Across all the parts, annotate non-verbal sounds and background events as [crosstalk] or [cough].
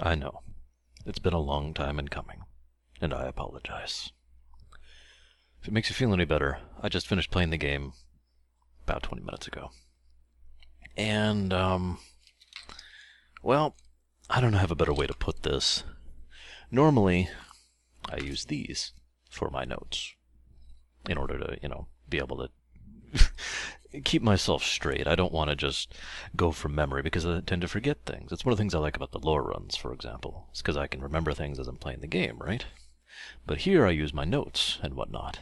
I know. It's been a long time in coming, and I apologize. If it makes you feel any better, I just finished playing the game about 20 minutes ago. And, um, well, I don't have a better way to put this. Normally, I use these for my notes in order to, you know, be able to [laughs] keep myself straight. I don't want to just go from memory because I tend to forget things. It's one of the things I like about the lore runs, for example. It's because I can remember things as I'm playing the game, right? But here I use my notes and whatnot.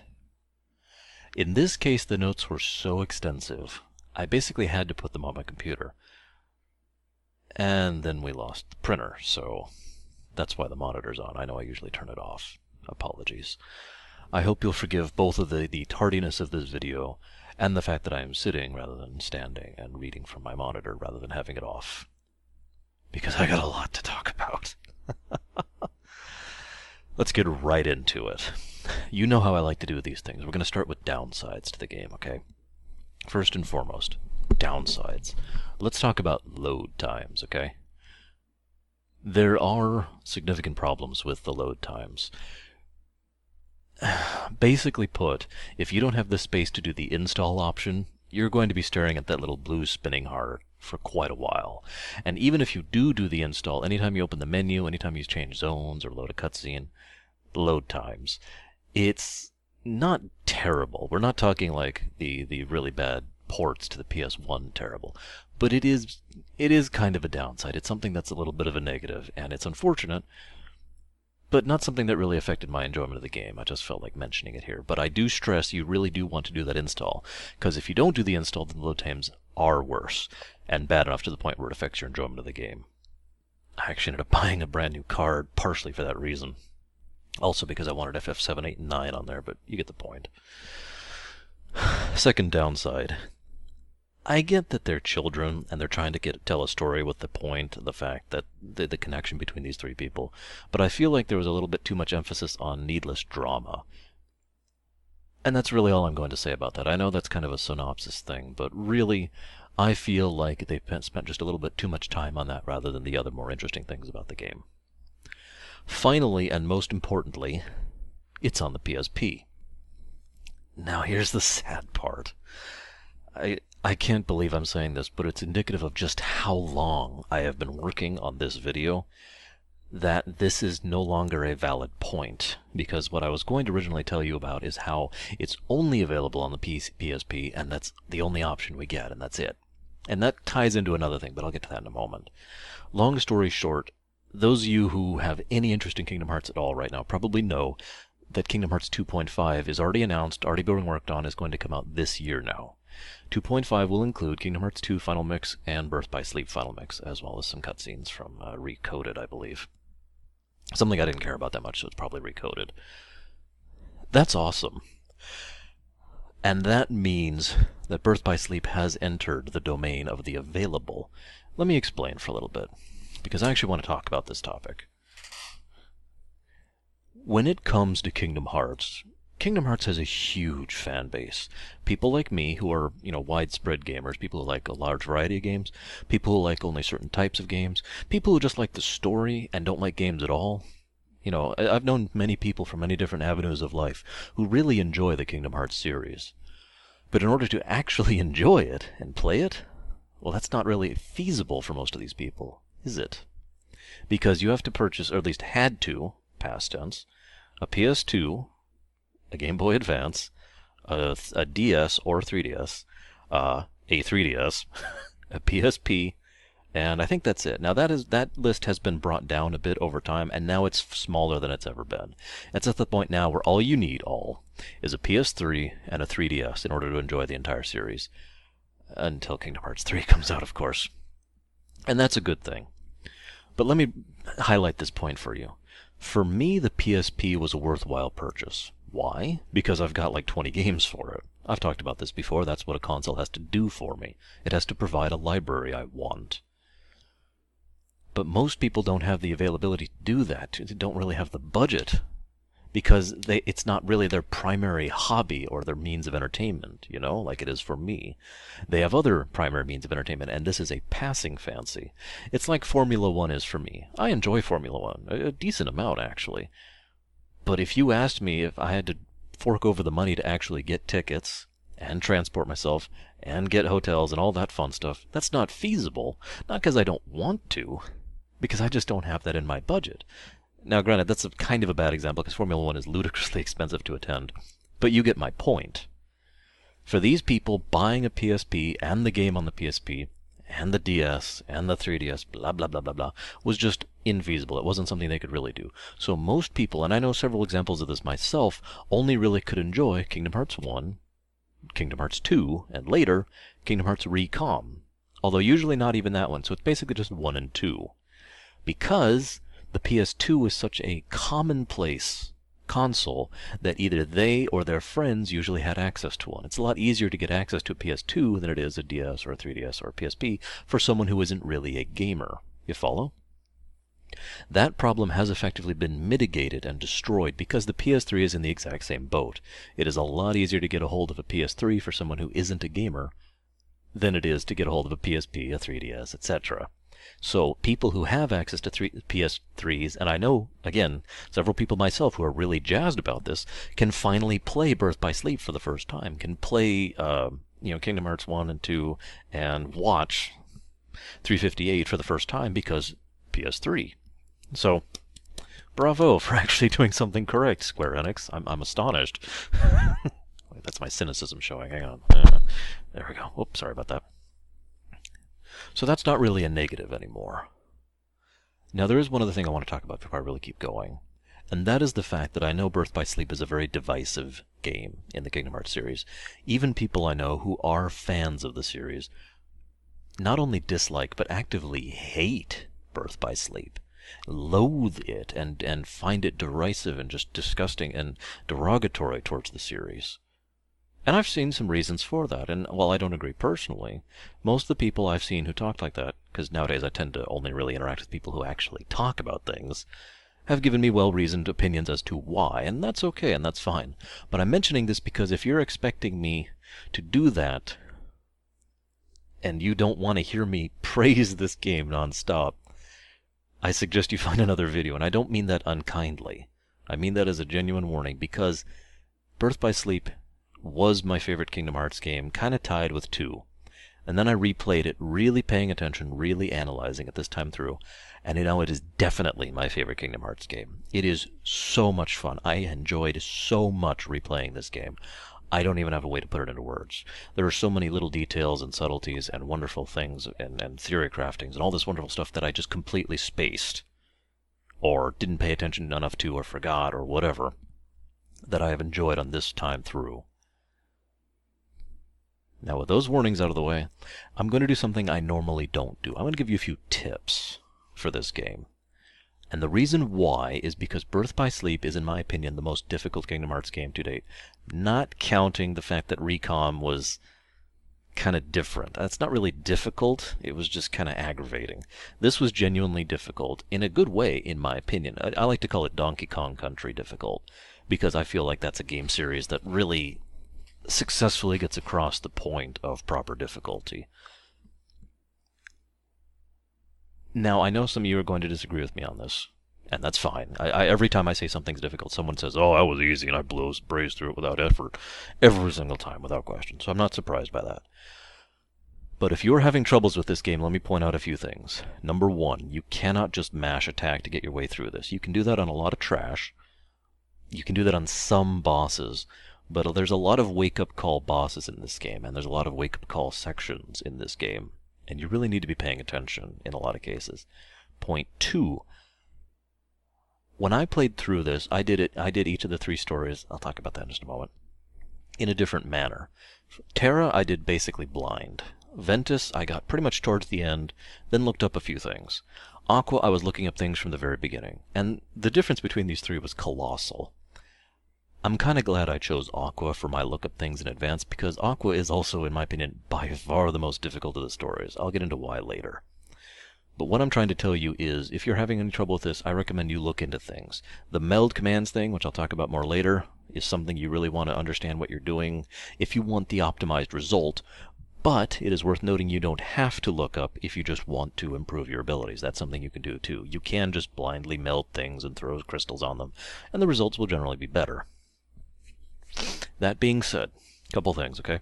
In this case, the notes were so extensive, I basically had to put them on my computer. And then we lost the printer, so that's why the monitor's on. I know I usually turn it off. Apologies. I hope you'll forgive both of the, the tardiness of this video and the fact that I am sitting rather than standing and reading from my monitor rather than having it off. Because I got a lot to talk about. [laughs] Let's get right into it. You know how I like to do these things. We're going to start with downsides to the game, okay? First and foremost, downsides. Let's talk about load times, okay? There are significant problems with the load times. [sighs] Basically put, if you don't have the space to do the install option, you're going to be staring at that little blue spinning heart for quite a while. And even if you do do the install, anytime you open the menu, anytime you change zones or load a cutscene, load times, it's not terrible. We're not talking like the, the really bad ports to the PS1 terrible, but it is it is kind of a downside. It's something that's a little bit of a negative, and it's unfortunate but not something that really affected my enjoyment of the game. I just felt like mentioning it here. But I do stress you really do want to do that install, because if you don't do the install, then the load times are worse, and bad enough to the point where it affects your enjoyment of the game. I actually ended up [laughs] buying a brand new card, partially for that reason. Also because I wanted FF7, 8, and 9 on there, but you get the point. [sighs] Second downside I get that they're children and they're trying to get tell a story with the point, the fact that the, the connection between these three people, but I feel like there was a little bit too much emphasis on needless drama. And that's really all I'm going to say about that. I know that's kind of a synopsis thing, but really, I feel like they spent just a little bit too much time on that rather than the other more interesting things about the game. Finally, and most importantly, it's on the PSP. Now here's the sad part. I I can't believe I'm saying this, but it's indicative of just how long I have been working on this video that this is no longer a valid point because what I was going to originally tell you about is how it's only available on the PSP and that's the only option we get and that's it. And that ties into another thing, but I'll get to that in a moment. Long story short, those of you who have any interest in Kingdom Hearts at all right now probably know that Kingdom Hearts 2.5 is already announced, already being worked on, is going to come out this year now. 2.5 will include Kingdom Hearts 2 Final Mix and Birth by Sleep Final Mix, as well as some cutscenes from uh, Recoded, I believe. Something I didn't care about that much, so it's probably Recoded. That's awesome. And that means that Birth by Sleep has entered the domain of the available. Let me explain for a little bit, because I actually want to talk about this topic. When it comes to Kingdom Hearts, Kingdom Hearts has a huge fan base. People like me who are, you know, widespread gamers, people who like a large variety of games, people who like only certain types of games, people who just like the story and don't like games at all. You know, I've known many people from many different avenues of life who really enjoy the Kingdom Hearts series. But in order to [laughs] actually enjoy it and play it, well, that's not really feasible for most of these people, is it? Because you have to purchase, or at least had to, past tense, a PS2 a Game Boy Advance, a, a DS or 3DS, uh, a 3DS, [laughs] a PSP, and I think that's it. Now that is that list has been brought down a bit over time, and now it's smaller than it's ever been. It's at the point now where all you need, all, is a PS3 and a 3DS in order to enjoy the entire series. Until Kingdom Hearts 3 [laughs] comes out, of course. And that's a good thing. But let me highlight this point for you. For me, the PSP was a worthwhile purchase. Why? Because I've got like 20 games for it. I've talked about this before. That's what a console has to do for me. It has to provide a library I want. But most people don't have the availability to do that. They don't really have the budget because they it's not really their primary hobby or their means of entertainment, you know, like it is for me. They have other primary means of entertainment, and this is a passing fancy. It's like Formula One is for me. I enjoy Formula One, a, a decent amount actually. But if you asked me if I had to fork over the money to actually get tickets and transport myself and get hotels and all that fun stuff, that's not feasible. Not because I don't want to, because I just don't have that in my budget. Now, granted, that's a kind of a bad example because Formula One is [laughs] ludicrously expensive to attend, but you get my point. For these people, buying a PSP and the game on the PSP and the DS and the 3DS, blah, blah, blah, blah, blah, was just infeasible. It wasn't something they could really do. So most people, and I know several examples of this myself, only really could enjoy Kingdom Hearts 1, Kingdom Hearts 2, and later, Kingdom Hearts Recom. Although usually not even that one, so it's basically just 1 and 2. Because the PS2 was such a commonplace console that either they or their friends usually had access to one. It's a lot easier to get access to a PS2 than it is a DS or a 3DS or a PSP for someone who isn't really a gamer. You follow? That problem has effectively been mitigated and destroyed because the PS3 is in the exact same boat. It is a lot easier to get a hold of a PS3 for someone who isn't a gamer than it is to get a hold of a PSP, a 3DS, etc. So people who have access to three, PS3s, and I know, again, several people myself who are really jazzed about this, can finally play Birth by Sleep for the first time, can play, uh, you know, Kingdom Hearts 1 and 2, and watch 358 for the first time because PS3. So, bravo [laughs] for actually doing something correct, Square Enix. I'm, I'm astonished. [laughs] That's my cynicism showing. Hang on. Uh, there we go. Oops, sorry about that. So that's not really a negative anymore. Now, there is one other thing I want to talk about before I really keep going, and that is the fact that I know Birth by Sleep is a very divisive game in the Kingdom Hearts series. Even people I know who are fans of the series not only dislike but actively hate Birth by Sleep, loathe it, and, and find it derisive and just disgusting and derogatory towards the series. And I've seen some reasons for that, and while I don't agree personally, most of the people I've seen who talk like that, because nowadays I tend to only really interact with people who actually talk about things, have given me well reasoned opinions as to why, and that's okay and that's fine. But I'm mentioning this because if you're expecting me to do that, and you don't want to hear me [laughs] praise this game nonstop, I suggest you [laughs] find another video, and I don't mean that unkindly. I mean that as a genuine warning, because Birth by Sleep was my favorite Kingdom Hearts game, kind of tied with 2. And then I replayed it, really paying attention, really analyzing it this time through, and you know it is definitely my favorite Kingdom Hearts game. It is so much fun. I enjoyed so much replaying this game. I don't even have a way to put it into words. There are so many little details and subtleties and wonderful things and, and theory craftings and all this wonderful stuff that I just completely spaced or didn't pay attention enough to or forgot or whatever that I have enjoyed on this time through. Now, with those warnings out of the way, I'm going to do something I normally don't do. I'm going to give you a few tips for this game. And the reason why is because Birth by Sleep is, in my opinion, the most difficult Kingdom Hearts game to date. Not counting the fact that Recom was kind of different. That's not really difficult, it was just kind of aggravating. This was genuinely difficult, in a good way, in my opinion. I, I like to call it Donkey Kong Country difficult, because I feel like that's a game series that really successfully gets across the point of proper difficulty. Now, I know some of you are going to disagree with me on this, and that's fine. I, I, every time I say something's difficult, someone says, "Oh, that was easy," and I blows braze through it without effort, every single time without question. So I'm not surprised by that. But if you're having troubles with this game, let me point out a few things. Number one, you cannot just mash attack to get your way through this. You can do that on a lot of trash. You can do that on some bosses, but there's a lot of wake up call bosses in this game, and there's a lot of wake up call sections in this game, and you really need to be paying attention in a lot of cases. Point two. When I played through this, I did it. I did each of the three stories. I'll talk about that in just a moment. In a different manner. Terra, I did basically blind. Ventus, I got pretty much towards the end, then looked up a few things. Aqua, I was looking up things from the very beginning, and the difference between these three was colossal. I'm kind of glad I chose Aqua for my look up things in advance because Aqua is also, in my opinion, by far the most difficult of the stories. I'll get into why later. But what I'm trying to tell you is, if you're having any trouble with this, I recommend you look into things. The meld commands thing, which I'll talk about more later, is something you really want to understand what you're doing if you want the optimized result. But it is worth noting you don't have to look up if you just want to improve your abilities. That's something you can do too. You can just blindly meld things and throw crystals on them, and the results will generally be better. That being said, couple things, okay?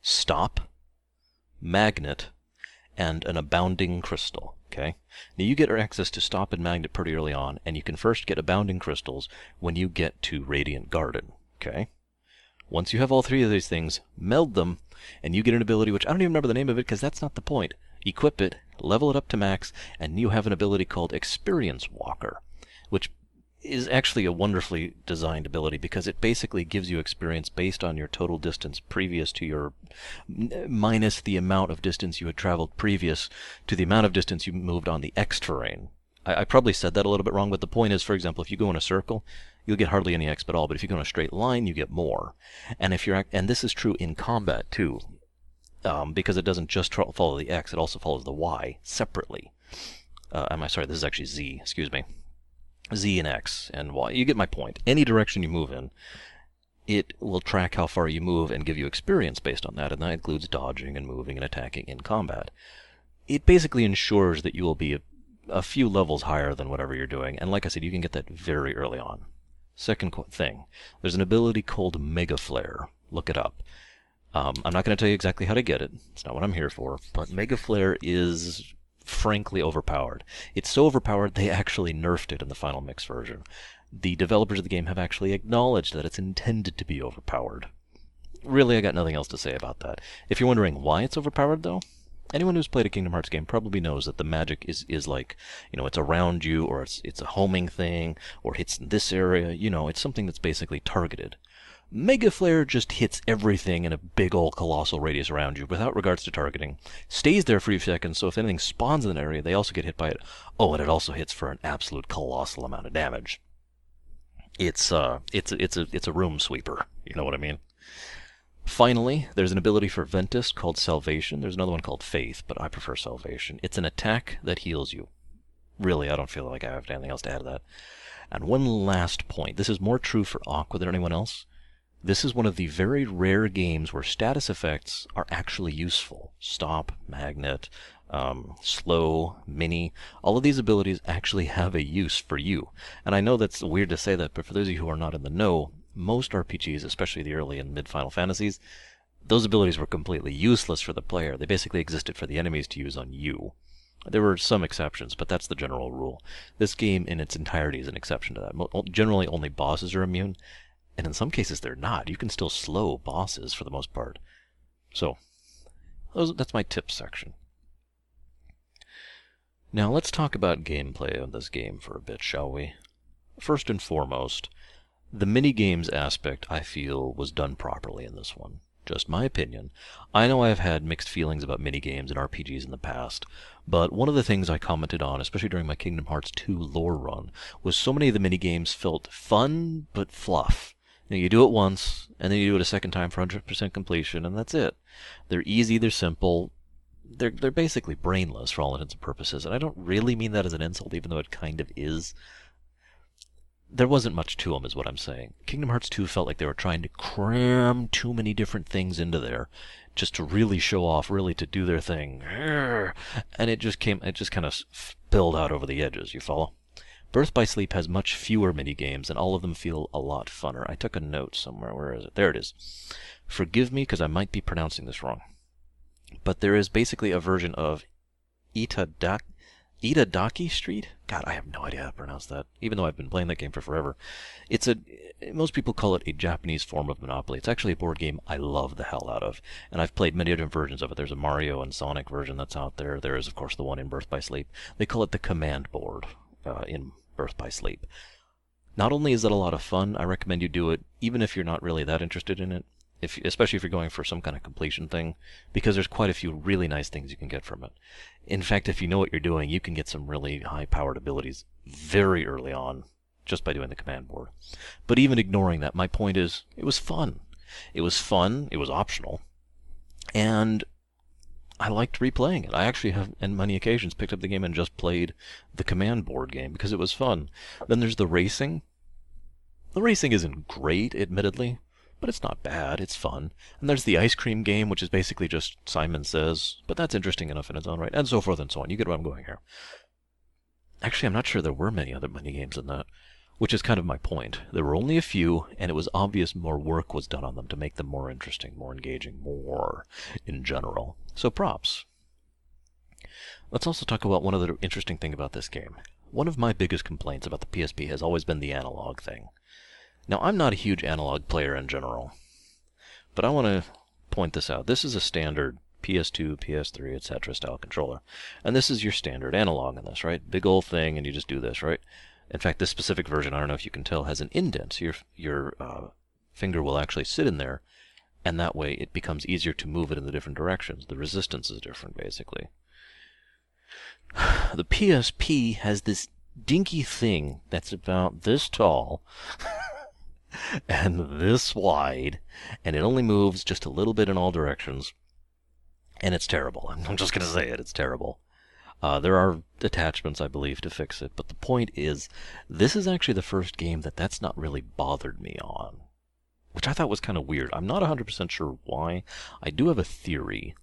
Stop, magnet, and an abounding crystal. Okay? Now you get access to stop and magnet pretty early on, and you can first get abounding crystals when you get to Radiant Garden. Okay? Once you have all three of these things, meld them, and you get an ability which I don't even remember the name of it because that's not the point. Equip it, level it up to max, and you have an ability called Experience Walker, which is actually a wonderfully designed ability because it basically gives you experience based on your total distance previous to your minus the amount of distance you had traveled previous to the amount of distance you moved on the X terrain. I, I probably said that a little bit wrong, but the point is, for example, if you go in a circle, you'll get hardly any X at all. But if you go in a straight line, you get more. And if you're and this is true in combat too, um, because it doesn't just follow the X; it also follows the Y separately. Uh, am I sorry? This is actually Z. Excuse me. Z and X and Y. You get my point. Any direction you move in, it will track how far you move and give you experience based on that, and that includes dodging and moving and attacking in combat. It basically ensures that you will be a, a few levels higher than whatever you're doing, and like I said, you can get that very early on. Second thing, there's an ability called Mega Flare. Look it up. Um, I'm not going to tell you exactly how to get it. It's not what I'm here for. But Mega Flare is frankly overpowered. It's so overpowered they actually nerfed it in the final mix version. The developers of the game have actually acknowledged that it's intended to be overpowered. Really, I got nothing else to say about that. If you're wondering why it's overpowered, though, anyone who's played a Kingdom Hearts game probably knows that the magic is, is like, you know, it's around you, or it's, it's a homing thing, or hits in this area. You know, it's something that's basically targeted. Mega Flare just hits everything in a big old colossal radius around you without regards to targeting. Stays there for a few seconds, so if anything spawns in an area, they also get hit by it. Oh, and it also hits for an absolute colossal amount of damage. It's uh it's it's a it's a room sweeper. You know what I mean? Finally, there's an ability for Ventus called Salvation. There's another one called Faith, but I prefer Salvation. It's an attack that heals you. Really, I don't feel like I have anything else to add to that. And one last point. This is more true for Aqua than anyone else. This is one of the very rare games where status effects are actually useful. Stop, magnet, um, slow, mini, all of these abilities actually have a use for you. And I know that's weird to say that, but for those of you who are not in the know, most RPGs, especially the early and mid Final Fantasies, those abilities were completely useless for the player. They basically existed for the enemies to use on you. There were some exceptions, but that's the general rule. This game in its entirety is an exception to that. Generally, only bosses are immune, and in some cases, they're not. You can still slow bosses for the most part. So, that's my tips section. Now, let's talk about gameplay of this game for a bit, shall we? First and foremost, the mini-games aspect, I feel, was done properly in this one. Just my opinion. I know I've had mixed feelings about minigames and RPGs in the past, but one of the things I commented on, especially during my Kingdom Hearts 2 lore run, was so many of the minigames felt fun but fluff. You, know, you do it once, and then you do it a second time for 100% completion, and that's it. They're easy, they're simple, they're they're basically brainless for all intents and purposes, and I don't really mean that as an insult, even though it kind of is. There wasn't much to them, is what I'm saying. Kingdom Hearts 2 felt like they were trying to cram too many different things into there, just to really show off, really to do their thing, and it just came, it just kind of spilled out over the edges. You follow? Birth by Sleep has much fewer mini games, and all of them feel a lot funner. I took a note somewhere. Where is it? There it is. Forgive me because I might be pronouncing this wrong. But there is basically a version of Itadaki, Itadaki Street? God, I have no idea how to pronounce that, even though I've been playing that game for forever. It's a most people call it a Japanese form of Monopoly. It's actually a board game I love the hell out of, and I've played many different versions of it. There's a Mario and Sonic version that's out there. There is, of course, the one in Birth by Sleep. They call it the Command Board uh, in Birth by Sleep. Not only is it a lot of fun, I recommend you do it even if you're not really that interested in it, if, especially if you're going for some kind of completion thing, because there's quite a few really nice things you can get from it. In fact, if you know what you're doing, you can get some really high-powered abilities very early on just by doing the command board. But even ignoring that, my point is, it was fun. It was fun, it was optional, and I liked replaying it. I actually have, on many occasions, picked up the game and just played the command board game because it was fun. Then there's the racing. The racing isn't great, admittedly, but it's not bad. It's fun. And there's the ice cream game, which is basically just Simon Says, but that's interesting enough in its own right, and so forth and so on. You get where I'm going here. Actually, I'm not sure there were many other mini games than that, which is kind of my point. There were only a few, and it was obvious more work was done on them to make them more interesting, more engaging, more in general. So props. Let's also talk about one other interesting thing about this game. One of my biggest complaints about the PSP has always been the analog thing. Now, I'm not a huge analog player in general, but I want to point this out. This is a standard PS2, PS3, etc. style controller. And this is your standard analog in this, right? Big old thing, and you just do this, right? In fact, this specific version, I don't know if you can tell, has an indent. So your, your uh, finger will actually sit in there, and that way it becomes easier to move it in the different directions. The resistance is different, basically. [sighs] The PSP has this dinky thing that's about this tall [laughs] and this wide, and it only moves just a little bit in all directions and it's terrible. [laughs] I'm just going to say it. It's terrible. Uh, there are attachments, I believe, to fix it, but the point is, this is actually the first game that that's not really bothered me on, which I thought was kind of weird. I'm not 100% sure why. I do have a theory.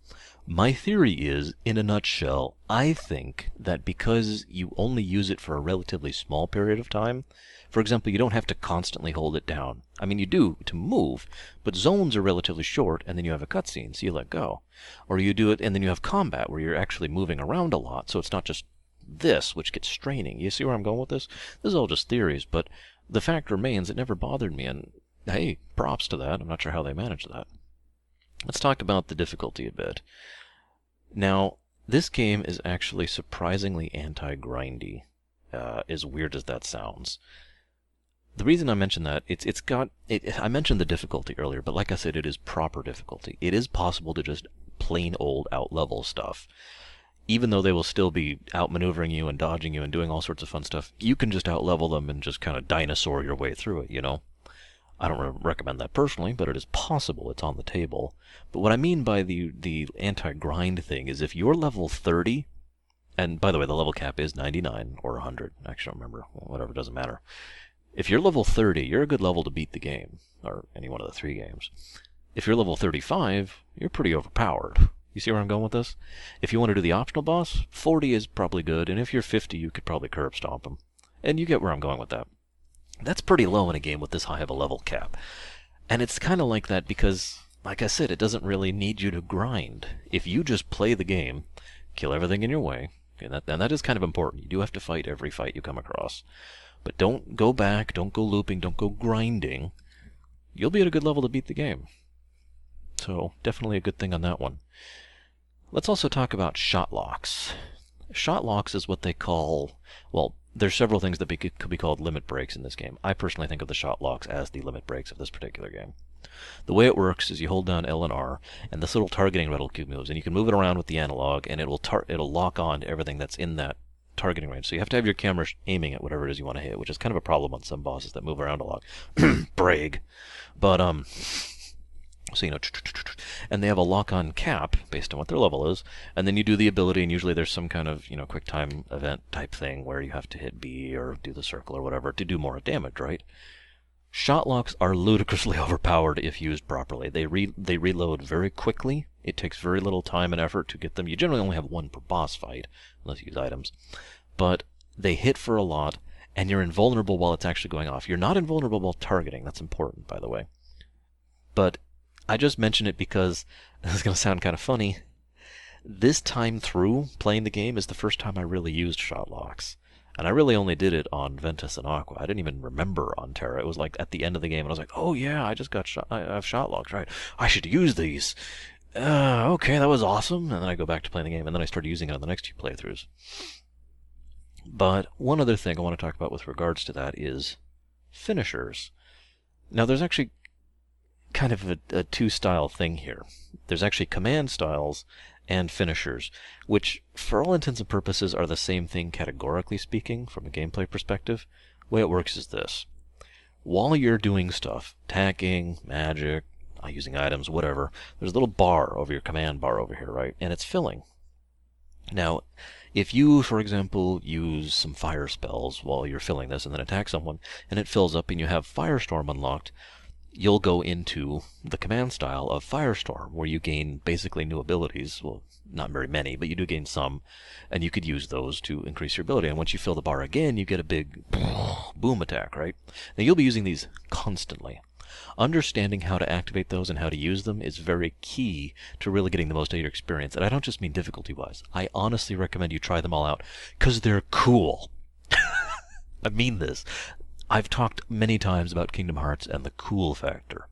My theory is, in a nutshell, I think that because you only use it for a relatively small period of time, for example, you don't have to constantly hold it down. I mean, you do to move, but zones are relatively short, and then you have a cutscene, so you let go. Or you do it, and then you have combat, where you're actually moving around a lot, so it's not just this, which gets straining. You see where I'm going with this? This is all just theories, but the fact remains it never bothered me, and hey, props to that. I'm not sure how they managed that. Let's talk about the difficulty a bit. Now, this game is actually surprisingly anti-grindy, uh, as weird as that sounds. The reason I mention that it's it's got it, I mentioned the difficulty earlier, but like I said, it is proper difficulty. It is possible to just plain old out level stuff. Even though they will still be outmaneuvering you and dodging you and doing all sorts of fun stuff, you can just out level them and just kind of dinosaur your way through it, you know? I don't recommend that personally, but it is possible. It's on the table. But what I mean by the the anti-grind thing is if you're level 30, and by the way, the level cap is 99 or 100. I actually don't remember. Whatever, doesn't matter. If you're level 30, you're a good level to beat the game, or any one of the three games. If you're level 35, you're pretty overpowered. You see where I'm going with this? If you want to do the optional boss, 40 is probably good, and if you're 50, you could probably curb stomp him. And you get where I'm going with that. That's pretty low in a game with this high of a level cap. And it's kind of like that because, like I said, it doesn't really need you to grind. If you just play the game, kill everything in your way, and that, and that is kind of important. You do have to fight every fight you come across. But don't go back, don't go looping, don't go grinding. You'll be at a good level to beat the game. So, definitely a good thing on that one. Let's also talk about shot locks. Shot locks is what they call, well, there's several things that be, could be called limit breaks in this game. I personally think of the shot locks as the limit breaks of this particular game. The way it works is you hold down L and R, and this little targeting reticule moves, and you can move it around with the analog, and it will tar- it'll lock on to everything that's in that targeting range. So you have to have your camera aiming at whatever it is you want to hit, which is kind of a problem on some bosses that move around a lot. [clears throat] Brag. But, um, so, you know, and they have a lock on cap based on what their level is, and then you do the ability, and usually there's some kind of, you know, quick time event type thing where you have to hit B or do the circle or whatever to do more damage, right? Shot locks are ludicrously [laughs] overpowered if used properly. They re- they reload very quickly. It takes very little time and effort to get them. You generally only have one per boss fight, unless you use items. But they hit for a lot, and you're invulnerable while it's actually going off. You're not invulnerable while targeting. That's important, by the way. But I just mention it because [laughs] this is going to sound kind of funny. This time through playing the game is the first time I really used shot locks. And I really only did it on Ventus and Aqua. I didn't even remember on Terra. It was like at the end of the game, and I was like, "Oh yeah, I just got shot. I have shot locks, right? I should use these." Uh, okay, that was awesome. And then I go back to playing the game, and then I started using it on the next two playthroughs. But one other thing I want to talk about with regards to that is finishers. Now, there's actually kind of a, a two style thing here. There's actually command styles and finishers, which, for all intents and purposes, are the same thing categorically speaking from a gameplay perspective. The way it works is this while you're doing stuff, attacking, magic, using items, whatever, there's a little bar over your command bar over here, right? And it's filling. Now, if you, for example, use some fire spells while you're filling this and then attack someone, and it fills up and you have Firestorm unlocked, you'll go into the command style of Firestorm, where you gain basically new abilities. Well, not very many, but you do gain some, and you could use those to increase your ability. And once you fill the bar again, you get a big [sniffs] boom attack, right? Now you'll be using these constantly. Understanding how to activate those and how to use them is very key to really getting the most out of your experience. And I don't just mean difficulty wise. I honestly recommend you try them all out because they're cool. [laughs] I mean this. I've talked many times about Kingdom Hearts and the cool factor.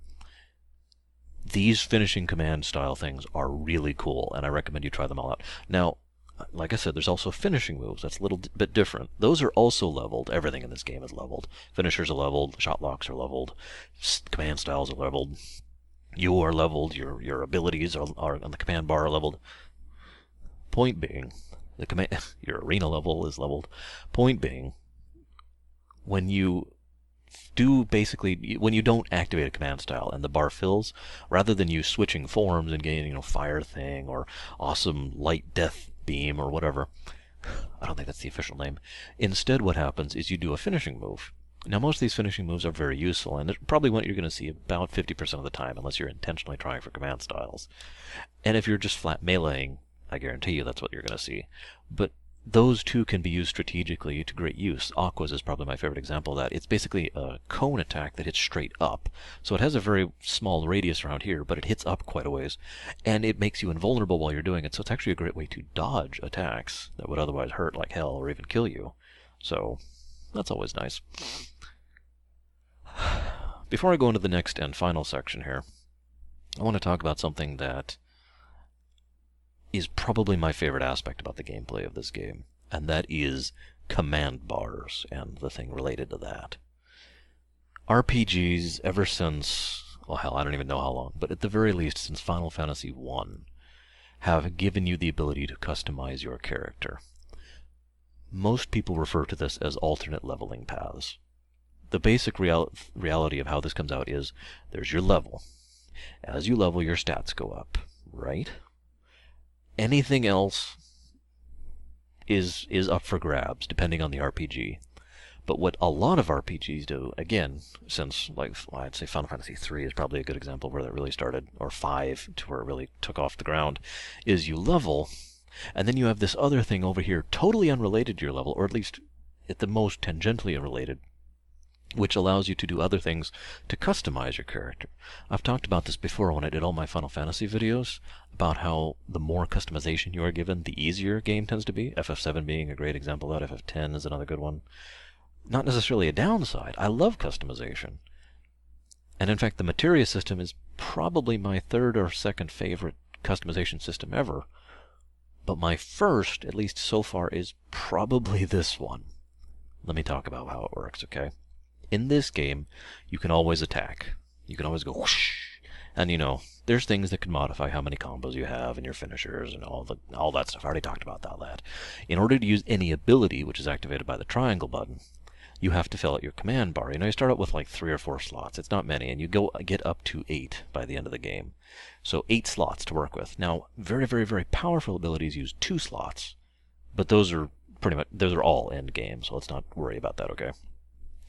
These finishing command style things are really cool, and I recommend you try them all out. Now, like I said, there's also finishing moves. That's a little bit different. Those are also leveled. Everything in this game is leveled. Finishers are leveled. Shot locks are leveled. Command styles are leveled. You are leveled. Your your abilities are, are on the command bar are leveled. Point being, the command [laughs] your arena level is leveled. Point being, when you do basically when you don't activate a command style and the bar fills, rather than you switching forms and getting you know fire thing or awesome light death beam or whatever. [sighs] I don't think that's the official name. Instead, what happens is you do a finishing move. Now, most of these finishing moves are very useful, and it's probably what you're going to see about 50% of the time, unless you're intentionally trying for command styles. And if you're just flat meleeing, I guarantee you that's what you're going to see. But those two can be used strategically to great use. Aqua's is probably my favorite example of that. It's basically a cone attack that hits straight up. So it has a very small radius around here, but it hits up quite a ways. And it makes you invulnerable while you're doing it, so it's actually a great way to dodge attacks that would otherwise hurt like hell or even kill you. So that's always nice. [sighs] Before I go into the next and final section here, I want to talk about something that is probably my favorite aspect about the gameplay of this game, and that is command bars and the thing related to that. RPGs, ever since, well, hell, I don't even know how long, but at the very least, since Final Fantasy I, have given you the ability to customize your character. Most people refer to this as alternate leveling paths. The basic real- reality of how this comes out is there's your level. As you level, your stats go up, right? Anything else is is up for grabs depending on the RPG. But what a lot of RPGs do, again, since like well, I'd say Final Fantasy III is probably a good example where that really started, or five to where it really took off the ground, is you level, and then you have this other thing over here, totally unrelated to your level, or at least at the most tangentially unrelated, which allows you to do other things to customize your character. I've talked about this before when I did all my Final Fantasy videos, about how the more customization you are given, the easier a game tends to be. FF7 being a great example of that, FF10 is another good one. Not necessarily a downside. I love customization. And in fact, the materia system is probably my third or second favorite customization system ever. But my first, at least so far, is probably this one. Let me talk about how it works, okay? In this game, you can always attack. You can always go whoosh, and you know, there's things that can modify how many combos you have and your finishers and all the all that stuff. I already talked about that. In order to use any ability which is activated by the triangle button, you have to fill out your command bar. You know, you start out with like three or four slots. It's not many, and you go get up to eight by the end of the game. So eight slots to work with. Now, very, very, very powerful abilities use two slots, but those are pretty much those are all end game. So let's not worry about that. Okay.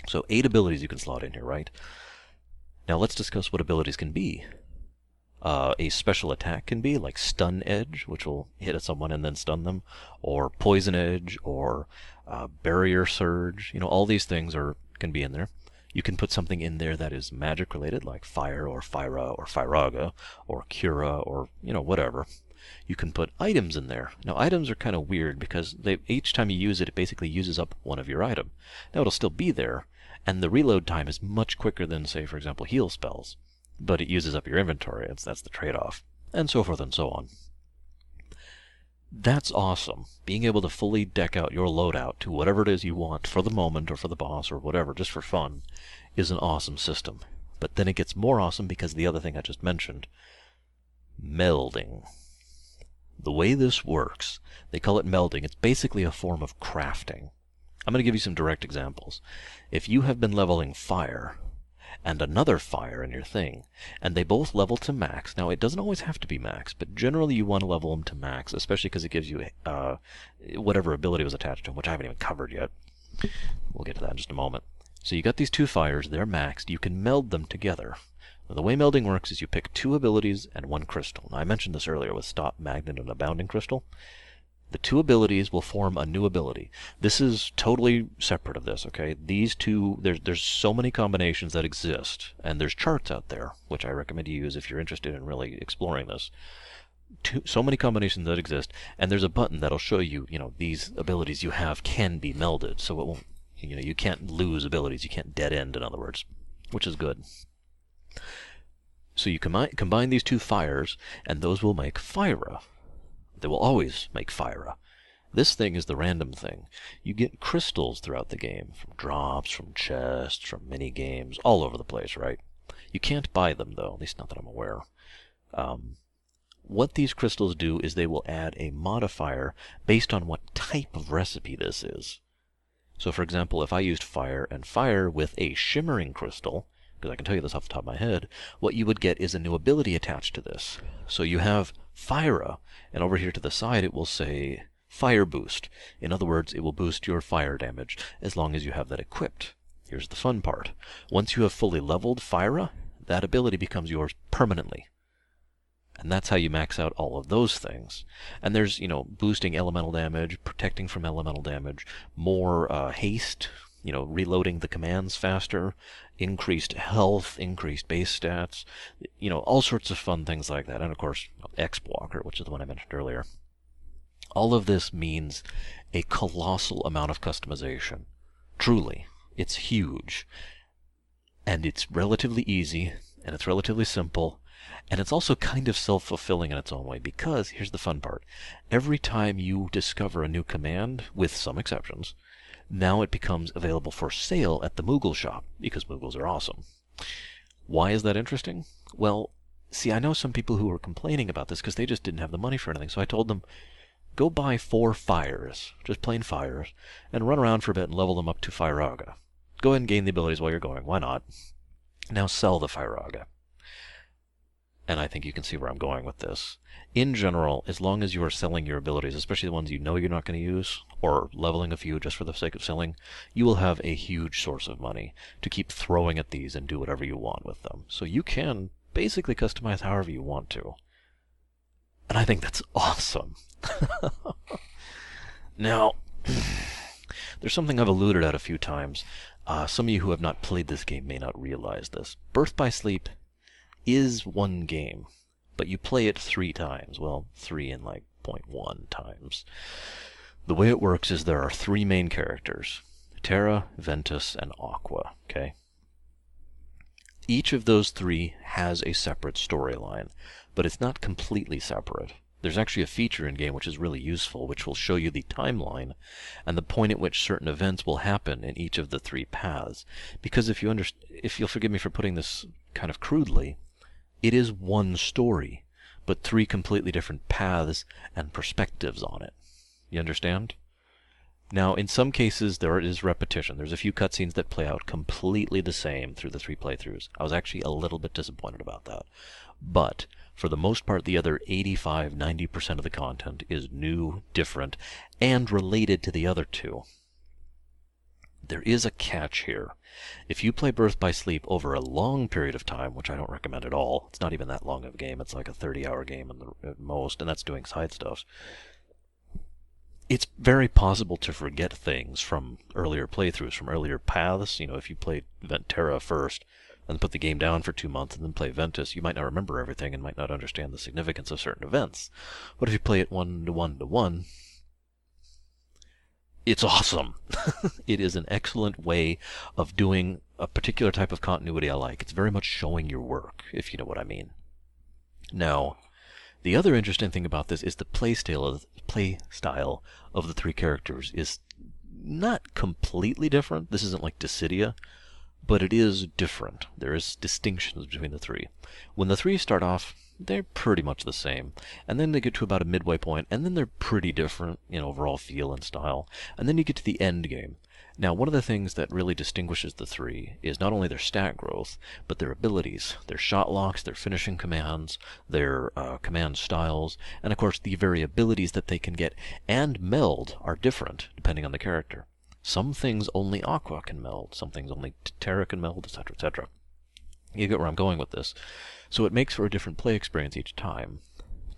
So eight abilities you can slot in here, right? Now let's discuss what abilities can be. Uh, a special attack can be like Stun Edge, which will hit at someone and then stun them, or Poison Edge, or uh, Barrier Surge. You know, all these things are can be in there. You can put something in there that is magic related, like Fire, or Fira, or Firaga, or Cura, or you know whatever. You can put items in there. Now items are kind of weird because they, each time you use it, it basically uses up one of your item. Now it'll still be there, and the reload time is much quicker than, say, for example, heal spells. But it uses up your inventory, it's, that's the trade-off, and so forth and so on. That's awesome. Being able to fully deck out your loadout to whatever it is you want for the moment or for the boss or whatever, just for fun, is an awesome system. But then it gets more awesome because the other thing I just mentioned melding. The way this works, they call it melding. It's basically a form of crafting. I'm going to give you some direct examples. If you have been leveling fire, and another fire in your thing. And they both level to max. Now, it doesn't always have to be max, but generally you want to level them to max, especially because it gives you uh, whatever ability was attached to them, which I haven't even covered yet. We'll get to that in just a moment. So you got these two fires, they're maxed. You can meld them together. Now, the way melding works is you pick two abilities and one crystal. Now, I mentioned this earlier with Stop, Magnet, and Abounding Crystal. The two abilities will form a new ability. This is totally separate of this, okay? These two, there's, there's so many combinations that exist, and there's charts out there, which I recommend you use if you're interested in really exploring this. Two, so many combinations that exist, and there's a button that'll show you, you know, these abilities you have can be melded, so it won't, you know, you can't lose abilities, you can't dead end, in other words, which is good. So you combine, combine these two fires, and those will make Fira. They will always make Fira. This thing is the random thing. You get crystals throughout the game, from drops, from chests, from mini games, all over the place, right? You can't buy them, though, at least not that I'm aware. Um, what these crystals do is they will add a modifier based on what type of recipe this is. So, for example, if I used fire and fire with a shimmering crystal, because I can tell you this off the top of my head, what you would get is a new ability attached to this. So you have Fira, and over here to the side it will say Fire Boost. In other words, it will boost your fire damage as long as you have that equipped. Here's the fun part. Once you have fully leveled Fira, that ability becomes yours permanently. And that's how you max out all of those things. And there's, you know, boosting elemental damage, protecting from elemental damage, more uh, haste, you know, reloading the commands faster, increased health, increased base stats, you know, all sorts of fun things like that. And of course, X-Walker, which is the one I mentioned earlier. All of this means a colossal amount of customization. Truly, it's huge. And it's relatively easy, and it's relatively simple, and it's also kind of self-fulfilling in its own way because here's the fun part. Every time you discover a new command, with some exceptions, now it becomes available for sale at the Moogle shop, because Moogles are awesome. Why is that interesting? Well, see, I know some people who were complaining about this because they just didn't have the money for anything. So I told them, go buy four fires, just plain fires, and run around for a bit and level them up to Firaga. Go ahead and gain the abilities while you're going. Why not? Now sell the Firaga and I think you can see where I'm going with this. In general, as long as you are selling your abilities, especially the ones you know you're not going to use, or leveling a few just for the sake of selling, you will have a huge source of money to keep throwing at these and do whatever you want with them. So you can basically customize however you want to. And I think that's awesome. [laughs] now, [clears throat] there's something I've alluded at a few times. Uh, some of you who have not played this game may not realize this. Birth by Sleep is one game, but you play it three times. Well, three and like 0.1 times. The way it works is there are three main characters Terra, Ventus, and Aqua, okay? Each of those three has a separate storyline, but it's not completely separate. There's actually a feature in game which is really useful, which will show you the timeline and the point at which certain events will happen in each of the three paths. Because if you under, if you'll forgive me for putting this kind of crudely, it is one story, but three completely different paths and perspectives on it. You understand? Now, in some cases, there is repetition. There's a few cutscenes that play out completely the same through the three playthroughs. I was actually a little bit disappointed about that. But, for the most part, the other 85 90% of the content is new, different, and related to the other two. There is a catch here. If you play Birth by Sleep over a long period of time, which I don't recommend at all, it's not even that long of a game, it's like a 30 hour game at most, and that's doing side stuff. It's very possible to forget things from earlier playthroughs, from earlier paths. You know, if you played Ventera first, and put the game down for two months and then play Ventus, you might not remember everything and might not understand the significance of certain events. But if you play it one to one to one, it's awesome. [laughs] it is an excellent way of doing a particular type of continuity I like. It's very much showing your work, if you know what I mean. Now, the other interesting thing about this is the play style of, play style of the three characters is not completely different. This isn't like Dissidia, but it is different. There is distinctions between the three. When the three start off, they're pretty much the same. And then they get to about a midway point, and then they're pretty different in overall feel and style. And then you get to the end game. Now, one of the things that really distinguishes the three is not only their stat growth, but their abilities, their shot locks, their finishing commands, their uh, command styles, and of course the variabilities that they can get and meld are different depending on the character. Some things only Aqua can meld, some things only Terra can meld, etc., etc. You get where I'm going with this. So it makes for a different play experience each time.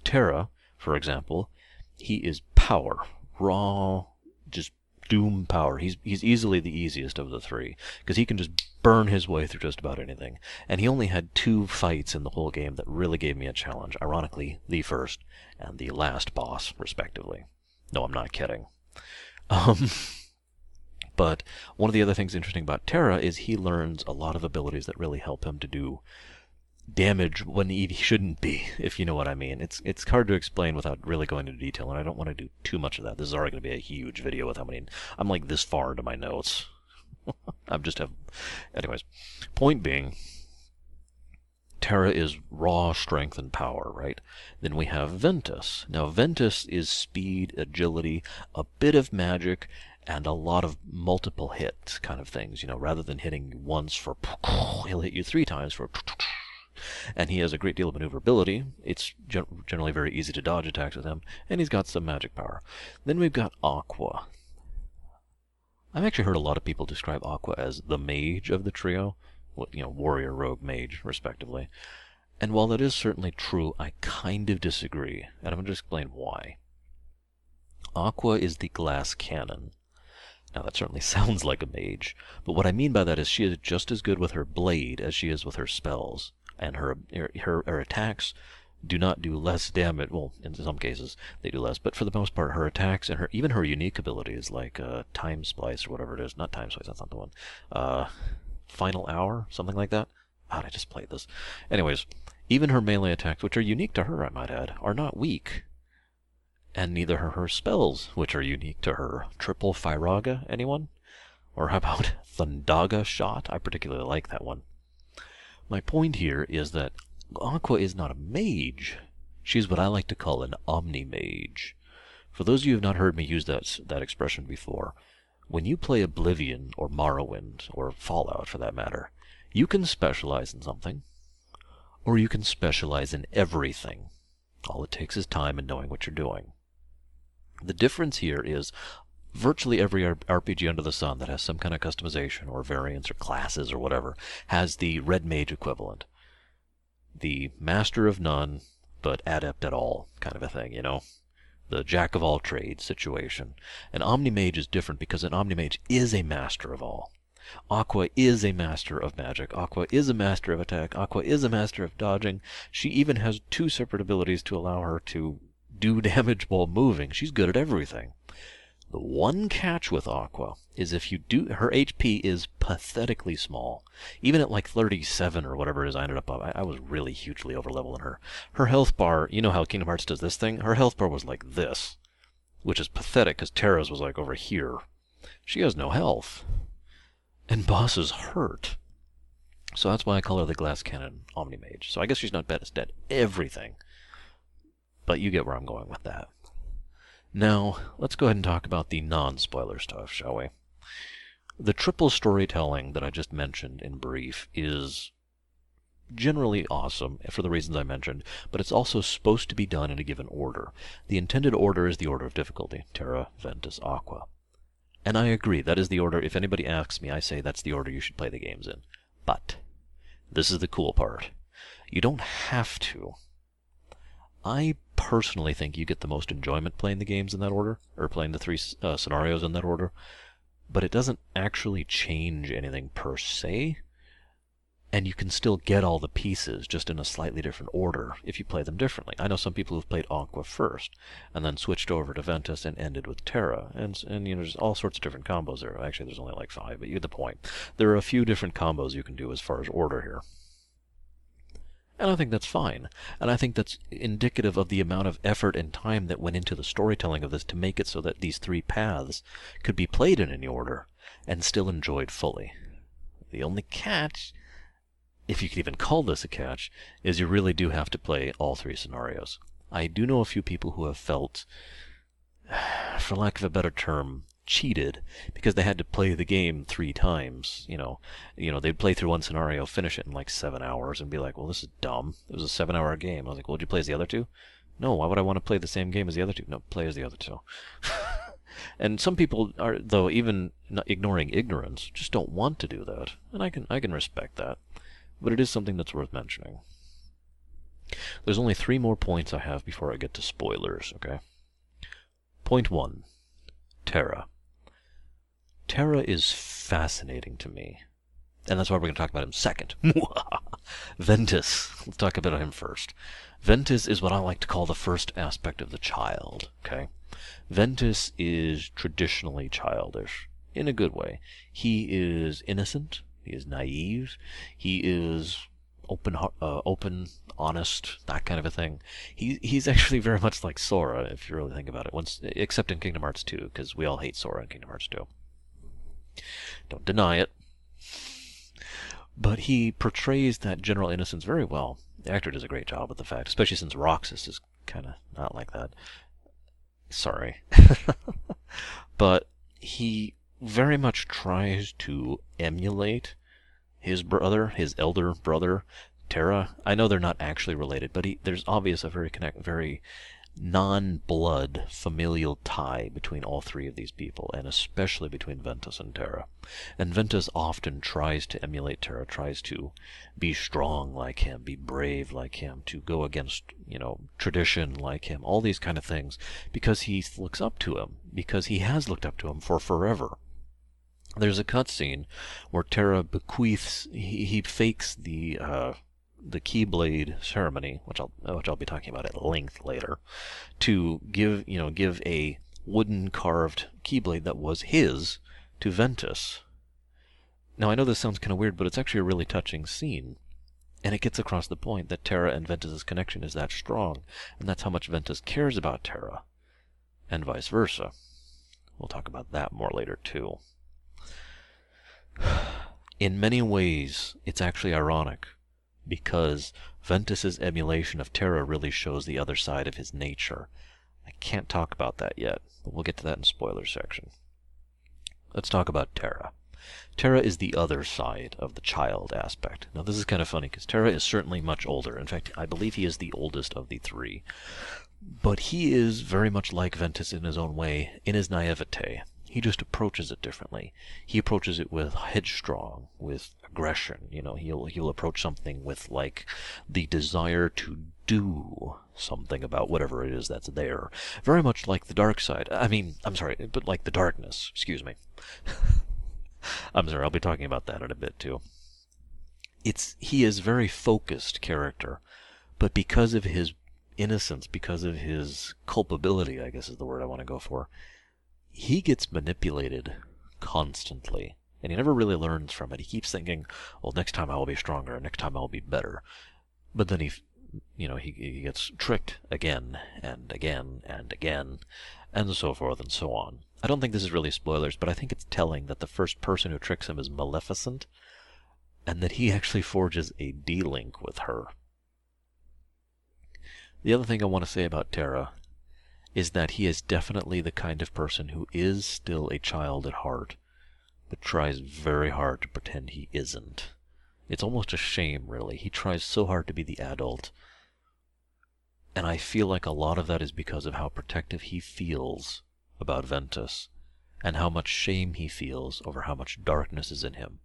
Terra, for example, he is power, raw, just doom power. He's he's easily the easiest of the three because he can just burn his way through just about anything. And he only had two fights in the whole game that really gave me a challenge. Ironically, the first and the last boss, respectively. No, I'm not kidding. Um, [laughs] but one of the other things interesting about Terra is he learns a lot of abilities that really help him to do damage when he shouldn't be, if you know what I mean. It's it's hard to explain without really going into detail, and I don't want to do too much of that. This is already going to be a huge video with how many. I'm like this far into my notes. [laughs] I'm just have. Anyways, point being, Terra is raw strength and power, right? Then we have Ventus. Now Ventus is speed, agility, a bit of magic, and a lot of multiple hits kind of things. You know, rather than hitting once for, [laughs] he'll hit you three times for and he has a great deal of maneuverability. It's gen- generally very easy to dodge attacks with him, and he's got some magic power. Then we've got Aqua. I've actually heard a lot of people describe Aqua as the mage of the trio, you know, warrior, rogue, mage, respectively. And while that is certainly true, I kind of disagree, and I'm going to explain why. Aqua is the glass cannon. Now that certainly [laughs] sounds like a mage, but what I mean by that is she is just as good with her blade as she is with her spells and her, her, her attacks do not do less damage. Well, in some cases they do less, but for the most part, her attacks and her even her unique abilities like uh, Time Splice or whatever it is, not Time Splice, that's not the one. Uh, Final Hour, something like that. How'd I just played this? Anyways, even her melee attacks, which are unique to her, I might add, are not weak. And neither are her spells, which are unique to her. Triple Firaga, anyone? Or how about [laughs] Thundaga Shot? I particularly like that one. My point here is that Aqua is not a mage. She's what I like to call an omni-mage. For those of you who have not heard me use that, that expression before, when you play Oblivion or Morrowind, or Fallout for that matter, you can specialize in something, or you can specialize in everything. All it takes is time and knowing what you're doing. The difference here is virtually every RPG under the sun that has some kind of customization or variants or classes or whatever has the red mage equivalent. The master of none, but adept at all kind of a thing, you know? The jack of all trades situation. An omni-mage is different because an omni-mage is a master of all. Aqua is a master of magic. Aqua is a master of attack. Aqua is a master of dodging. She even has two separate abilities to allow her to do [laughs] damage while moving. She's good at everything. The one catch with Aqua is if you do, her HP is pathetically small. Even at like 37 or whatever it is I ended up I, I was really hugely overleveling her. Her health bar, you know how Kingdom Hearts does this thing? Her health bar was like this, which is pathetic because Terra's was like over here. She has no health. And bosses hurt. So that's why I call her the Glass Cannon Omni Mage. So I guess she's not best at dead everything. But you get where I'm going with that. Now, let's go ahead and talk about the non-spoiler stuff, shall we? The triple storytelling that I just mentioned in brief is generally awesome for the reasons I mentioned, but it's also supposed to be done in a given order. The intended order is the order of difficulty, Terra, Ventus, Aqua. And I agree, that is the order. If anybody asks me, I say that's the order you should play the games in. But, this is the cool part. You don't have to. I personally think you get the most enjoyment playing the games in that order, or playing the three uh, scenarios in that order, but it doesn't actually change anything per se, and you can still get all the pieces just in a slightly different order if you play them differently. I know some people who've played Aqua first, and then switched over to Ventus and ended with Terra, and, and you know, there's all sorts of different combos there. Actually, there's only like five, but you get the point. There are a few different combos you can do as far as order here. And I think that's fine. And I think that's indicative of the amount of effort and time that went into the storytelling of this to make it so that these three paths could be played in any order and still enjoyed fully. The only catch, if you could even call this a catch, is you really do have to play all three scenarios. I do know a few people who have felt, [sighs] for lack of a better term, cheated because they had to play the game three times. You know, you know they'd play through one scenario, finish it in like seven hours, and be like, "Well, this is dumb. It was a seven-hour game." I was like, "Well, did you play as the other two? No. Why would I want to play the same game as the other two? No, play as the other two. [laughs] and some people are, though, even ignoring ignorance, just don't want to do that, and I can I can respect that. But it is something that's worth mentioning. There's only three more points I have before I get to spoilers. Okay. Point one. Terra. Terra is fascinating to me. And that's why we're going to talk about him second. [laughs] Ventus. Let's talk about him first. Ventus is what I like to call the first aspect of the child. Okay? Ventus is traditionally childish, in a good way. He is innocent. He is naive. He is open, uh, open, honest, that kind of a thing. He he's actually very much like Sora, if you really think about it. Once, except in Kingdom Hearts 2, because we all hate Sora in Kingdom Hearts 2. Don't deny it. But he portrays that general innocence very well. The actor does a great job with the fact, especially since Roxas is kind of not like that. Sorry. [laughs] but he very much tries to emulate his brother, his elder brother, Terra. I know they're not actually related, but he, there's obvious a very connect, very non-blood familial tie between all three of these people, and especially between Ventus and Terra. And Ventus often tries to emulate Terra, tries to be strong like him, be brave like him, to go against, you know, tradition like him, all these kind of things, because he looks up to him, because he has looked up to him for forever. There's a cutscene where Terra bequeaths, he, he fakes the, uh, the Keyblade ceremony, which I'll which I'll be talking about at length later, to give you know give a wooden carved Keyblade that was his to Ventus. Now I know this sounds kind of weird, but it's actually a really touching scene, and it gets across the point that Terra and Ventus's connection is that strong, and that's how much Ventus cares about Terra, and vice versa. We'll talk about that more later too. [sighs] In many ways, it's actually ironic because Ventus's emulation of Terra really shows the other side of his nature. I can't talk about that yet, but we'll get to that in spoiler section. Let's talk about Terra. Terra is the other side of the child aspect. Now, this is kind of funny because Terra is certainly much older. In fact, I believe he is the oldest of the three. But he is very much like Ventus in his own way, in his naivete. He just approaches it differently. He approaches it with headstrong, with aggression. You know, he'll he'll approach something with like the desire to do something about whatever it is that's there. Very much like the dark side. I mean, I'm sorry, but like the darkness. Excuse me. [laughs] I'm sorry. I'll be talking about that in a bit too. It's he is very focused character, but because of his innocence, because of his culpability, I guess is the word I want to go for he gets manipulated constantly. And he never really learns from it. He keeps thinking, well, next time I will be stronger, next time I'll be better. But then he, you know, he, he gets tricked again and again and again, and so forth and so on. I don't think this is really spoilers, but I think it's telling that the first person who tricks him is Maleficent, and that he actually forges a D-Link with her. The other thing I want to say about Terra is that he is definitely the kind of person who is still a child at heart, but tries very hard to pretend he isn't. It's almost a shame, really. He tries so hard to be the adult. And I feel like a lot of that is because of how protective he feels about Ventus, and how much shame he feels over how much darkness is in him.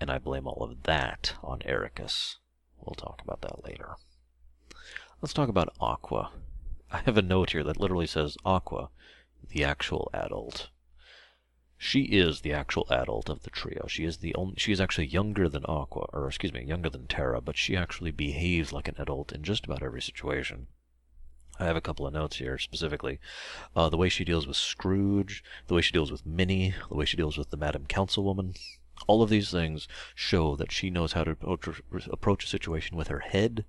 And I blame all of that on Eraqus. We'll talk about that later. Let's talk about Aqua. I have a note here that literally says Aqua, the actual adult. She is the actual adult of the trio. She is the only. She is actually younger than Aqua, or excuse me, younger than Terra, but she actually behaves like an adult in just about every situation. I have a couple of notes here specifically. Uh, the way she deals with Scrooge, the way she deals with Minnie, the way she deals with the Madam Councilwoman. All of these things show that she knows how to approach a situation with her head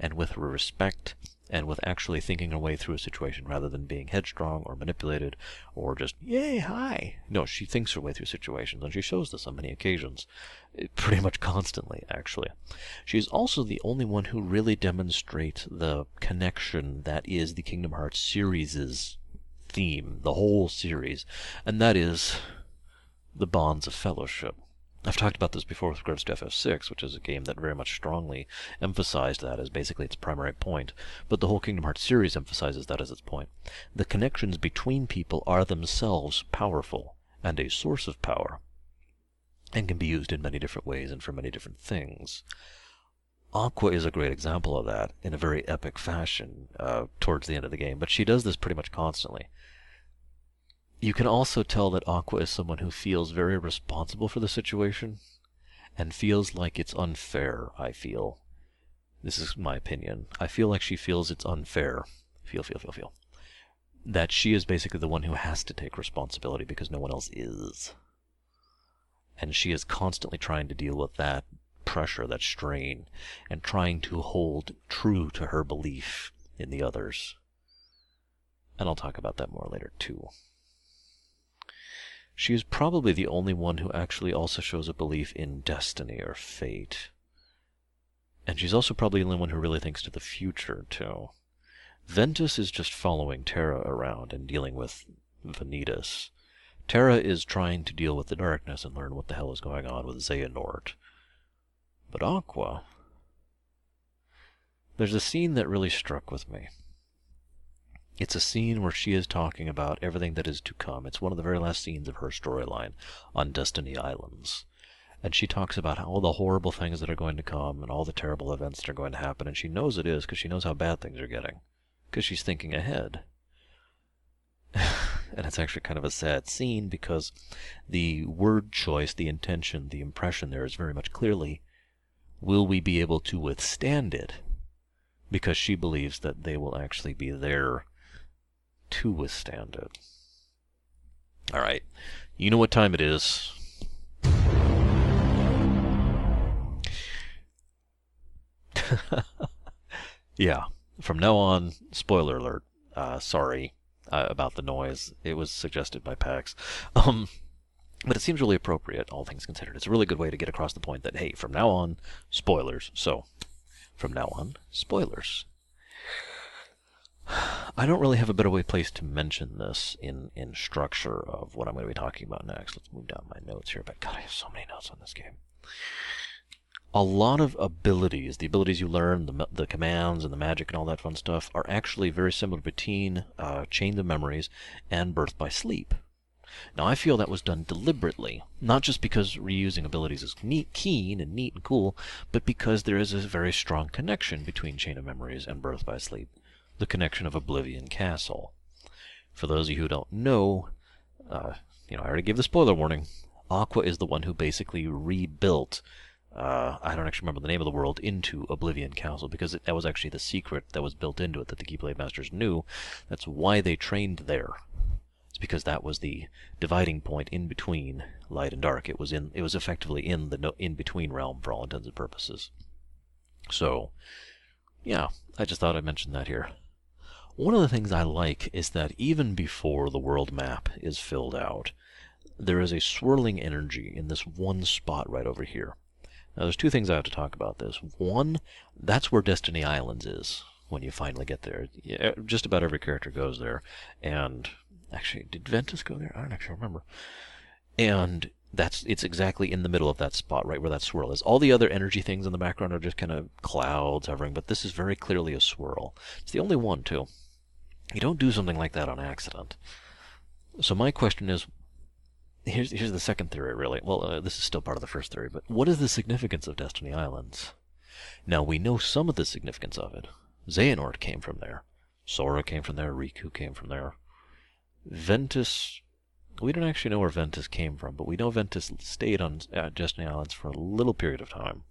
and with respect and with actually thinking her way through a situation rather than being headstrong or manipulated or just, yay, hi. No, she thinks her way through situations, and she shows this on many occasions. Eh, pretty much constantly, actually. She's also the only one who really demonstrates the connection that is the Kingdom Hearts series' theme the whole series, and that is the bonds of fellowship. I've talked about this before with regards to FF6, which is a game that very much strongly emphasized that as basically its primary point, but the whole Kingdom Hearts series emphasizes that as its point. The connections between people are themselves powerful and a source of power, and can be used in many different ways and for many different things. Aqua is a great example of that in a very epic fashion uh, towards the end of the game, but she does this pretty much constantly. You can also tell that Aqua is someone who feels very responsible for the situation and feels like it's unfair, I feel. This is my opinion. I feel like she feels it's unfair. Feel, feel, feel, feel. That she is basically the one who has to take responsibility because no one else is. And she is constantly trying to deal with that pressure, that strain, and trying to hold true to her belief in the others. And I'll talk about that more later, too. She is probably the only one who actually also shows a belief in destiny or fate. And she's also probably the only one who really thinks to the future, too. Ventus is just following Terra around and dealing with Vanitas. Terra is trying to deal with the darkness and learn what the hell is going on with Xehanort. But Aqua... There's a scene that really struck with me. It's a scene where she is talking about everything that is to come. It's one of the very last scenes of her storyline on Destiny Islands. And she talks about all the horrible things that are going to come and all the terrible events that are going to happen. And she knows it is because she knows how bad things are getting. Because she's thinking ahead. [laughs] and it's actually kind of a sad scene because the word choice, the intention, the impression there is very much clearly will we be able to withstand it? Because she believes that they will actually be there to withstand it. All right. You know what time it is. [laughs] yeah. From now on, spoiler alert. Uh, sorry uh, about the noise. It was suggested by PAX. Um, but it seems really appropriate, all things considered. It's a really good way to get across the point that, hey, from now on, spoilers. So, from now on, spoilers. I don't really have a better way place to mention this in, in structure of what I'm going to be talking about next. Let's move down my notes here. But God, I have so many notes on this game. A lot of abilities, the abilities you learn, the, the commands and the magic and all that fun stuff, are actually very similar between uh, of Memories and Birth by Sleep. Now, I feel that was done deliberately, not just because reusing abilities is neat, keen and neat and cool, but because there is a very strong connection between Chain of Memories and Birth by Sleep the connection of Oblivion Castle. For those of you who don't know, uh, you know, I already gave the spoiler warning. Aqua is the one who basically rebuilt, uh, I don't actually remember the name of the world, into Oblivion Castle, because it, that was actually the secret that was built into it that the Keyblade Masters knew. That's why they trained there. It's because that was the dividing point in between light and dark. It was in, it was effectively in the no, in-between realm for all intents and purposes. So, yeah, I just thought I'd mention that here. One of the things I like is that even before the world map is filled out, there is a swirling energy in this one spot right over here. Now, there's two things I have to talk about this. One, that's where Destiny Islands is when you finally get there. Just about every character goes there. And actually, did Ventus go there? I don't actually remember. And that's it's exactly in the middle of that spot, right where that swirl is. All the other energy things in the background are just kind of clouds hovering, but this is very clearly a swirl. It's the only one, too. You don't do something like that on accident. So my question is, here's here's the second theory, really. Well, uh, this is still part of the first theory, but what is the significance of Destiny Islands? Now we know some of the significance of it. Xehanort came from there. Sora came from there. Riku came from there. Ventus we don't actually know where Ventus came from, but we know Ventus stayed on uh, Destiny Islands for a little period of time.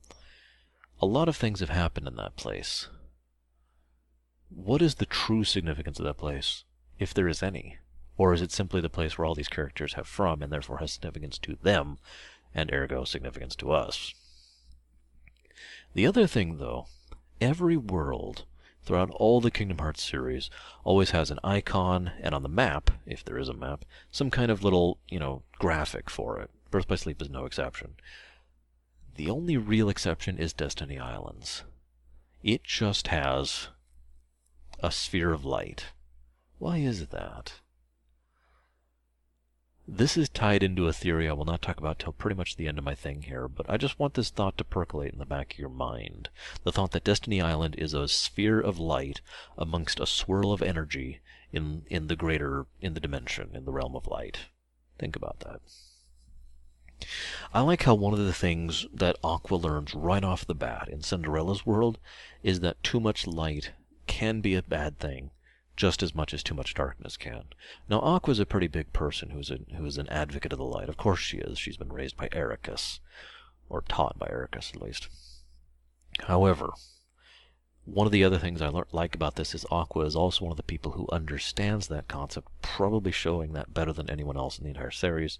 A lot of things have happened in that place. What is the true significance of that place, if there is any? Or is it simply the place where all these characters have from and therefore has significance to them, and ergo significance to us? The other thing, though, every world throughout all the Kingdom Hearts series always has an icon, and on the map, if there is a map, some kind of little, you know, graphic for it. Birth by Sleep is no exception. The only real exception is Destiny Islands. It just has a sphere of light. Why is that? This is tied into a theory I will not talk about till pretty much the end of my thing here, but I just want this thought to percolate in the back of your mind. The thought that Destiny Island is a sphere of light amongst a swirl of energy in, in the greater, in the dimension, in the realm of light. Think about that. I like how one of the things that Aqua learns right off the bat in Cinderella's world is that too much light can be a bad thing just as much as too much darkness can. Now, Aqua's a pretty big person who's, a, who's an advocate of the light. Of course she is. She's been raised by Eraqus, or taught by Eraqus at least. However, one of the other things I like about this is Aqua is also one of the people who understands that concept, probably showing that better than anyone else in the entire series,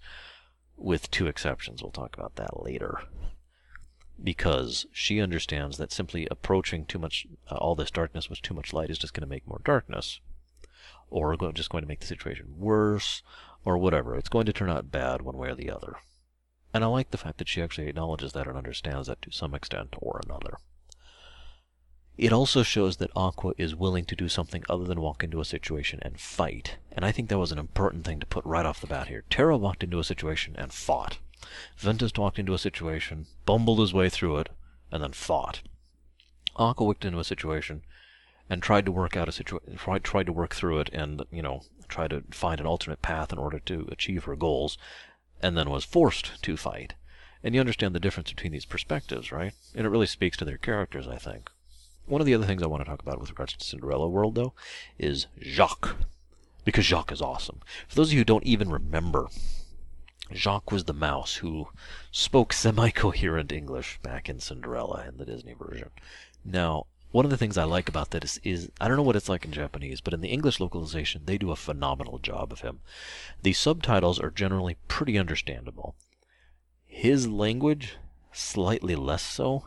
with two exceptions. We'll talk about that later because she understands that simply approaching too much uh, all this darkness with too much light is just going to make more darkness or just going to make the situation worse or whatever it's going to turn out bad one way or the other and i like the fact that she actually acknowledges that and understands that to some extent or another it also shows that Aqua is willing to do something other than walk into a situation and fight. And I think that was an important thing to put right off the bat here. Terra walked into a situation and fought. Ventus talked into a situation, bumbled his way through it, and then fought. Aqua walked into a situation and tried to work out a situation, tried, tried to work through it, and you know, try to find an alternate path in order to achieve her goals, and then was forced to fight. And you understand the difference between these perspectives, right? And it really speaks to their characters, I think. One of the other things I want to talk about with regards to Cinderella World, though, is Jaq. Because Jaq is awesome. For those of you who don't even remember Jaq was the mouse who spoke semi-coherent English back in Cinderella in the Disney version. Now, one of the things I like about that is, is, I don't know what it's like in Japanese, but in the English localization, they do a phenomenal job of him. The subtitles are generally pretty understandable. His language, slightly less so,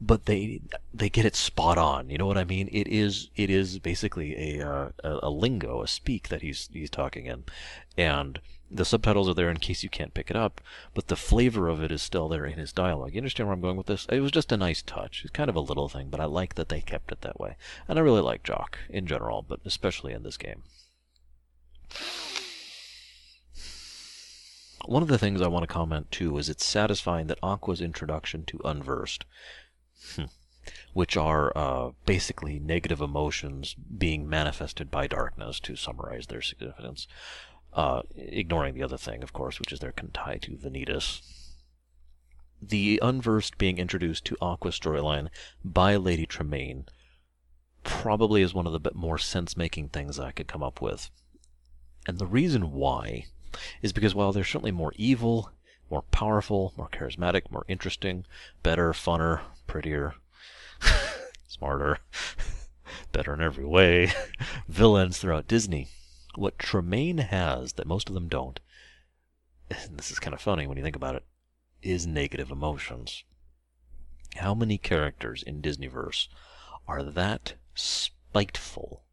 but they they get it spot on. You know what I mean? It is it is basically a uh, a, a lingo, a speak that he's he's talking in, and the subtitles are there in case you can't pick it up, but the flavor of it is still there in his dialogue. You understand where I'm going with this? It was just a nice touch. It's kind of a little thing, but I like that they kept it that way. And I really like Jaq in general, but especially in this game. One of the things I want to comment too is it's satisfying that Aqua's introduction to Unversed, hmm, which are uh, basically negative emotions being manifested by darkness, to summarize their significance, uh, ignoring the other thing, of course, which is their contai to Vanitas. The Unversed being introduced to Aqua storyline by Lady Tremaine probably is one of the more sense-making things I could come up with. And the reason why is because while they're certainly more evil, more powerful, more charismatic, more interesting, better, funner, prettier, [laughs] smarter, [laughs] better in every way, [laughs] villains throughout Disney, what Tremaine has that most of them don't, and this is kind of funny when you think about it, is negative emotions. How many characters in Disneyverse are that spiteful,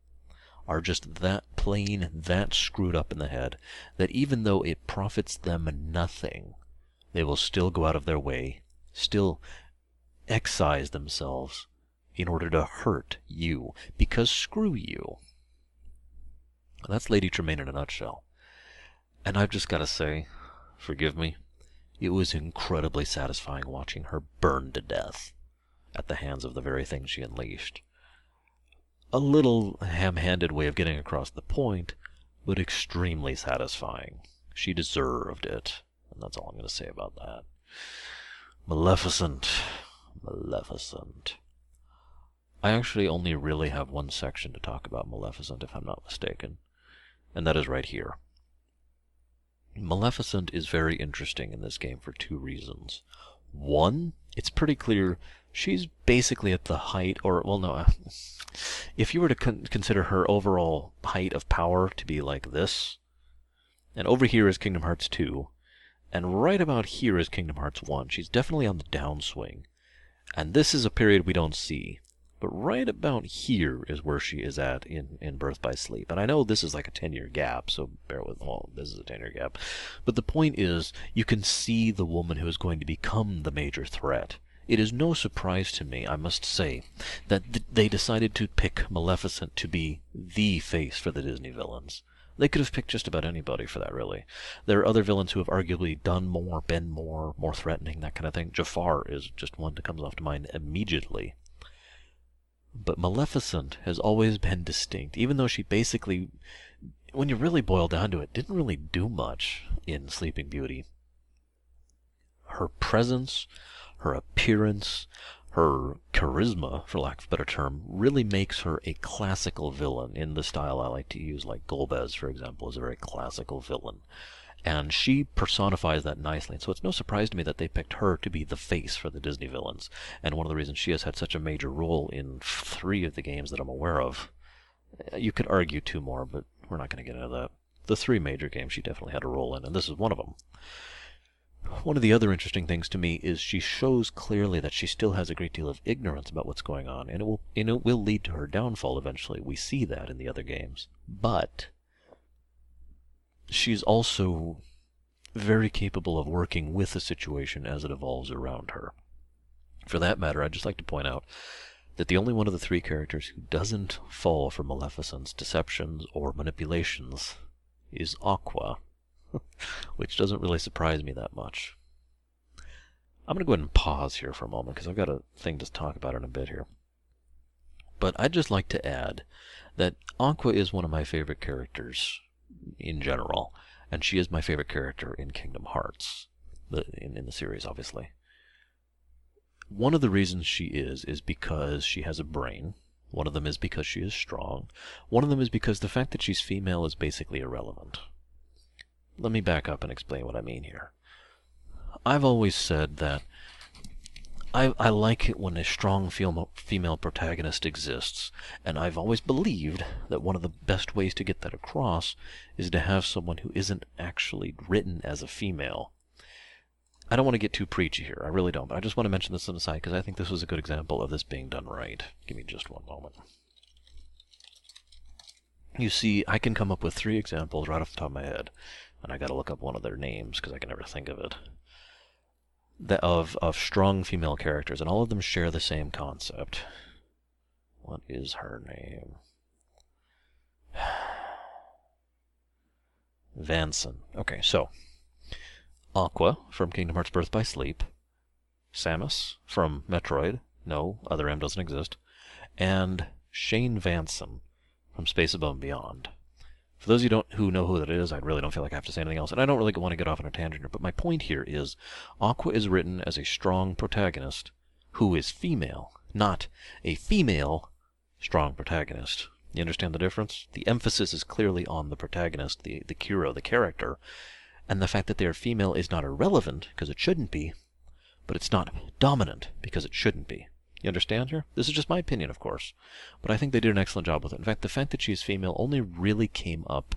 are just that plain, that screwed up in the head, that even though it profits them nothing, they will still go out of their way, still excise themselves in order to hurt you, because screw you. That's Lady Tremaine in a nutshell. And I've just got to say, forgive me, it was incredibly satisfying watching her burn to death at the hands of the very thing she unleashed. A little ham-handed way of getting across the point, but extremely satisfying. She deserved it, and that's all I'm going to say about that. Maleficent. Maleficent. I actually only really have one section to talk about Maleficent, if I'm not mistaken and that is right here. Maleficent is very interesting in this game for two reasons. One, it's pretty clear she's basically at the height, or, well, no, [laughs] if you were to con consider her overall height of power to be like this, and over here is Kingdom Hearts 2, and right about here is Kingdom Hearts 1, she's definitely on the downswing. And this is a period we don't see. But right about here is where she is at in, in Birth by Sleep. And I know this is like a 10 year gap, so bear with me. well, this is a 10 year gap. But the point is, you can see the woman who is going to become the major threat. It is no surprise to me, I must say, that th they decided to pick Maleficent to be the face for the Disney villains. They could have picked just about anybody for that, really. There are other villains who have arguably done more, been more, more threatening, that kind of thing. Jafar is just one that comes off to mind immediately. But Maleficent has always been distinct, even though she basically, when you really boil down to it, didn't really do much in Sleeping Beauty. Her presence, her appearance, her charisma, for lack of a better term, really makes her a classical villain in the style I like to use, like Golbez, for example, is a very classical villain. And she personifies that nicely. And so it's no surprise to me that they picked her to be the face for the Disney villains. And one of the reasons she has had such a major role in three of the games that I'm aware of. Uh, you could argue two more, but we're not going to get into that. The three major games she definitely had a role in, and this is one of them. One of the other interesting things to me is she shows clearly that she still has a great deal of ignorance about what's going on, and it will and it will lead to her downfall eventually. We see that in the other games. But she's also very capable of working with the situation as it evolves around her. For that matter, I'd just like to point out that the only one of the three characters who doesn't fall for Maleficent's deceptions or manipulations is Aqua. [laughs] which doesn't really surprise me that much. I'm going to go ahead and pause here for a moment because I've got a thing to talk about in a bit here. But I'd just like to add that Aqua is one of my favorite characters in general, and she is my favorite character in Kingdom Hearts, the, in, in the series, obviously. One of the reasons she is, is because she has a brain. One of them is because she is strong. One of them is because the fact that she's female is basically irrelevant. Let me back up and explain what I mean here. I've always said that I, I like it when a strong female, female protagonist exists, and I've always believed that one of the best ways to get that across is to have someone who isn't actually written as a female. I don't want to get too preachy here, I really don't, but I just want to mention this on the side because I think this was a good example of this being done right. Give me just one moment. You see, I can come up with three examples right off the top of my head and I gotta look up one of their names because I can never think of it. That of of strong female characters, and all of them share the same concept. What is her name? [sighs] Vansen. Okay, so Aqua from Kingdom Hearts Birth by Sleep, Samus from Metroid. No, other M doesn't exist, and Shane Vansen from Space Above and Beyond. For those of you don't, who know who that is, I really don't feel like I have to say anything else, and I don't really want to get off on a tangent here, but my point here is Aqua is written as a strong protagonist who is female, not a female strong protagonist. You understand the difference? The emphasis is clearly on the protagonist, the, the hero, the character, and the fact that they are female is not irrelevant, because it shouldn't be, but it's not dominant, because it shouldn't be. You understand here? This is just my opinion, of course. But I think they did an excellent job with it. In fact, the fact that she's female only really came up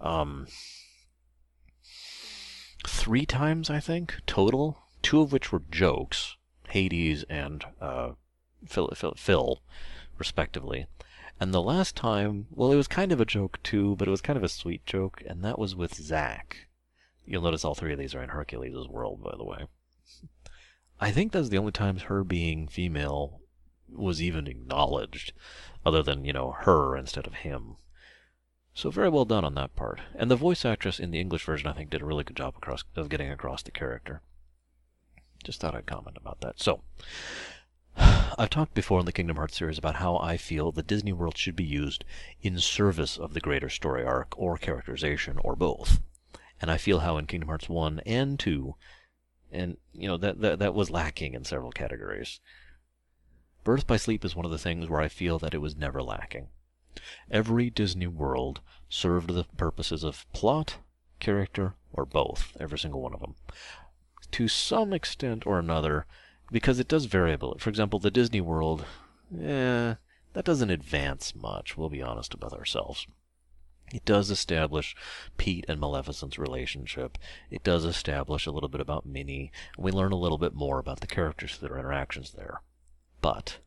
um, three times, I think, total. Two of which were jokes Hades and uh, Phil, Phil, Phil, respectively. And the last time, well, it was kind of a joke too, but it was kind of a sweet joke, and that was with Zack. You'll notice all three of these are in Hercules' world, by the way. I think that's the only times her being female was even acknowledged, other than, you know, her instead of him. So very well done on that part. And the voice actress in the English version, I think, did a really good job across, of getting across the character. Just thought I'd comment about that. So, [sighs] I've talked before in the Kingdom Hearts series about how I feel the Disney World should be used in service of the greater story arc, or characterization, or both. And I feel how in Kingdom Hearts 1 and 2, and you know that, that that was lacking in several categories. Birth by Sleep is one of the things where I feel that it was never lacking. Every Disney World served the purposes of plot, character, or both, every single one of them. To some extent or another, because it does vary. For example, the Disney World, eh, that doesn't advance much, we'll be honest about ourselves. It does establish Pete and Maleficent's relationship. It does establish a little bit about Minnie. We learn a little bit more about the characters their interactions there. But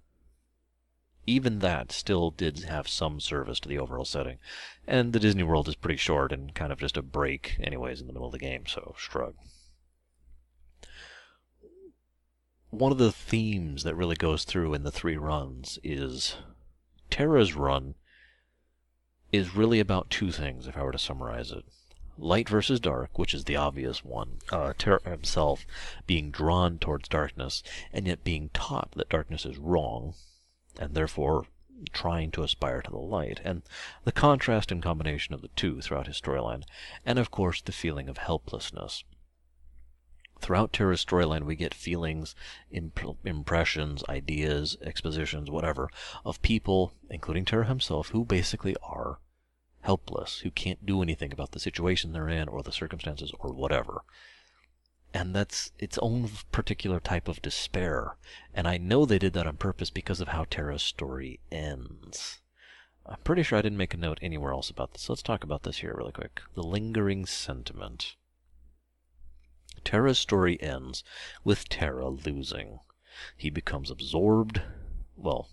even that still did have some service to the overall setting. And the Disney World is pretty short and kind of just a break, anyways, in the middle of the game, so shrug. One of the themes that really goes through in the three runs is Terra's run is really about two things, if I were to summarize it. Light versus dark, which is the obvious one. Uh, Terra himself being drawn towards darkness, and yet being taught that darkness is wrong, and therefore trying to aspire to the light, and the contrast and combination of the two throughout his storyline, and of course the feeling of helplessness. Throughout Terra's storyline, we get feelings, imp- impressions, ideas, expositions, whatever, of people, including Terra himself, who basically are helpless, who can't do anything about the situation they're in or the circumstances or whatever and that's its own particular type of despair. And I know they did that on purpose because of how Terra's story ends. I'm pretty sure I didn't make a note anywhere else about this. Let's talk about this here really quick. The lingering sentiment. Terra's story ends with Terra losing. He becomes absorbed. Well,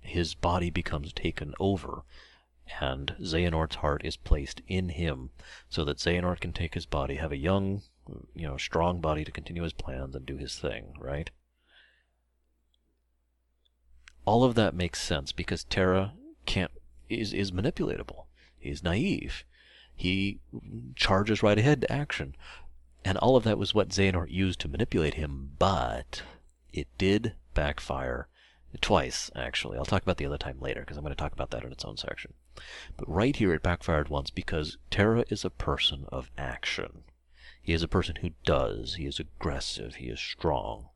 his body becomes taken over, and Xehanort's heart is placed in him so that Xehanort can take his body, have a young, you know, strong body to continue his plans and do his thing, right? All of that makes sense because Terra can't is is manipulatable. He's naive. He charges right ahead to action. And all of that was what Xehanort used to manipulate him, but it did backfire twice, actually. I'll talk about the other time later because I'm going to talk about that in its own section. But right here it backfired once because Terra is a person of action. He is a person who does. He is aggressive. He is strong.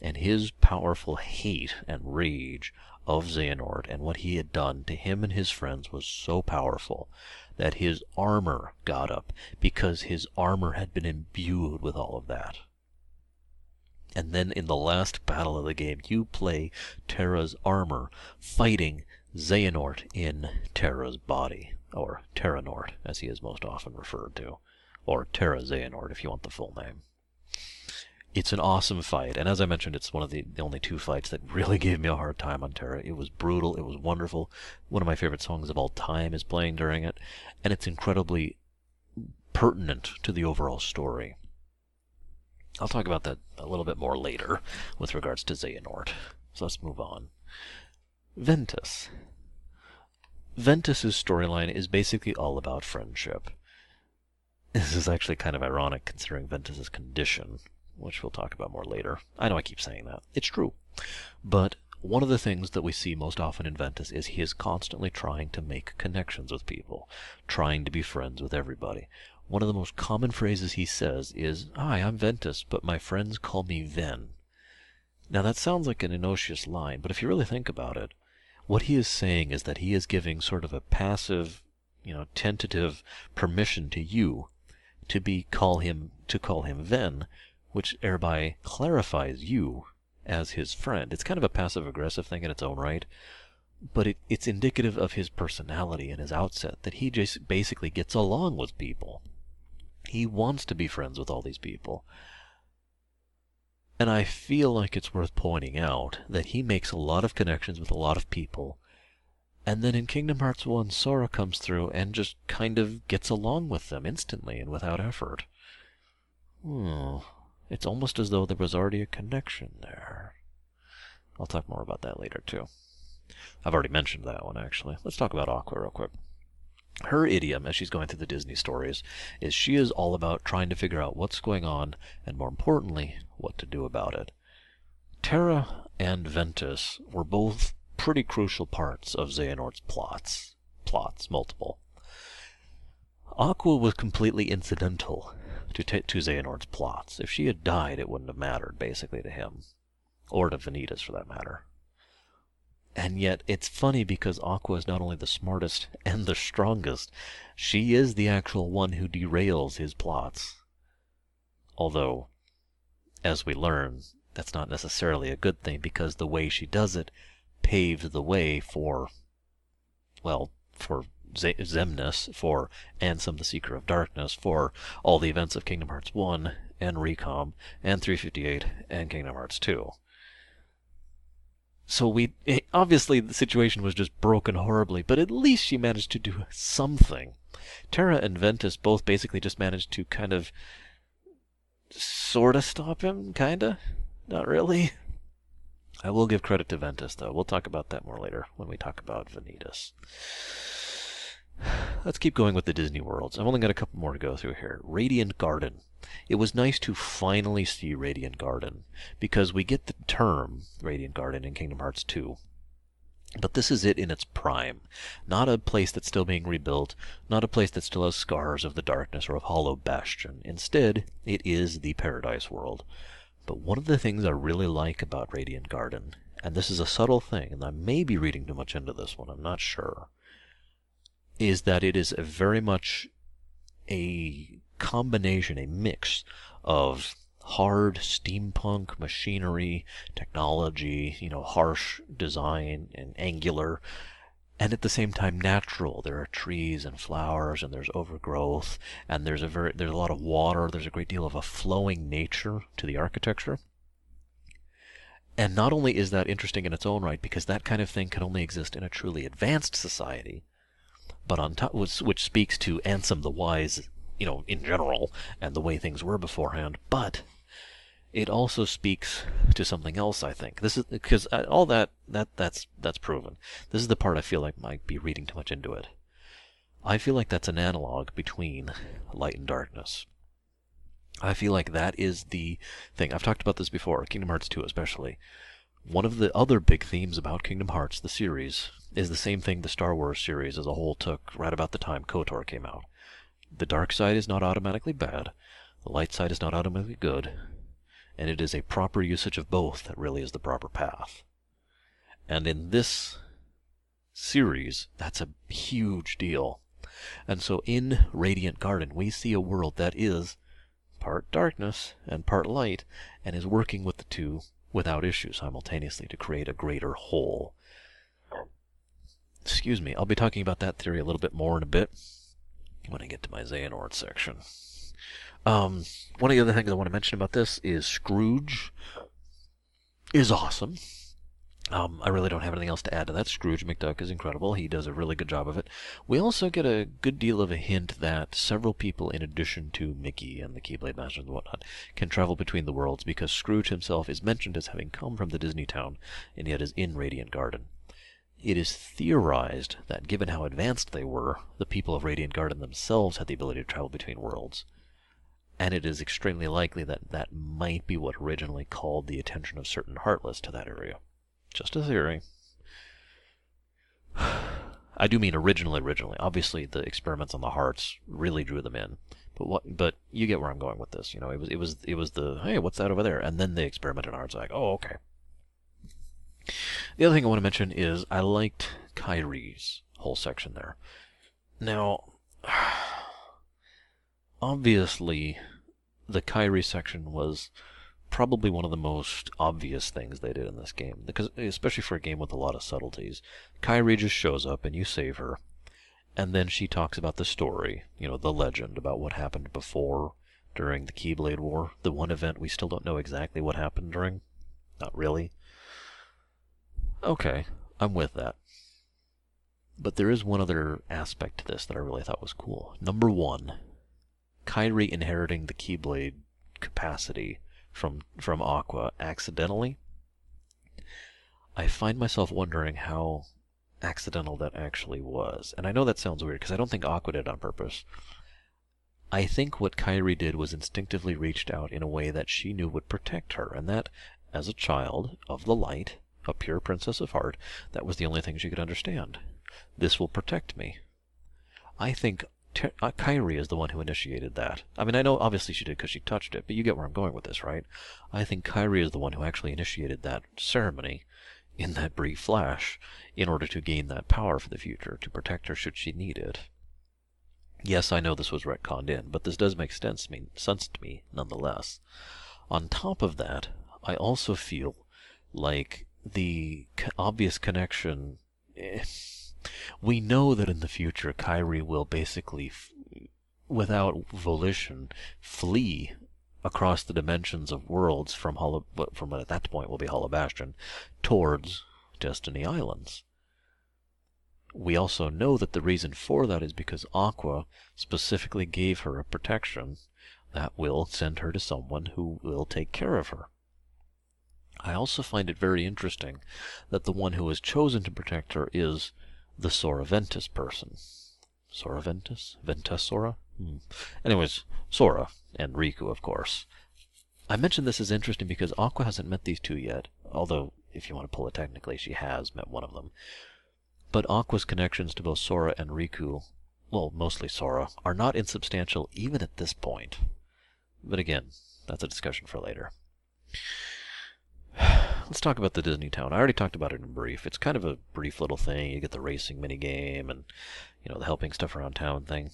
And his powerful hate and rage of Xehanort and what he had done to him and his friends was so powerful that his armor got up because his armor had been imbued with all of that. And then in the last battle of the game, you play Terra's armor fighting Xehanort in Terra's body, or Terranort, as he is most often referred to or Terra Xehanort if you want the full name. It's an awesome fight, and as I mentioned, it's one of the, the only two fights that really gave me a hard time on Terra. It was brutal, it was wonderful. One of my favorite songs of all time is playing during it, and it's incredibly pertinent to the overall story. I'll talk about that a little bit more later with regards to Xehanort. So let's move on. Ventus. Ventus's storyline is basically all about friendship. This is actually kind of ironic considering Ventus's condition, which we'll talk about more later. I know I keep saying that. It's true. But one of the things that we see most often in Ventus is he is constantly trying to make connections with people, trying to be friends with everybody. One of the most common phrases he says is, Hi, I'm Ventus, but my friends call me Ven. Now that sounds like an innocuous line, but if you really think about it, what he is saying is that he is giving sort of a passive, you know, tentative permission to you to be call him to call him Ven, which thereby clarifies you as his friend. It's kind of a passive aggressive thing in its own right, but it, it's indicative of his personality and his outset that he just basically gets along with people. He wants to be friends with all these people. And I feel like it's worth pointing out that he makes a lot of connections with a lot of people and then in Kingdom Hearts 1, Sora comes through and just kind of gets along with them instantly and without effort. Hmm. It's almost as though there was already a connection there. I'll talk more about that later, too. I've already mentioned that one, actually. Let's talk about Aqua real quick. Her idiom, as she's going through the Disney stories, is she is all about trying to figure out what's going on, and more importantly, what to do about it. Terra and Ventus were both pretty crucial parts of Xehanort's plots. Plots, multiple. Aqua was completely incidental to, t- to Xehanort's plots. If she had died, it wouldn't have mattered, basically, to him. Or to Vanitas, for that matter. And yet, it's funny because Aqua is not only the smartest [laughs] and the strongest, she is the actual one who derails his plots. Although, as we learn, that's not necessarily a good thing because the way she does it paved the way for, well, for Xemnas, for Ansem the Seeker of Darkness, for all the events of Kingdom Hearts 1 and Recom and 358 and Kingdom Hearts 2. So we eh, obviously the situation was just broken horribly, but at least she managed to do something. Terra and Ventus both basically just managed to kind of sort of stop him, kinda. Not really. I will give credit to Ventus, though. We'll talk about that more later when we talk about Vanitas. Let's keep going with the Disney worlds. I've only got a couple more to go through here. Radiant Garden. It was nice to finally see Radiant Garden because we get the term Radiant Garden in Kingdom Hearts 2. But this is it in its prime. Not a place that's still being rebuilt, not a place that still has scars of the darkness or of Hollow Bastion. Instead, it is the Paradise World. But one of the things I really like about Radiant Garden, and this is a subtle thing, and I may be reading too much into this one, I'm not sure, is that it is very much a combination, a mix of hard steampunk machinery, technology, you know, harsh design and angular, and at the same time natural. There are trees and flowers and there's overgrowth and there's a very there's a lot of water, there's a great deal of a flowing nature to the architecture. And not only is that interesting in its own right because that kind of thing can only exist in a truly advanced society, but on top which, which speaks to Ansem the Wise, you know, in general and the way things were beforehand, but it also speaks to something else. I think this is because uh, all that that that's that's proven. This is the part I feel like might be reading too much into it. I feel like that's an analog between light and darkness. I feel like that is the thing. I've talked about this before, Kingdom Hearts 2 especially. One of the other big themes about Kingdom Hearts, the series, is the same thing the Star Wars series as a whole took right about the time KOTOR came out. The dark side is not automatically bad, the light side is not automatically good, and it is a proper usage of both that really is the proper path. And in this series, that's a huge deal. And so in Radiant Garden, we see a world that is part darkness and part light, and is working with the two without issue simultaneously to create a greater whole. Excuse me, I'll be talking about that theory a little bit more in a bit when I get to my Xehanort section. Um, one of the other things I want to mention about this is Scrooge is awesome. Um, I really don't have anything else to add to that. Scrooge McDuck is incredible. He does a really good job of it. We also get a good deal of a hint that several people, in addition to Mickey and the Keyblade Masters and whatnot, can travel between the worlds because Scrooge himself is mentioned as having come from the Disney town and yet is in Radiant Garden. It is theorized that given how advanced they were, the people of Radiant Garden themselves had the ability to travel between worlds and it is extremely likely that that might be what originally called the attention of certain Heartless to that area. Just a theory. [sighs] I do mean originally, originally. Obviously, the experiments on the hearts really drew them in. But what? But you get where I'm going with this. You know, it was it was it was the hey, what's that over there? And then they experimented on hearts. Like, oh, okay. The other thing I want to mention is I liked Kairi's whole section there. Now, [sighs] obviously, the Kairi section was probably one of the most obvious things they did in this game, because especially for a game with a lot of subtleties. Kairi just shows up and you save her, and then she talks about the story, you know, the legend about what happened before during the Keyblade War, the one event we still don't know exactly what happened during. Not really. Okay, I'm with that. But there is one other aspect to this that I really thought was cool. Number one, Kairi inheriting the Keyblade capacity from from Aqua accidentally. I find myself wondering how accidental that actually was. And I know that sounds weird because I don't think Aqua did it on purpose. I think what Kairi did was instinctively reached out in a way that she knew would protect her, and that, as a child of the light, a pure princess of heart, that was the only thing she could understand. This will protect me. I think Ter- uh, Kairi is the one who initiated that. I mean, I know obviously she did because she touched it, but you get where I'm going with this, right? I think Kairi is the one who actually initiated that ceremony in that brief flash in order to gain that power for the future, to protect her should she need it. Yes, I know this was retconned in, but this does make sense to me, sense to me nonetheless. On top of that, I also feel like the obvious connection. Eh, we know that in the future, Kairi will basically, without volition, flee across the dimensions of worlds from Hollow, from what at that point will be Hollow Bastion, towards Destiny Islands. We also know that the reason for that is because Aqua specifically gave her a protection that will send her to someone who will take care of her. I also find it very interesting that the one who is chosen to protect her is the Sora Ventus person. Sora Ventus? Ventus Sora? Hmm. Anyways, Sora and Riku, of course. I mention this is interesting because Aqua hasn't met these two yet, although, if you want to pull it technically, she has met one of them. But Aqua's connections to both Sora and Riku, well, mostly Sora, are not insubstantial even at this point. But again, that's a discussion for later. [sighs] Let's talk about the Disney Town. I already talked about it in brief. It's kind of a brief little thing. You get the racing mini game and you know the helping stuff around town thing.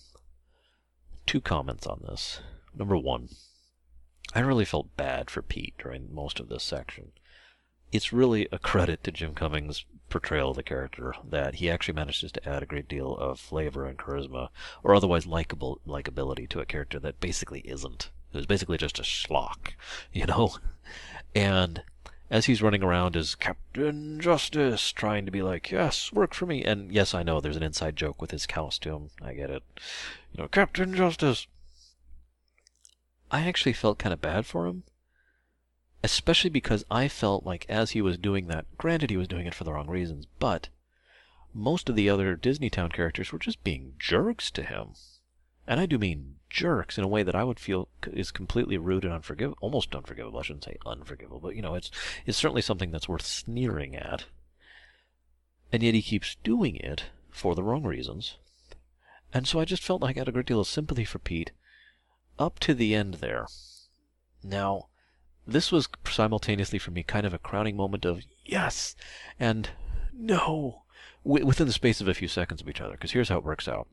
Two comments on this. Number one, I really felt bad for Pete during most of this section. It's really a credit to Jim Cummings' portrayal of the character that he actually manages to add a great deal of flavor and charisma, or otherwise likable likability to a character that basically isn't. It was basically just a schlock, [laughs] you know? And as he's running around as Captain Justice, trying to be like, yes, work for me. And yes, I know there's an inside joke with his costume. I get it. You know, Captain Justice. I actually felt kind of bad for him. Especially because I felt like as he was doing that, granted he was doing it for the wrong reasons, but most of the other Disneytown characters were just being jerks to him. And I do mean jerks in a way that I would feel is completely rude and unforgivable, almost unforgivable. I shouldn't say unforgivable, but you know, it's it's certainly something that's worth sneering at. And yet he keeps doing it for the wrong reasons. And so I just felt like I had a great deal of sympathy for Pete up to the end there. Now, this was simultaneously for me kind of a crowning moment of yes and no within the space of a few seconds of each other. Because here's how it works out.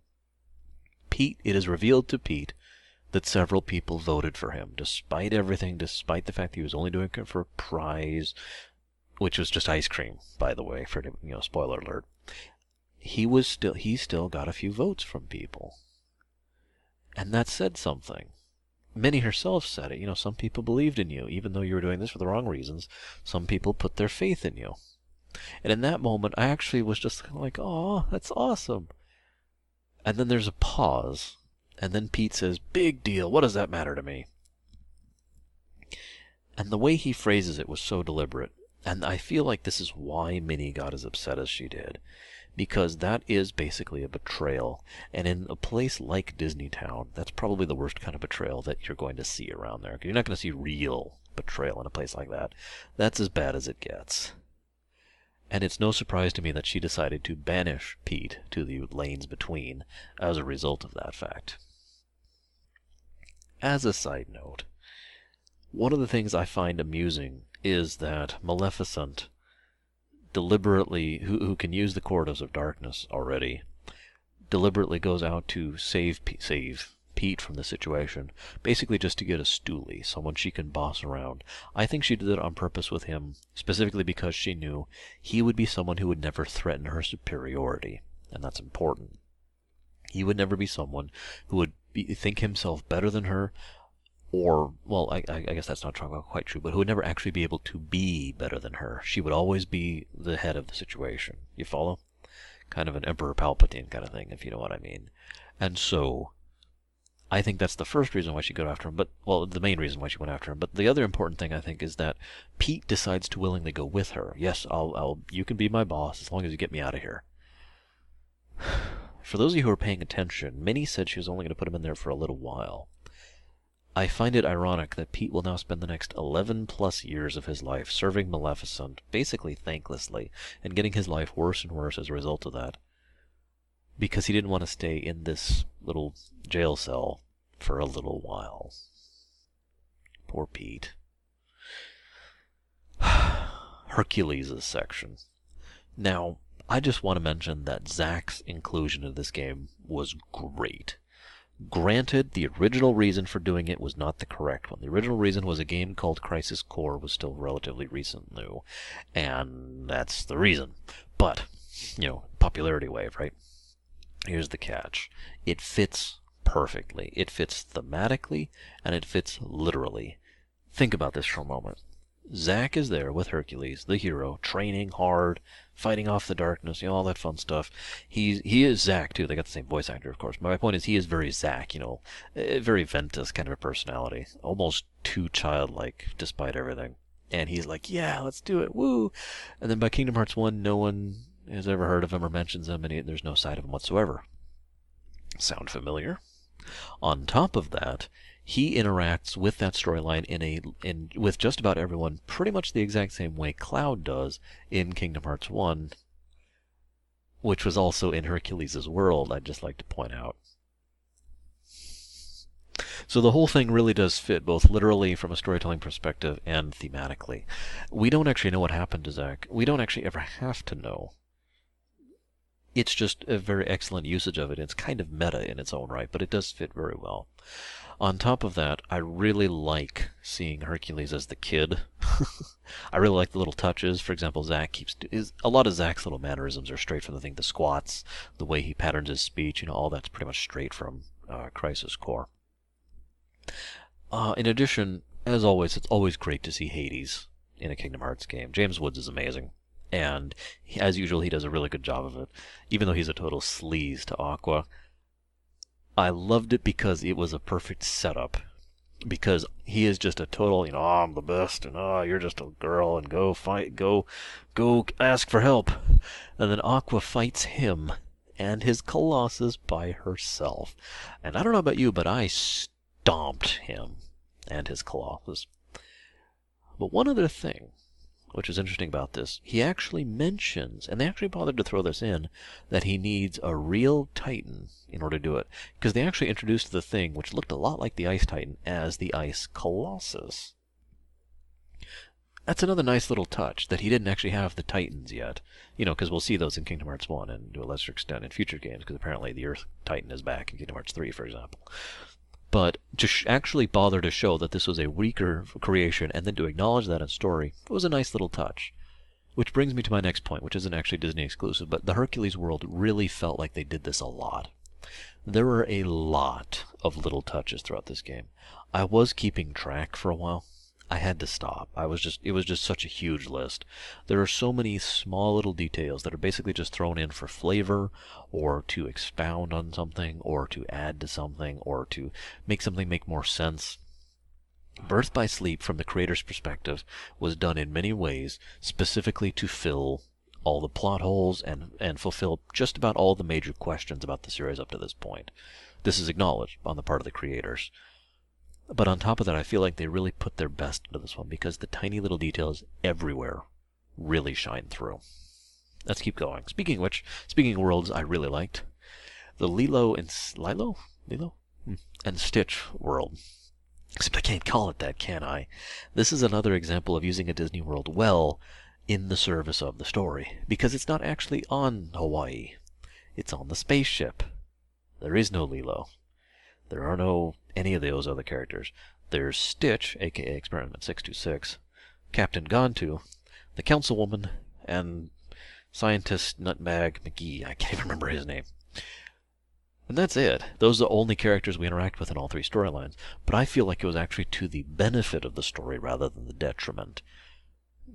Pete, it is revealed to Pete that several people voted for him, despite everything, despite the fact that he was only doing it for a prize, which was just ice cream, by the way, for you know, spoiler alert. He was still he still got a few votes from people. And that said something. Minnie herself said it. You know, some people believed in you, even though you were doing this for the wrong reasons. Some people put their faith in you. And in that moment, I actually was just kind of like, oh, that's awesome. And then there's a pause. And then Pete says, Big deal. What does that matter to me? And the way he phrases it was so deliberate. And I feel like this is why Minnie got as upset as she did. Because that is basically a betrayal. And in a place like Disneytown, that's probably the worst kind of betrayal that you're going to see around there. You're not going to see real betrayal in a place like that. That's as bad as it gets and it's no surprise to me that she decided to banish Pete to the lanes between as a result of that fact. As a side note, one of the things I find amusing is that Maleficent deliberately, who, who can use the corridors of darkness already, deliberately goes out to save save Pete from the situation, basically just to get a stoolie, someone she can boss around. I think she did it on purpose with him, specifically because she knew he would be someone who would never threaten her superiority, and that's important. He would never be someone who would be, think himself better than her, or, well, I, I guess that's not quite true, but who would never actually be able to be better than her. She would always be the head of the situation. You follow? Kind of an Emperor Palpatine kind of thing, if you know what I mean. And so, I think that's the first reason why she got after him, but well, the main reason why she went after him. But the other important thing I think is that Pete decides to willingly go with her. Yes, I'll, I'll, you can be my boss as long as you get me out of here. [sighs] For those of you who are paying attention, Minnie said she was only going to put him in there for a little while. I find it ironic that Pete will now spend the next 11 plus years of his life serving Maleficent, basically thanklessly, and getting his life worse and worse as a result of that because he didn't want to stay in this little jail cell for a little while. Poor Pete. [sighs] Hercules' section. Now, I just want to mention that Zack's inclusion in this game was great. Granted, the original reason for doing it was not the correct one. The original reason was a game called Crisis Core was still relatively recent new, and that's the reason. But, you know, popularity wave, right? Here's the catch it fits perfectly. It fits thematically and it fits literally. Think about this for a moment. Zack is there with Hercules, the hero, training hard, fighting off the darkness, you know, all that fun stuff. He's he is Zack too. They got the same voice actor, of course. But my point is, he is very Zack, you know, very Ventus kind of a personality, almost too childlike, despite everything. And he's like, "Yeah, let's do it, woo!" And then by Kingdom Hearts One, no one has ever heard of him or mentions him, and he, there's no sight of him whatsoever. Sound familiar? On top of that, he interacts with that storyline in a in with just about everyone pretty much the exact same way Cloud does in Kingdom Hearts 1, which was also in Hercules' world, I'd just like to point out. So the whole thing really does fit both literally from a storytelling perspective and thematically. We don't actually know what happened to Zack. We don't actually ever have to know. It's just a very excellent usage of it. It's kind of meta in its own right, but it does fit very well. On top of that, I really like seeing Hercules as the kid. [laughs] I really like the little touches. For example, Zack keeps is a lot of Zack's little mannerisms are straight from the thing, the squats, the way he patterns his speech, you know, all that's pretty much straight from uh, Crisis Core. Uh, in addition, as always, it's always great to see Hades in a Kingdom Hearts game. James Woods is amazing, and as usual, he does a really good job of it. Even though he's a total sleaze to Aqua, I loved it because it was a perfect setup. Because he is just a total, you know, oh, I'm the best, and oh, you're just a girl, and go fight, go, go ask for help. And then Aqua fights him and his Colossus by herself. And I don't know about you, but I stomped him and his Colossus. But one other thing which is interesting about this, he actually mentions, and they actually bothered to throw this in, that he needs a real Titan in order to do it. Because they actually introduced the thing, which looked a lot like the Ice Titan, as the Ice Colossus. That's another nice little touch, that he didn't actually have the Titans yet. You know, because we'll see those in Kingdom Hearts 1 and to a lesser extent in future games, because apparently the Earth Titan is back in Kingdom Hearts 3, for example but to sh- actually bother to show that this was a weaker creation and then to acknowledge that in story was a nice little touch. Which brings me to my next point, which isn't actually Disney exclusive, but the Hercules world really felt like they did this a lot. There were a lot of little touches throughout this game. I was keeping track for a while, I had to stop. I was just it was just such a huge list. There are so many small little details that are basically just thrown in for flavor or to expound on something or to add to something or to make something make more sense. Birth by Sleep from the creator's perspective was done in many ways specifically to fill all the plot holes and and fulfill just about all the major questions about the series up to this point. This is acknowledged on the part of the creators. But on top of that, I feel like they really put their best into this one because the tiny little details everywhere really shine through. Let's keep going. Speaking of which, speaking of worlds I really liked, the Lilo and Lilo? Lilo? Hmm. And Stitch world. Except I can't call it that, can I? This is another example of using a Disney world well in the service of the story, because it's not actually on Hawaii. It's on the spaceship. There is no Lilo. There are no any of those other characters. There's Stitch, aka Experiment 626, Captain Gantu, the Councilwoman, and Scientist Nutmeg McGee. I can't even remember his name. And that's it. Those are the only characters we interact with in all three storylines. But I feel like it was actually to the benefit of the story rather than the detriment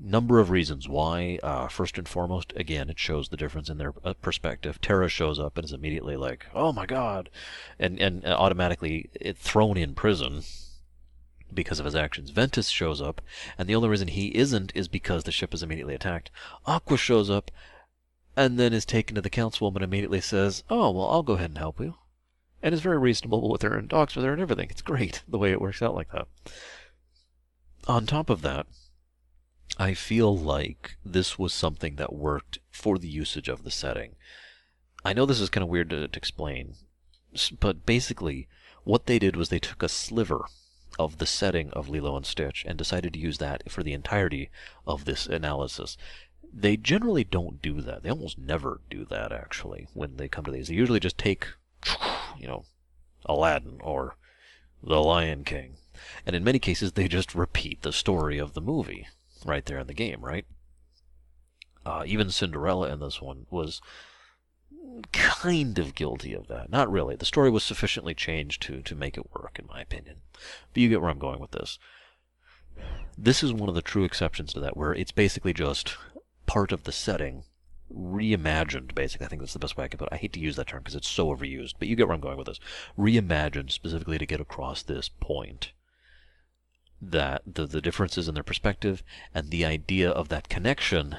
number of reasons why. Uh, first and foremost, again, it shows the difference in their uh, perspective. Terra shows up and is immediately like, "Oh my God," and and uh, automatically thrown in prison because of his actions. Ventus shows up, and the only reason he isn't is because the ship is immediately attacked. Aqua shows up, and then is taken to the councilwoman immediately says, "Oh well, I'll go ahead and help you," and is very reasonable with her and talks with her and everything. It's great the way it works out like that. On top of that, I feel like this was something that worked for the usage of the setting. I know this is kind of weird to, to explain, but basically, what they did was they took a sliver of the setting of Lilo and Stitch and decided to use that for the entirety of this analysis. They generally don't do that. They almost never do that, actually, when they come to these. They usually just take, [sniffs] you know, Aladdin or The Lion King. And in many cases, they just repeat the story of the movie right there in the game, right? Uh, even Cinderella in this one was kind of guilty of that. Not really. The story was sufficiently changed to, to make it work, in my opinion. But you get where I'm going with this. This is one of the true exceptions to that, where it's basically just part of the setting reimagined, basically. I think that's the best way I can put it. I hate to use that term because it's so overused, but you get where I'm going with this. Reimagined specifically to get across this point that the, the differences in their perspective and the idea of that connection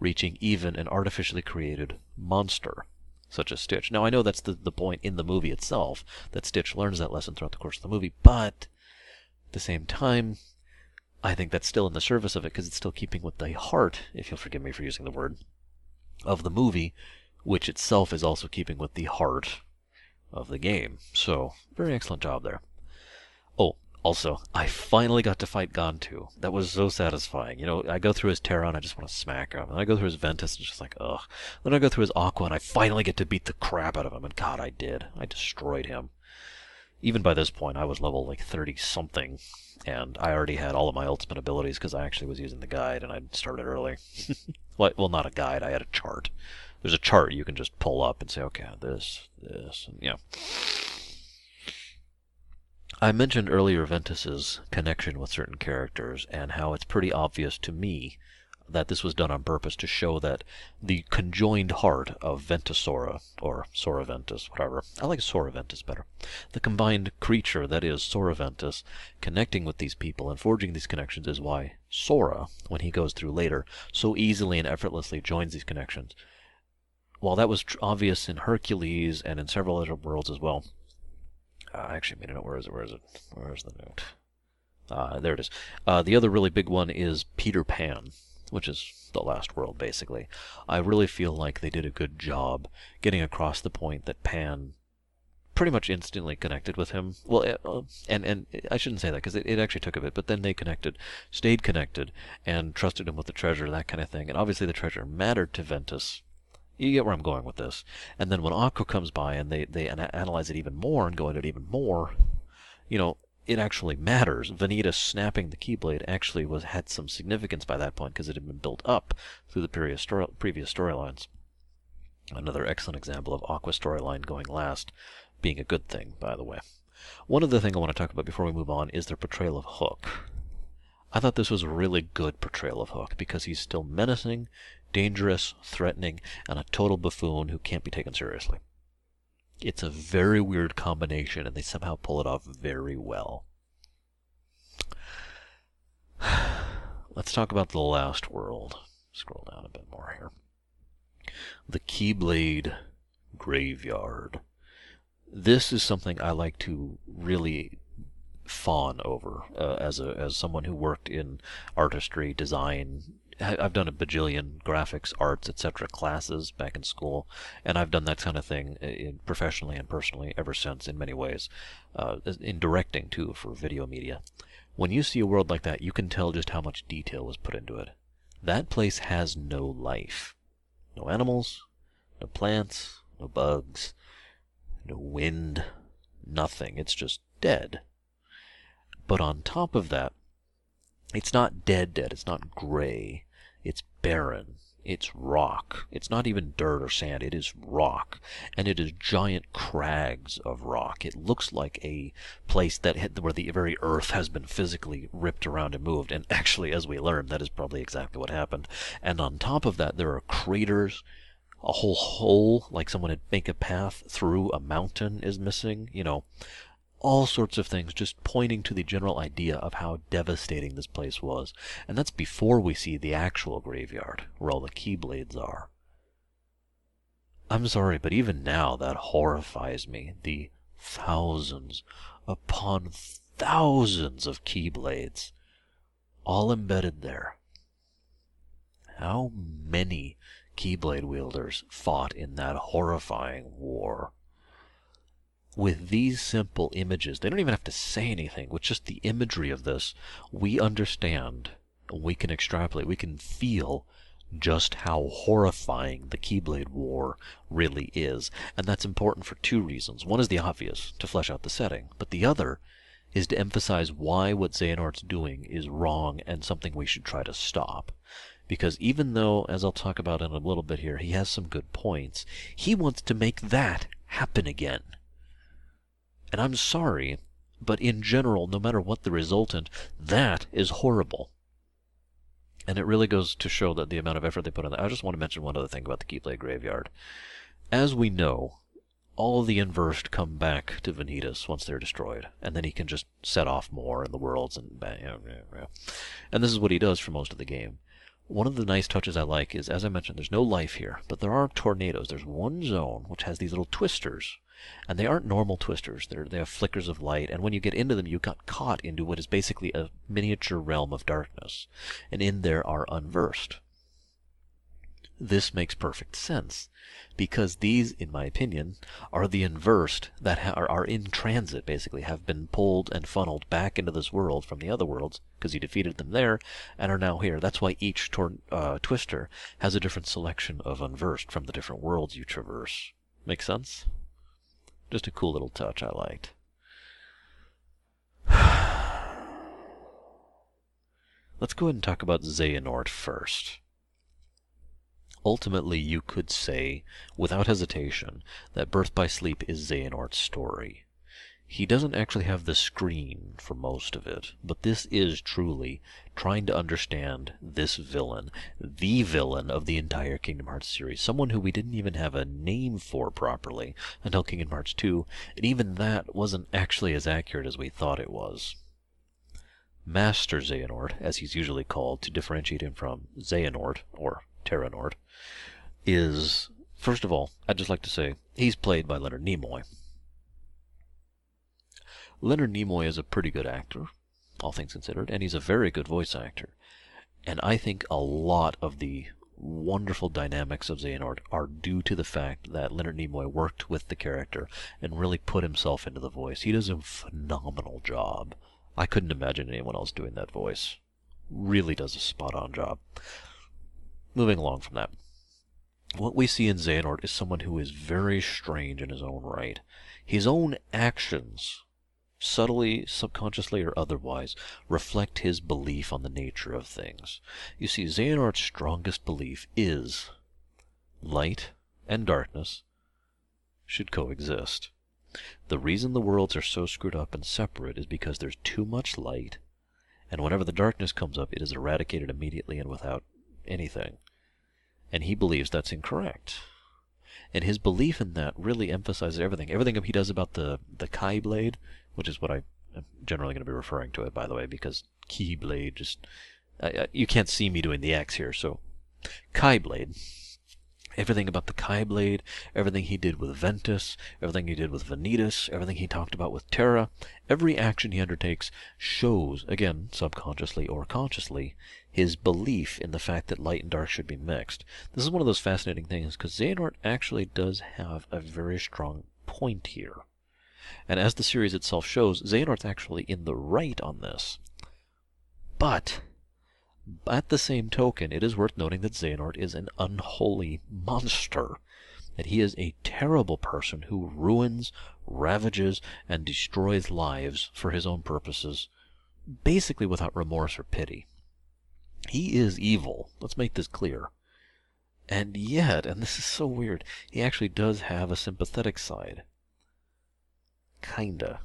reaching even an artificially created monster. such as Stitch. Now, I know that's the, the point in the movie itself, that Stitch learns that lesson throughout the course of the movie, but at the same time, I think that's still in the service of it because it's still keeping with the heart, if you'll forgive me for using the word, of the movie, which itself is also keeping with the heart of the game. So, very excellent job there. Also, I finally got to fight Gantu. That was so satisfying. You know, I go through his Terra and I just want to smack him. And I go through his Ventus and it's just like, ugh. Then I go through his Aqua and I finally get to beat the crap out of him. And God, I did. I destroyed him. Even by this point, I was level like 30 something. And I already had all of my ultimate abilities because I actually was using the guide and I started early. [laughs] well, not a guide, I had a chart. There's a chart you can just pull up and say, okay, this, this, and yeah. I mentioned earlier Ventus's connection with certain characters and how it's pretty obvious to me that this was done on purpose to show that the conjoined heart of Ventusora, or Sora Ventus, whatever, I like Sora Ventus better, the combined creature that is Sora Ventus connecting with these people and forging these connections is why Sora, when he goes through later, so easily and effortlessly joins these connections. While that was obvious in Hercules and in several other worlds as well, uh, I actually made a note. Where is it? Where is it? Where is the note? Uh, there it is. Uh, the other really big one is Peter Pan, which is the last world, basically. I really feel like they did a good job getting across the point that Pan pretty much instantly connected with him. Well, uh, and and I shouldn't say that because it, it actually took a bit, but then they connected, stayed connected, and trusted him with the treasure, that kind of thing. And obviously, the treasure mattered to Ventus you get where I'm going with this. And then when Aqua comes by and they, they analyze it even more and go into it even more, you know, it actually matters. Vanitas snapping the Keyblade actually was had some significance by that point because it had been built up through the previous story, previous storylines. Another excellent example of Aqua storyline going last being a good thing, by the way. One other thing I want to talk about before we move on is their portrayal of Hook. I thought this was a really good portrayal of Hook because he's still menacing, dangerous, threatening, and a total buffoon who can't be taken seriously. It's a very weird combination, and they somehow pull it off very well. [sighs] Let's talk about the last world. Scroll down a bit more here. The Keyblade Graveyard. This is something I like to really fawn over uh, as a as someone who worked in artistry, design, I've done a bajillion graphics, arts, etc. classes back in school, and I've done that kind of thing uh, in, professionally and personally ever since in many ways, uh, in directing too for video media. When you see a world like that, you can tell just how much detail was put into it. That place has no life. No animals, no plants, no bugs, no wind, nothing. It's just dead. But on top of that, it's not dead dead, it's not gray, it's barren, it's rock. It's not even dirt or sand, it is rock. And it is giant crags of rock. It looks like a place that had, where the very earth has been physically ripped around and moved. And [laughs] actually, as we learned, that is probably exactly what happened. And on top of that, there are craters. A whole hole, like someone had make a path through a mountain, is missing. You know, all sorts of things just pointing to the general idea of how devastating this place was. And that's before we see the actual graveyard, where all the keyblades are. I'm sorry, but even now that horrifies me. The thousands upon thousands of keyblades, all embedded there. How many keyblade wielders fought in that horrifying war? With these simple images, they don't even have to say anything. With just the imagery of this, we understand, we can extrapolate, we can feel just how horrifying the Keyblade War really is. And that's important for two reasons. One is the obvious, to flesh out the setting, but the other is to emphasize why what Xehanort's doing is wrong and something we should try to stop. Because even though, as I'll talk about in a little bit here, he has some good points, he wants to make that happen again. And I'm sorry, but in general, no matter what the resultant, that is horrible. And it really goes to show that the amount of effort they put on that. I just want to mention one other thing about the Keyblade Graveyard. As we know, all the inversed come back to Vanitas once they're destroyed, and then he can just set off more in the worlds and and this is what he does for most of the game. One of the nice touches I like is, as I mentioned, there's no life here, but there are tornadoes. There's one zone which has these little twisters, and they aren't normal twisters. They're, they have flickers of light, and when you get into them, you got caught into what is basically a miniature realm of darkness, and in there are unversed. This makes perfect sense because these, in my opinion, are the unversed that ha- are, in transit, basically, have been pulled and funneled back into this world from the other worlds because you defeated them there and are now here. That's why each tor- uh, twister has a different selection of unversed from the different worlds you traverse. Make sense? Just a cool little touch I liked. [sighs] Let's go ahead and talk about Xehanort first. Ultimately, you could say, without hesitation, that Birth by Sleep is Xehanort's story. He doesn't actually have the screen for most of it, but this is truly trying to understand this villain, the villain of the entire Kingdom Hearts series, someone who we didn't even have a name for properly until Kingdom Hearts 2, and even that wasn't actually as accurate as we thought it was. Master Xehanort, as he's usually called to differentiate him from Xehanort, or Terranort, is, first of all, I'd just like to say, he's played by Leonard Nimoy. Leonard Nimoy is a pretty good actor, all things considered, and he's a very good voice actor. And I think a lot of the wonderful dynamics of Xehanort are due to the fact that Leonard Nimoy worked with the character and really put himself into the voice. He does a phenomenal job. I couldn't imagine anyone else doing that voice. Really does a spot on job. Moving along from that. What we see in Xehanort is someone who is very strange in his own right. His own actions, subtly, subconsciously, or otherwise, reflect his belief on the nature of things. You see, Xehanort's strongest belief is light and darkness should coexist. The reason the worlds are so screwed up and separate is because there's too much light, and whenever the darkness comes up, it is eradicated immediately and without anything. And he believes that's incorrect. And his belief in that really emphasizes everything. Everything he does about the, the Kai blade, which is what I am generally going to be referring to it, by the way, because Key blade just. I, you can't see me doing the X here, so. Kai blade Everything about the Kai Blade, everything he did with Ventus, everything he did with Vanitas, everything he talked about with Terra, every action he undertakes shows, again, subconsciously or consciously, his belief in the fact that light and dark should be mixed. This is one of those fascinating things because Xehanort actually does have a very strong point here. And as the series itself shows, Xehanort's actually in the right on this. But at the same token, it is worth noting that Xehanort is an unholy monster. That he is a terrible person who ruins, ravages, and destroys lives for his own purposes, basically without remorse or pity. He is evil. Let's make this clear. And yet, and this is so weird, he actually does have a sympathetic side. Kinda.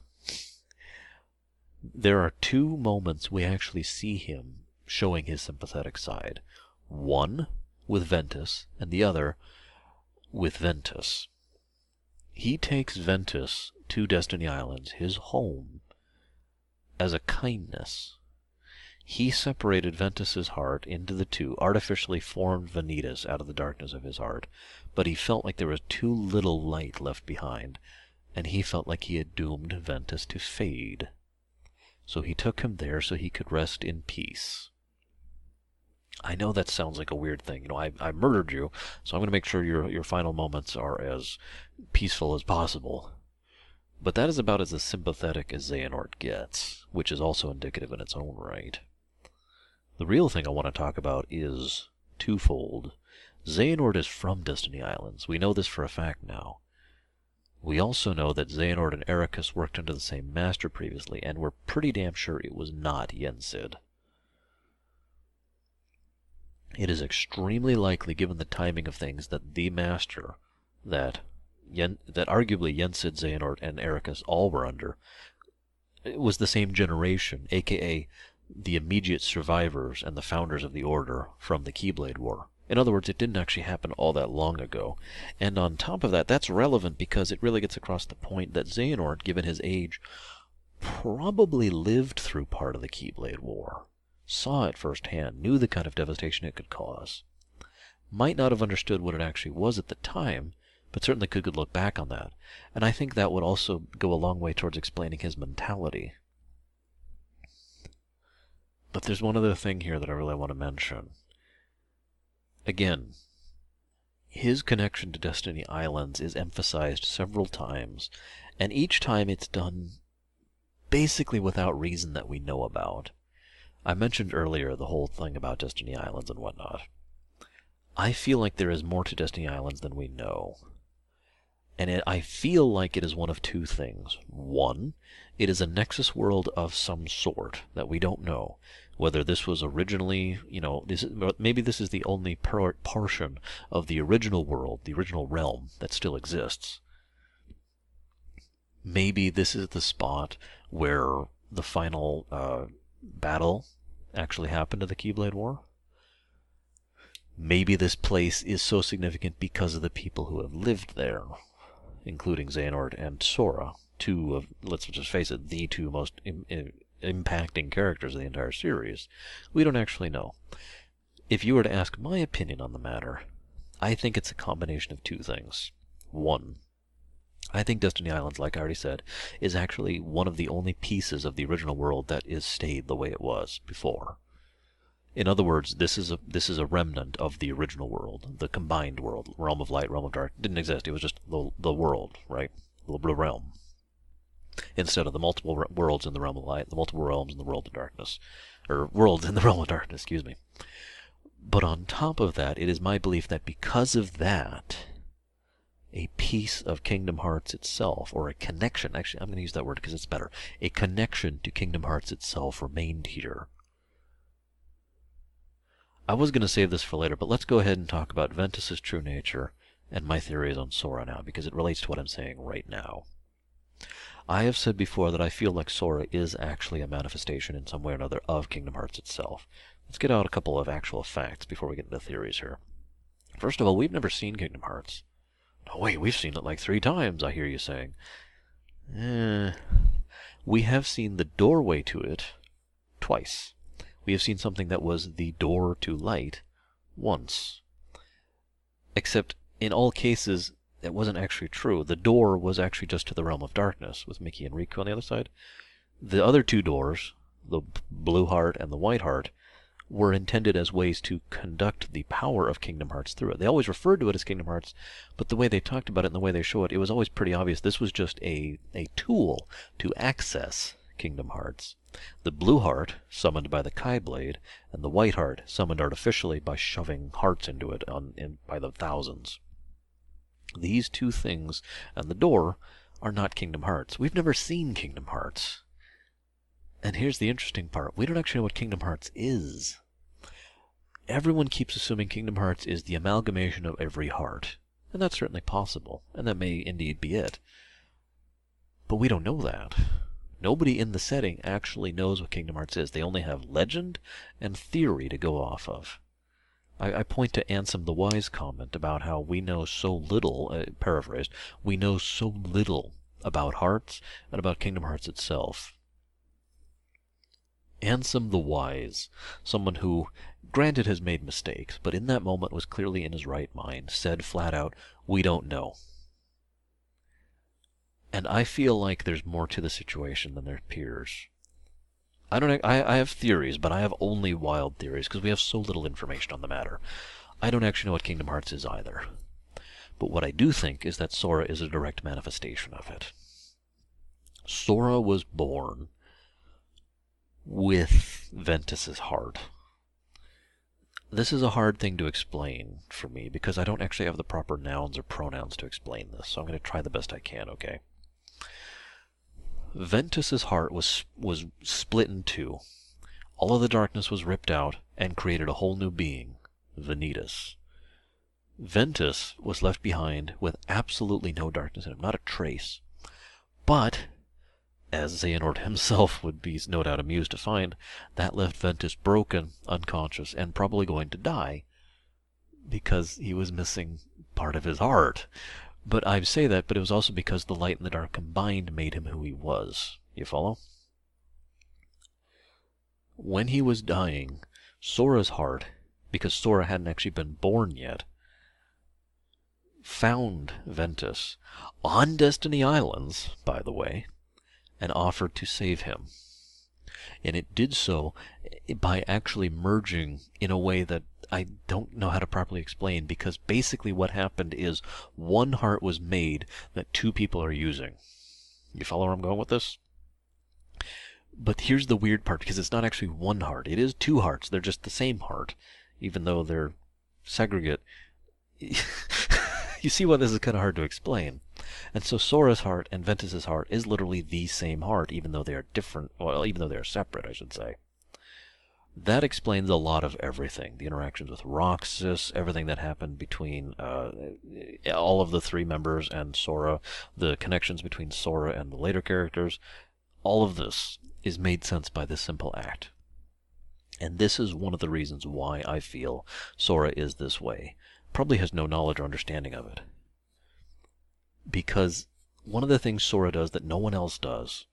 There are two moments we actually see him showing his sympathetic side. One with Ventus, and the other with Ventus. He takes Ventus to Destiny Islands, his home, as a kindness. He separated Ventus's heart into the two, artificially formed Vanitas out of the darkness of his heart, but he felt like there was too little light left behind, and he felt like he had doomed Ventus to fade. So he took him there so he could rest in peace. I know that sounds like a weird thing. You know, I, I murdered you, so I'm going to make sure your, your final moments are as peaceful as possible. But that is about as sympathetic as Xehanort gets, which is also indicative in its own right. The real thing I want to talk about is twofold. Xehanort is from Destiny Islands. We know this for a fact now. We also know that Xehanort and Eraqus worked under the same master previously, and we're pretty damn sure it was not Yensid. It is extremely likely, given the timing of things, that the master that Yen, that arguably Yensid, Xehanort, and Eraqus all were under was the same generation, aka the immediate survivors and the founders of the Order from the Keyblade War. In other words, it didn't actually happen all that long ago. And on top of that, that's relevant because it really gets across the point that Xehanort, given his age, probably lived through part of the Keyblade War. saw it firsthand, knew the kind of devastation it could cause. Might not have understood what it actually was at the time, but certainly could, could look back on that. And I think that would also go a long way towards explaining his mentality. But there's one other thing here that I really want to mention. Again, his connection to Destiny Islands is emphasized several times, and each time it's done basically without reason that we know about. I mentioned earlier the whole thing about Destiny Islands and whatnot. I feel like there is more to Destiny Islands than we know. And it, I feel like it is one of two things. One, it is a Nexus world of some sort that we don't know. Whether this was originally, you know, this maybe this is the only portion of the original world, the original realm, that still exists. Maybe this is the spot where the final uh, battle actually happened to the Keyblade War. Maybe this place is so significant because of the people who have lived there including Xehanort and Sora, two of, let's just face it, the two most Im- Im- impacting characters of the entire series. We don't actually know. If you were to ask my opinion on the matter, I think it's a combination of two things. One, I think Destiny Islands, like I already said, is actually one of the only pieces of the original world that is stayed the way it was before. In other words, this is a this is a remnant of the original world, the combined world, realm of light, realm of dark. didn't exist. It was just the the world, right? The, realm. Instead of the multiple worlds in the realm of light, the multiple realms in the world of darkness, or worlds in the [laughs] realm of darkness. Excuse me. But on top of that, it is my belief that because of that, a piece of Kingdom Hearts itself, or a connection, actually, I'm going to use that word because it's better, a connection to Kingdom Hearts itself remained here. I was going to save this for later, but let's go ahead and talk about Ventus's true nature and my theories on Sora now, because it relates to what I'm saying right now. I have said before that I feel like Sora is actually a manifestation in some way or another of Kingdom Hearts itself. Let's get out a couple of actual facts before we get into theories here. First of all, we've never seen Kingdom Hearts. No, wait, we've seen it like three times, I hear you saying. Eh, we have seen the doorway to it twice we have seen something that was the door to light once. Except in all cases, it wasn't actually true. The door was actually just to the realm of darkness, with Mickey and Riku on the other side. The other two doors, the blue heart and the white heart, were intended as ways to conduct the power of Kingdom Hearts through it. They always referred to it as Kingdom Hearts, but the way they talked about it and the way they show it, it was always pretty obvious this was just a, a tool to access Kingdom Hearts. The blue heart, summoned by the Kai Blade, and the white heart, summoned artificially by shoving hearts into it on, in, by the thousands. These two things and the door are not Kingdom Hearts. We've never seen Kingdom Hearts. And here's the interesting part we don't actually know what Kingdom Hearts is. Everyone keeps assuming Kingdom Hearts is the amalgamation of every heart. And that's certainly possible, and that may indeed be it. But we don't know that. Nobody in the setting actually knows what Kingdom Hearts is. They only have legend and theory to go off of. I, I point to Ansem the Wise comment about how we know so little, uh, paraphrased, we know so little about Hearts and about Kingdom Hearts itself. Ansem the Wise, someone who, granted, has made mistakes, but in that moment was clearly in his right mind, said flat out, We don't know. And I feel like there's more to the situation than there appears. I don't. I, I have theories, but I have only wild theories because we have so little information on the matter. I don't actually know what Kingdom Hearts is either. But what I do think is that Sora is a direct manifestation of it. Sora was born with Ventus's heart. This is a hard thing to explain for me because I don't actually have the proper nouns or pronouns to explain this, so I'm going to try the best I can, okay? Ventus's heart was was split in two. All of the darkness was ripped out and created a whole new being, Vanitas. Ventus was left behind with absolutely no darkness in him, not a trace. But, as Xehanort himself [laughs] would be no doubt amused to find, that left Ventus broken, unconscious, and probably going to die because he was missing part of his heart. But I say that, but it was also because the light and the dark combined made him who he was. You follow? when he was dying, Sora's heart, because Sora hadn't actually been born yet, found Ventus on Destiny Islands, by the way, and offered to save him. And it did so eh, by actually merging in a way that I don't know how to properly explain because basically what happened is one heart was made that two people are using. You follow where I'm going with this? But here's the weird part because it's not actually one heart. It is two hearts. They're just the same heart, even though they're segregate. [laughs] you see why this is kind of hard to explain. And so Sora's heart and Ventus's heart is literally the same heart, even though they are different, well, even though they are separate, I should say. That explains a lot of everything. The interactions with Roxas, everything that happened between uh, all of the three members and Sora, the connections between Sora and the later characters. All of this is made sense by this simple act. And this is one of the reasons why I feel Sora is this way probably has no knowledge or understanding of it. Because one of the things Sora does that no one else does,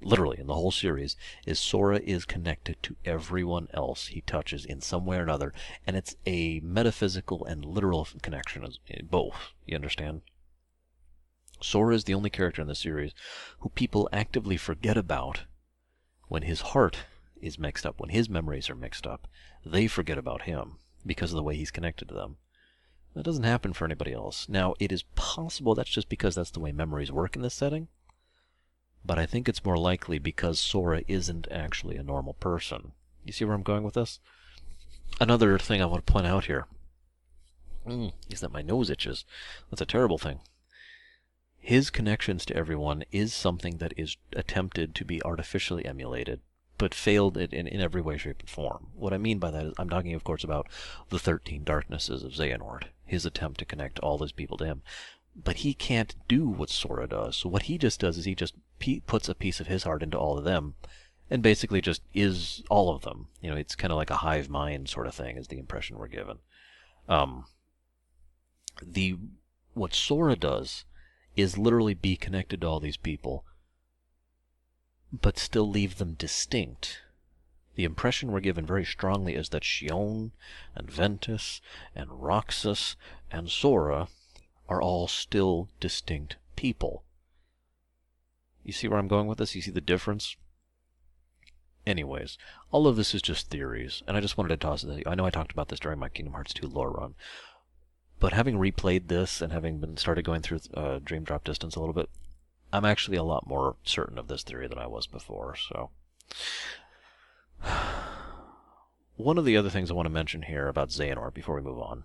literally in the whole series, is Sora is connected to everyone else he touches in some way or another, and it's a metaphysical and literal connection, eh, both. You understand? Sora is the only character in the series who people actively forget about when his heart is mixed up, when his memories are mixed up. They forget about him because of the way he's connected to them. That doesn't happen for anybody else. Now, it is possible that's just because that's the way memories work in this setting, but I think it's more likely because Sora isn't actually a normal person. You see where I'm going with this? Another thing I want to point out here mm, is that my nose itches. That's a terrible thing. His connections to everyone is something that is attempted to be artificially emulated but failed it in, in every way, shape, and form. What I mean by that is I'm talking, of course, about the 13 darknesses of Xehanort, his attempt to connect all those people to him. But he can't do what Sora does. So what he just does is he just puts a piece of his heart into all of them, and basically just is all of them. You know, it's kind of like a hive mind sort of thing, is the impression we're given. Um, the what Sora does is literally be connected to all these people but still leave them distinct. The impression we're given very strongly is that Xion and Ventus and Roxas and Sora are all still distinct people. You see where I'm going with this? You see the difference? Anyways, all of this is just theories, and I just wanted to toss it. I know I talked about this during my Kingdom Hearts 2 lore run, but having replayed this and having been started going through uh, Dream Drop Distance a little bit, I'm actually a lot more certain of this theory than I was before, so. [sighs] One of the other things I want to mention here about Xehanort before we move on.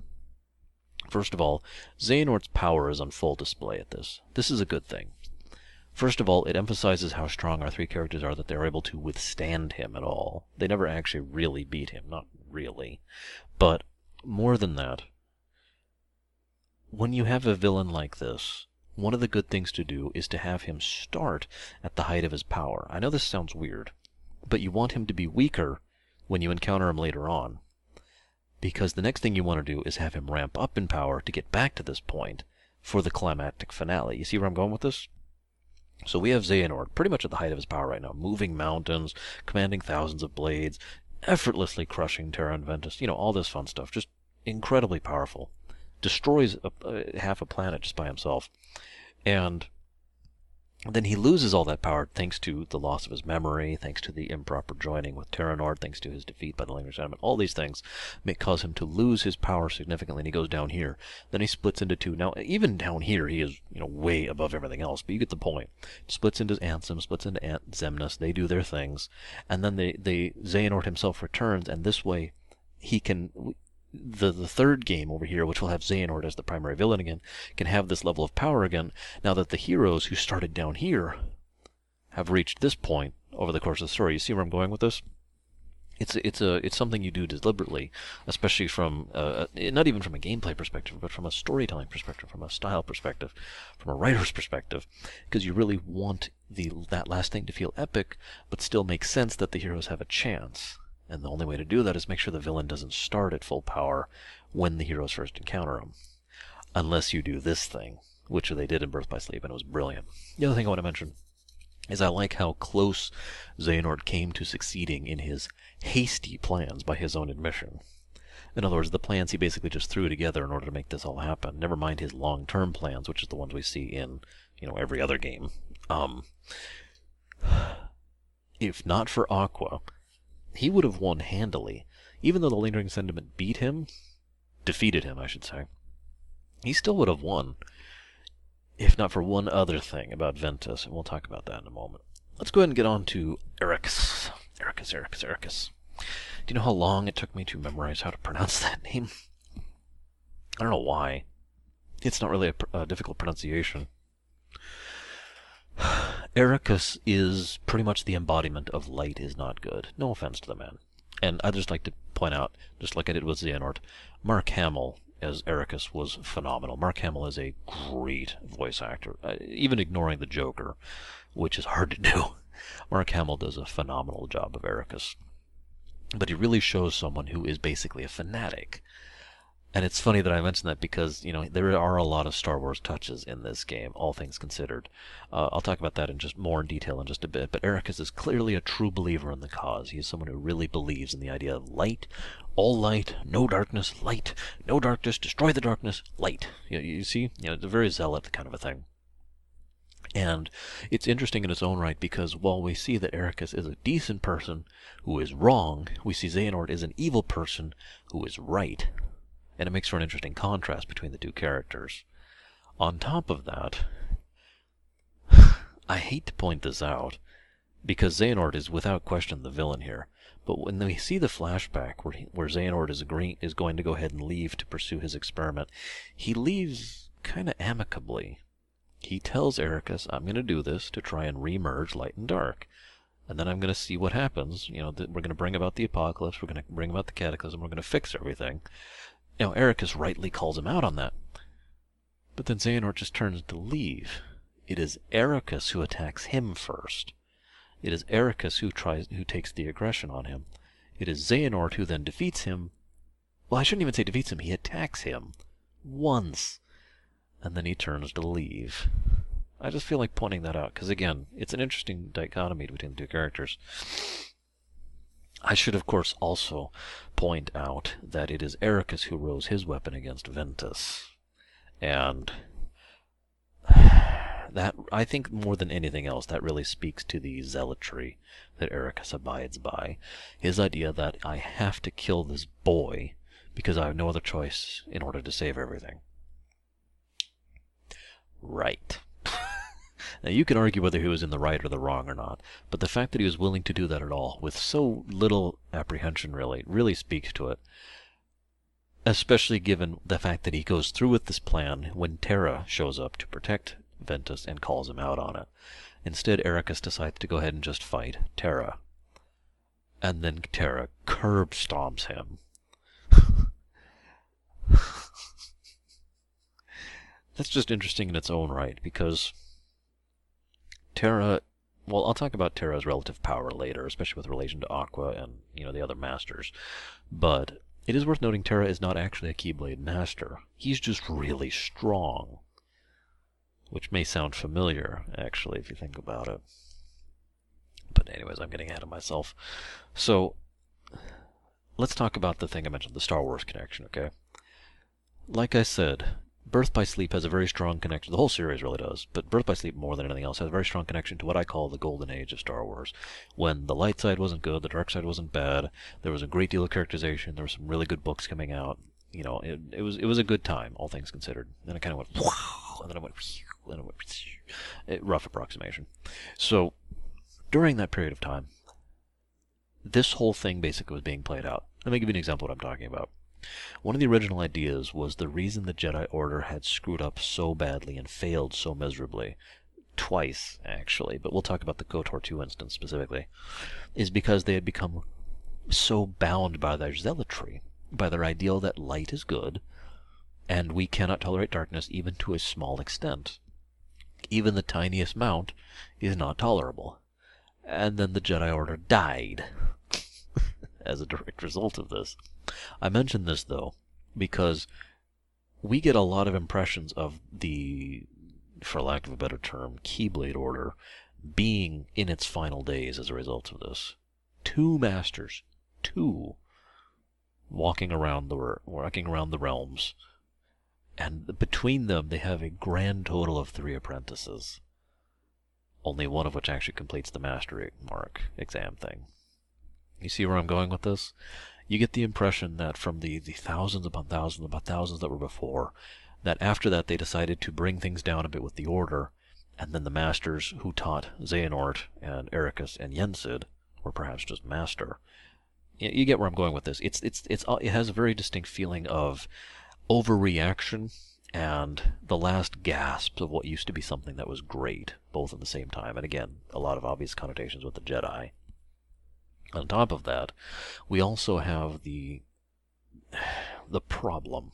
First of all, Xehanort's power is on full display at this. This is a good thing. First of all, it emphasizes how strong our three characters are that they're able to withstand him at all. They never actually really beat him, not really. But more than that, when you have a villain like this, one of the good things to do is to have him start at the height of his power. I know this sounds weird, but you want him to be weaker when you encounter him later on. Because the next thing you want to do is have him ramp up in power to get back to this point for the climactic finale. You see where I'm going with this? So we have Xehanort pretty much at the height of his power right now, moving mountains, commanding thousands of blades, effortlessly crushing Terra and Ventus, you know, all this fun stuff. Just incredibly powerful destroys a, a, half a planet just by himself. And then he loses all that power thanks to the loss of his memory, thanks to the improper joining with Terranort, thanks to his defeat by the Lingering Sentiment. All these things may cause him to lose his power significantly, and he goes down here. Then he splits into two. Now, even down here, he is you know way above everything else, but you get the point. Splits into Ansem, splits into Ant Xemnas. They do their things, and then they they Xehanort himself returns, and this way he can the, the third game over here, which will have Xehanort as the primary villain again, can have this level of power again now that the heroes who started down here have reached this point over the course of the story. You see where I'm going with this? It's it's a it's something you do deliberately, especially from not even from a gameplay perspective, but from a storytelling perspective, from a style perspective, from a writer's perspective, because you really want the that last thing to feel epic, but still make sense that the heroes have a chance. And the only way to do that is make sure the villain doesn't start at full power when the heroes first encounter him. Unless you do this thing, which they did in Birth by Sleep, and it was brilliant. The other thing I want to mention is I like how close Xehanort came to succeeding in his hasty plans by his own admission. In other words, the plans he basically just threw together in order to make this all happen. Never mind his long-term plans, which is the ones we see in, you know, every other game. Um, [sighs] if not for Aqua, he would have won handily. Even though the Lingering Sentiment beat him, defeated him, I should say, he still would have won if not for one other thing about Ventus, and we'll talk about that in a moment. Let's go ahead and get on to Eraqus. Eraqus, Eraqus, Eraqus. Do you know how long it took me to memorize how to pronounce [laughs] that name? I don't know why. It's not really a, a difficult pronunciation. [sighs] Eraqus is pretty much the embodiment of light is not good. No offense to the man. And I'd just like to point out, just like I did with Xehanort, Mark Hamill as Eraqus was phenomenal. Mark Hamill is a great voice actor, uh, even ignoring the Joker, which is hard to do. [laughs] Mark Hamill does a phenomenal job of Eraqus. But he really shows someone who is basically a fanatic. And it's funny that I mention that because, you know, there are a lot of Star Wars touches in this game, all things considered. Uh, I'll talk about that in just more in detail in just a bit. But Eraqus is clearly a true believer in the cause. He is someone who really believes in the idea of light, all light, no darkness, light, no darkness, destroy the darkness, light. You, know, you see, you know, it's a very zealot kind of a thing. And it's interesting in its own right because while we see that Eraqus is a decent person who is wrong, we see Xehanort is an evil person who is right and it makes for an interesting contrast between the two characters. On top of that, [sighs] I hate to point this out, because Xehanort is without question the villain here. But when we see the flashback where, he, where Xehanort is, agree, is going to go ahead and leave to pursue his experiment, he leaves kind of amicably. He tells Eraqus, I'm going to do this to try and remerge light and dark. And then I'm going to see what happens. You know, we're going to bring about the apocalypse, we're going to bring about the cataclysm, we're going to fix everything. Now, Eraqus rightly calls him out on that. But then Xehanort just turns to leave. It is Eraqus who attacks him first. It is Eraqus who tries who takes the aggression on him. It is Xehanort who then defeats him. Well, I shouldn't even say defeats him. He attacks him once, and then he turns to leave. I just feel like pointing that out because again, it's an interesting dichotomy between the two characters. I should, of course, also point out that it is Eraqus who rose his weapon against Ventus. And [sighs] that, I think, more than anything else, that really speaks to the zealotry that Eraqus abides by. His idea that I have to kill this boy because I have no other choice in order to save everything. Right. Now, you can argue whether he was in the right or the wrong or not, but the fact that he was willing to do that at all, with so little apprehension really, really speaks to it. Especially given the fact that he goes through with this plan when Terra shows up to protect Ventus and calls him out on it. Instead, Eraqus decides to go ahead and just fight Terra. And then Terra curb stomps him. [laughs] That's just interesting in its own right, because Terra, well, I'll talk about Terra's relative power later, especially with relation to Aqua and, you know, the other masters. But it is worth noting Terra is not actually a Keyblade master. He's just really strong. Which may sound familiar, actually, if you think about it. But anyways, I'm getting ahead of myself. So, let's talk about the thing I mentioned, the Star Wars connection, okay? Like I said, Birth by Sleep has a very strong connection. The whole series really does, but Birth by Sleep more than anything else has a very strong connection to what I call the golden age of Star Wars. When the light side wasn't good, the dark side wasn't bad. There was a great deal of characterization. There were some really good books coming out. You know, it, it was it was a good time, all things considered. Then it kind of went, and then it went, and it went, rough approximation. So during that period of time, this whole thing basically was being played out. Let me give you an example of what I'm talking about. One of the original ideas was the reason the Jedi Order had screwed up so badly and failed so miserably twice, actually, but we'll talk about the KOTOR 2 instance specifically, is because they had become so bound by their zealotry, by their ideal that light is good, and we cannot tolerate darkness even to a small extent. Even the tiniest amount is not tolerable. And then the Jedi Order died [laughs] as a direct result of this. I mention this though because we get a lot of impressions of the, for lack of a better term, Keyblade order being in its final days as a result of this. Two masters, two, walking around the walking around the realms, and between them they have a grand total of three apprentices. Only one of which actually completes the mastery mark exam thing. You see where I'm going with this? You get the impression that from the, the thousands upon thousands upon thousands that were before, that after that they decided to bring things down a bit with the order, and then the masters who taught Xehanort and Eraqus and Yensid, or perhaps just master. You get where I'm going with this. It's it's it's it has a very distinct feeling of overreaction and the last gasps of what used to be something that was great, both at the same time. And again, a lot of obvious connotations with the Jedi. On top of that, we also have the the problem.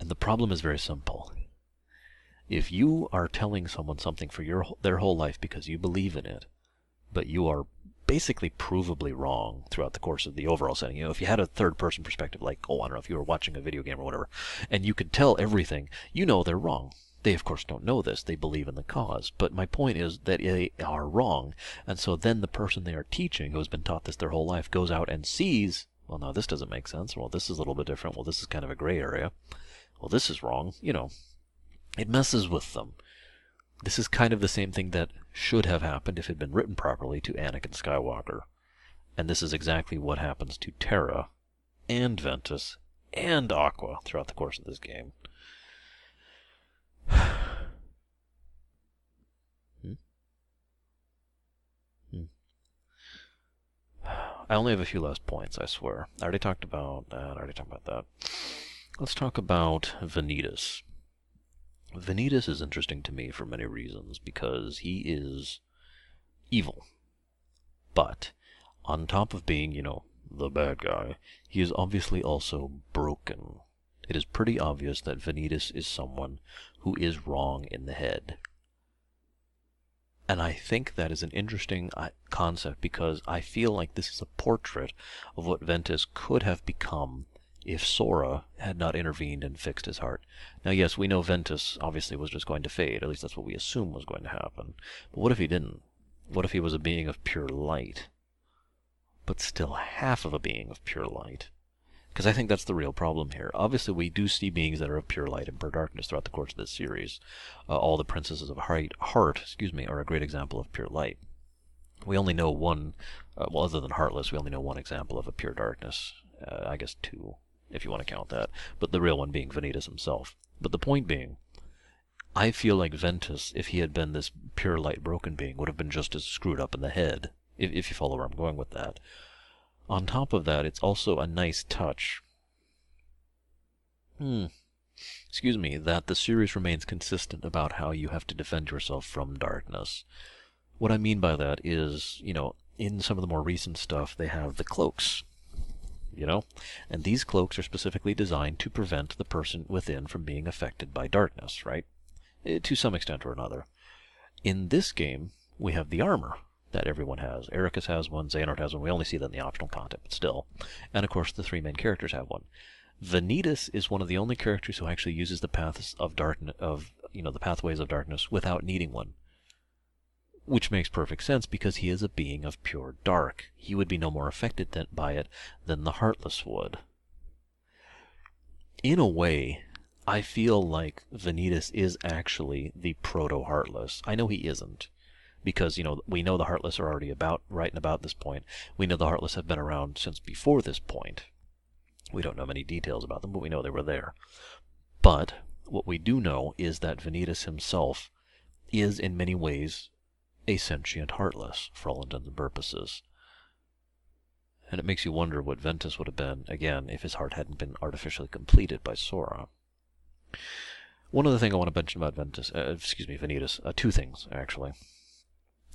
And the problem is very simple. If you are telling someone something for your their whole life because you believe in it, but you are basically provably wrong throughout the course of the overall setting. You know, if you had a third person perspective, like, oh, I don't know, if you were watching a video game or whatever, and you could tell everything, you know they're wrong. They, of course, don't know this. They believe in the cause. But my point is that they are wrong. And so then the person they are teaching, who has been taught this their whole life, goes out and sees, well, no, this doesn't make sense. Well, this is a little bit different. Well, this is kind of a gray area. Well, this is wrong. You know, it messes with them. This is kind of the same thing that should have happened if it had been written properly to Anakin Skywalker. And this is exactly what happens to Terra and Ventus and Aqua throughout the course of this game. Hmm? I only have a few last points, I swear. I already talked about that. I already talked about that. Let's talk about Vanitas. Vanitas is interesting to me for many reasons because he is evil. But on top of being, you know, the bad guy, he is obviously also broken. It is pretty obvious that Vanitas is someone who is wrong in the head. And I think that is an interesting uh, concept because I feel like this is a portrait of what Ventus could have become if Sora had not intervened and fixed his heart. Now, yes, we know Ventus obviously was just going to fade, at least that's what we assume was going to happen. But what if he didn't? What if he was a being of pure light? But still half of a being of pure light. Because I think that's the real problem here. Obviously, we do see beings that are of pure light and pure darkness throughout the course of this series. Uh, all the princesses of heart, heart, excuse me, are a great example of pure light. We only know one, uh, well, other than Heartless, we only know one example of a pure darkness. Uh, I guess two, if you want to count that. But the real one being Vanitas himself. But the point being, I feel like Ventus, if he had been this pure light broken being, would have been just as screwed up in the head, if, if you follow where I'm going with that. On top of that, it's also a nice touch. Hmm. Excuse me, that the series remains consistent about how you have to defend yourself from darkness. What I mean by that is, you know, in some of the more recent stuff, they have the cloaks, you know? And these cloaks are specifically designed to prevent the person within from being affected by darkness, right? Eh, to some extent or another. In this game, we have the armor, that everyone has. Eraqus has one, Xehanort has one. We only see that in the optional content, but still. And of course, the three main characters have one. Vanitas is one of the only characters who actually uses the paths of darkness, of you know, the pathways of darkness without needing one. Which makes perfect sense because he is a being of pure dark. He would be no more affected than, by it than the heartless would. In a way, I feel like Vanitas is actually the proto heartless. I know he isn't because you know we know the Heartless are already about right and about this point. We know the Heartless have been around since before this point. We don't know many details about them, but we know they were there. But what we do know is that Vanitas himself is in many ways a sentient Heartless, for all intents and purposes. And it makes you wonder what Ventus would have been, again, if his heart hadn't been artificially completed by Sora. One other thing I want to mention about Ventus, uh, excuse me, Vanitas, uh, two things, actually.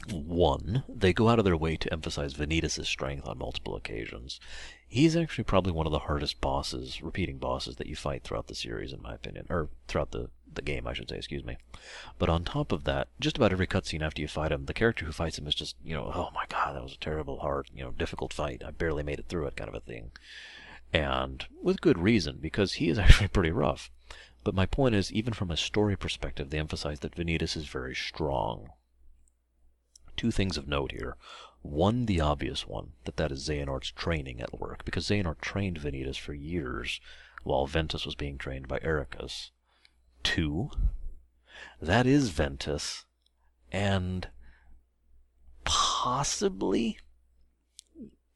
One, they go out of their way to emphasize Vanitas' strength on multiple occasions. He's actually probably one of the hardest bosses, repeating bosses, that you fight throughout the series, in my opinion. Or throughout the, the game, I should say, excuse me. But on top of that, just about every cutscene after you fight him, the character who fights him is just, you know, oh my god, that was a terrible, hard, you know, difficult fight. I barely made it through it, kind of a thing. And with good reason, because he is [laughs] actually pretty rough. But my point is, even from a story perspective, they emphasize that Vanitas is very strong two things of note here. One, the obvious one, that that is Xehanort's training at work, because Xehanort trained Vanitas for years while Ventus was being trained by Eraqus. Two, that is Ventus, and possibly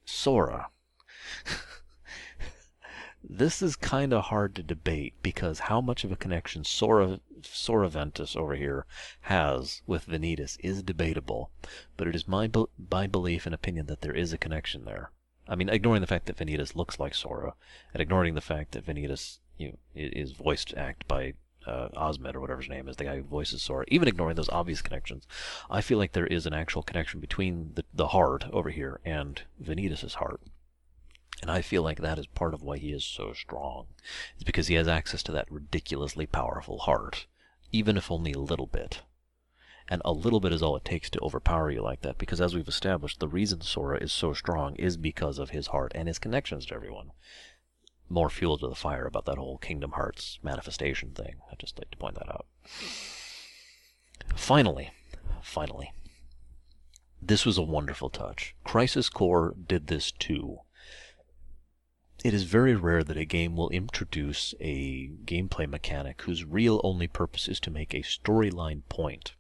Sora. This is kind of hard to debate because how much of a connection Sora, Sora Ventus over here has with Vanitas is debatable, but it is my, my belief and opinion that there is a connection there. I mean, ignoring the fact that Vanitas looks like Sora, and ignoring the fact that Vanitas you know, is voiced act by uh, or whatever his name is, the guy who voices Sora, even ignoring those obvious connections, I feel like there is an actual connection between the, the heart over here and Vanitas' heart. And I feel like that is part of why he is so strong. It's because he has access to that ridiculously powerful heart, even if only a little bit. And a little bit is all it takes to overpower you like that, because as we've established, the reason Sora is so strong is because of his heart and his connections to everyone. More fuel to the fire about that whole Kingdom Hearts manifestation thing. I'd just like to point that out. Finally, finally, this was a wonderful touch. Crisis Core did this too. It is very rare that a game will introduce a gameplay mechanic whose real only purpose is to make a storyline point.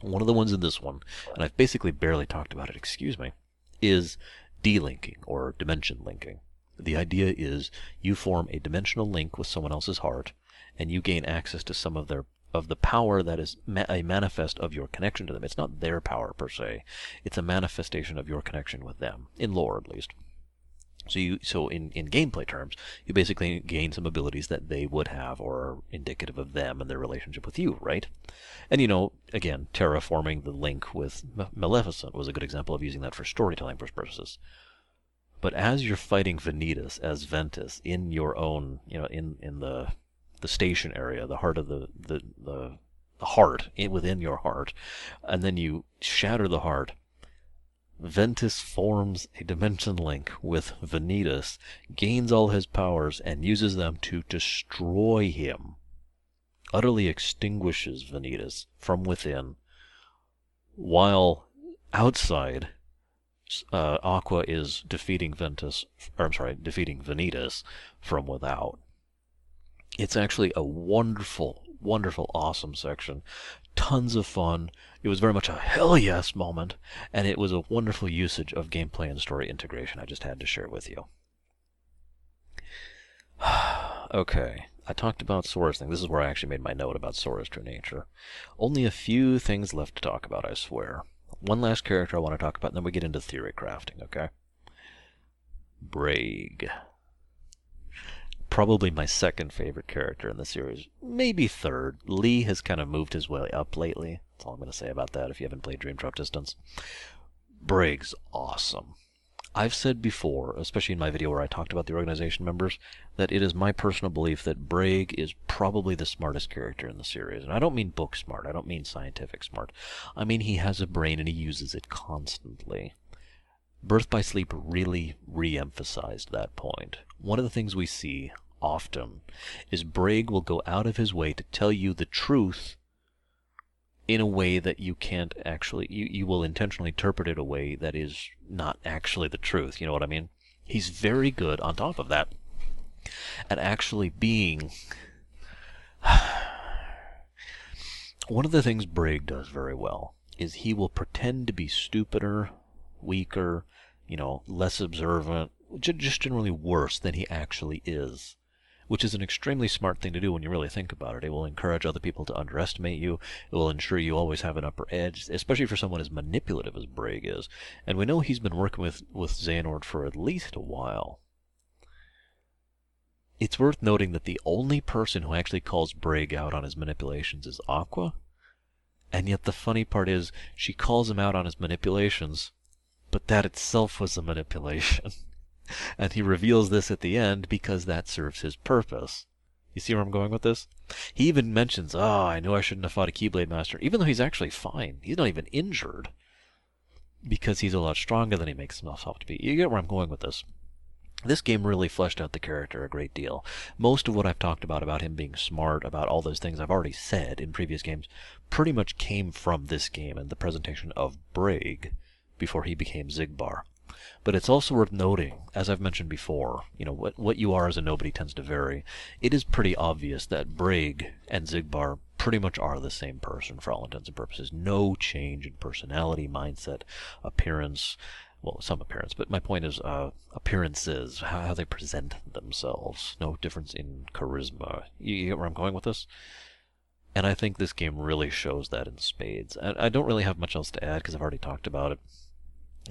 One of the ones in this one, and I've basically barely talked about it, excuse me, is D-Linking or dimension linking. The idea is you form a dimensional link with someone else's heart, and you gain access to some of their of the power that is ma- a manifest of your connection to them. It's not their power per se; it's a manifestation of your connection with them, in lore at least. So you, so in, in gameplay terms, you basically gain some abilities that they would have or are indicative of them and their relationship with you, right? And you know, again, Terra forming the link with Maleficent was a good example of using that for storytelling purposes. But as you're fighting Vanitas as Ventus in your own, you know, in, in the the station area, the heart of the the, the, the heart in, within your heart, and then you shatter the heart Ventus forms a dimension link with Vanitas, gains all his powers, and uses them to destroy him. Utterly extinguishes Vanitas from within, while outside, uh, Aqua is defeating Ventus, or I'm sorry, defeating Vanitas from without. It's actually a wonderful, wonderful, awesome section tons of fun. It was very much a hell yes moment, and it was a wonderful usage of gameplay and story integration. I just had to share with you. [sighs] okay, I talked about Sora's thing. This is where I actually made my note about Sora's true nature. Only a few things left to talk about, I swear. One last character I want to talk about, and then we get into theory crafting, okay? Braig probably my second favorite character in the series. Maybe third. Lea has kind of moved his way up lately. That's all I'm going to say about that if you haven't played Dream Drop Distance. Braig's awesome. I've said before, especially in my video where I talked about the organization members, that it is my personal belief that Braig is probably the smartest character in the series. And I don't mean book smart, I don't mean scientific smart. I mean he has a brain and he uses it constantly. Birth by Sleep really re emphasized that point. One of the things we see often is Braig will go out of his way to tell you the truth in a way that you can't actually, you, you will intentionally interpret it a way that is not actually the truth. You know what I mean? He's very good, on top of that, at actually being. [sighs] One of the things Braig does very well is he will pretend to be stupider, weaker, you know, less observant, just generally worse than he actually is. Which is an extremely smart thing to do when you really think about it. It will encourage other people to underestimate you. It will ensure you always have an upper edge, especially for someone as manipulative as Braig is. And we know he's been working with, with Xehanort for at least a while. It's worth noting that the only person who actually calls Braig out on his manipulations is Aqua. And yet the funny part is, she calls him out on his manipulations, but that itself was a manipulation. [laughs] [laughs] and he reveals this at the end because that serves his purpose. You see where I'm going with this? He even mentions, oh, I knew I shouldn't have fought a Keyblade Master, even though he's actually fine. He's not even injured because he's a lot stronger than he makes himself out to be. You get where I'm going with this. This game really fleshed out the character a great deal. Most of what I've talked about, about him being smart, about all those things I've already said in previous games, pretty much came from this game and the presentation of Braig before he became Xigbar. But it's also worth noting, as I've mentioned before, you know, what, what you are as a nobody tends to vary. It is pretty obvious that Braig and Xigbar pretty much are the same person for all intents and purposes. No change in personality, mindset, appearance, well, some appearance, but my point is uh, appearances, how, how, they present themselves. No difference in charisma. You, you, get where I'm going with this? And I think this game really shows that in spades. I, I don't really have much else to add because I've already talked about it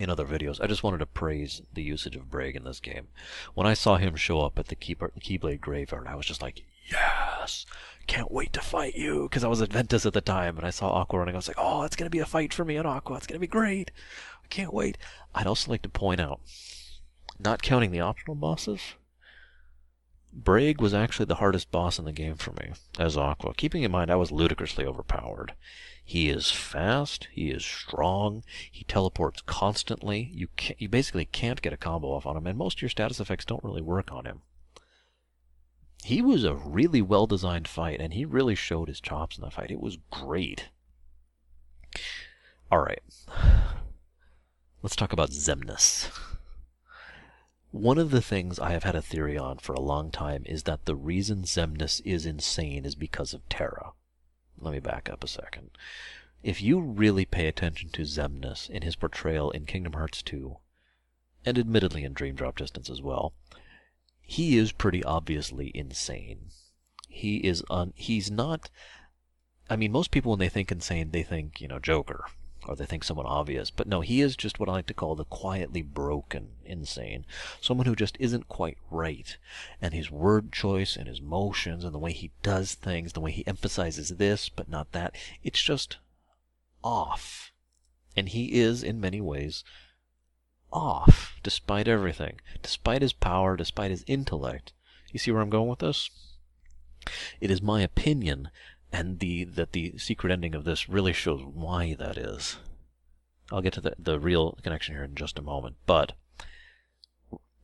in other videos. I just wanted to praise the usage of Braig in this game. When I saw him show up at the Keyblade Graveyard, I was just like, yes! Can't wait to fight you! Because I was at Ventus at the time, and I saw Aqua running. I was like, oh, it's going to be a fight for me and Aqua. It's going to be great! I can't wait. I'd also like to point out, not counting the optional bosses, Braig was actually the hardest boss in the game for me as Aqua, keeping in mind I was ludicrously overpowered. He is fast, he is strong, he teleports constantly. You can you basically can't get a combo off on him, and most of your status effects don't really work on him. He was a really well designed fight, and he really showed his chops in that fight. It was great. Alright. Let's talk about Xemnas. One of the things I have had a theory on for a long time is that the reason Xemnas is insane is because of Terra. Let me back up a second. If you really pay attention to Xemnas in his portrayal in Kingdom Hearts 2, and admittedly in Dream Drop Distance as well, he is pretty obviously insane. He is un he's not I mean most people when they think insane they think, you know, Joker or they think someone obvious. But no, he is just what I like to call the quietly broken insane. Someone who just isn't quite right. And his word choice and his motions and the way he does things, the way he emphasizes this but not that, it's just off. And he is, in many ways, off, despite everything. Despite his power, despite his intellect. You see where I'm going with this? It is my opinion and the that the secret ending of this really shows why that is. I'll get to the, the real connection here in just a moment, but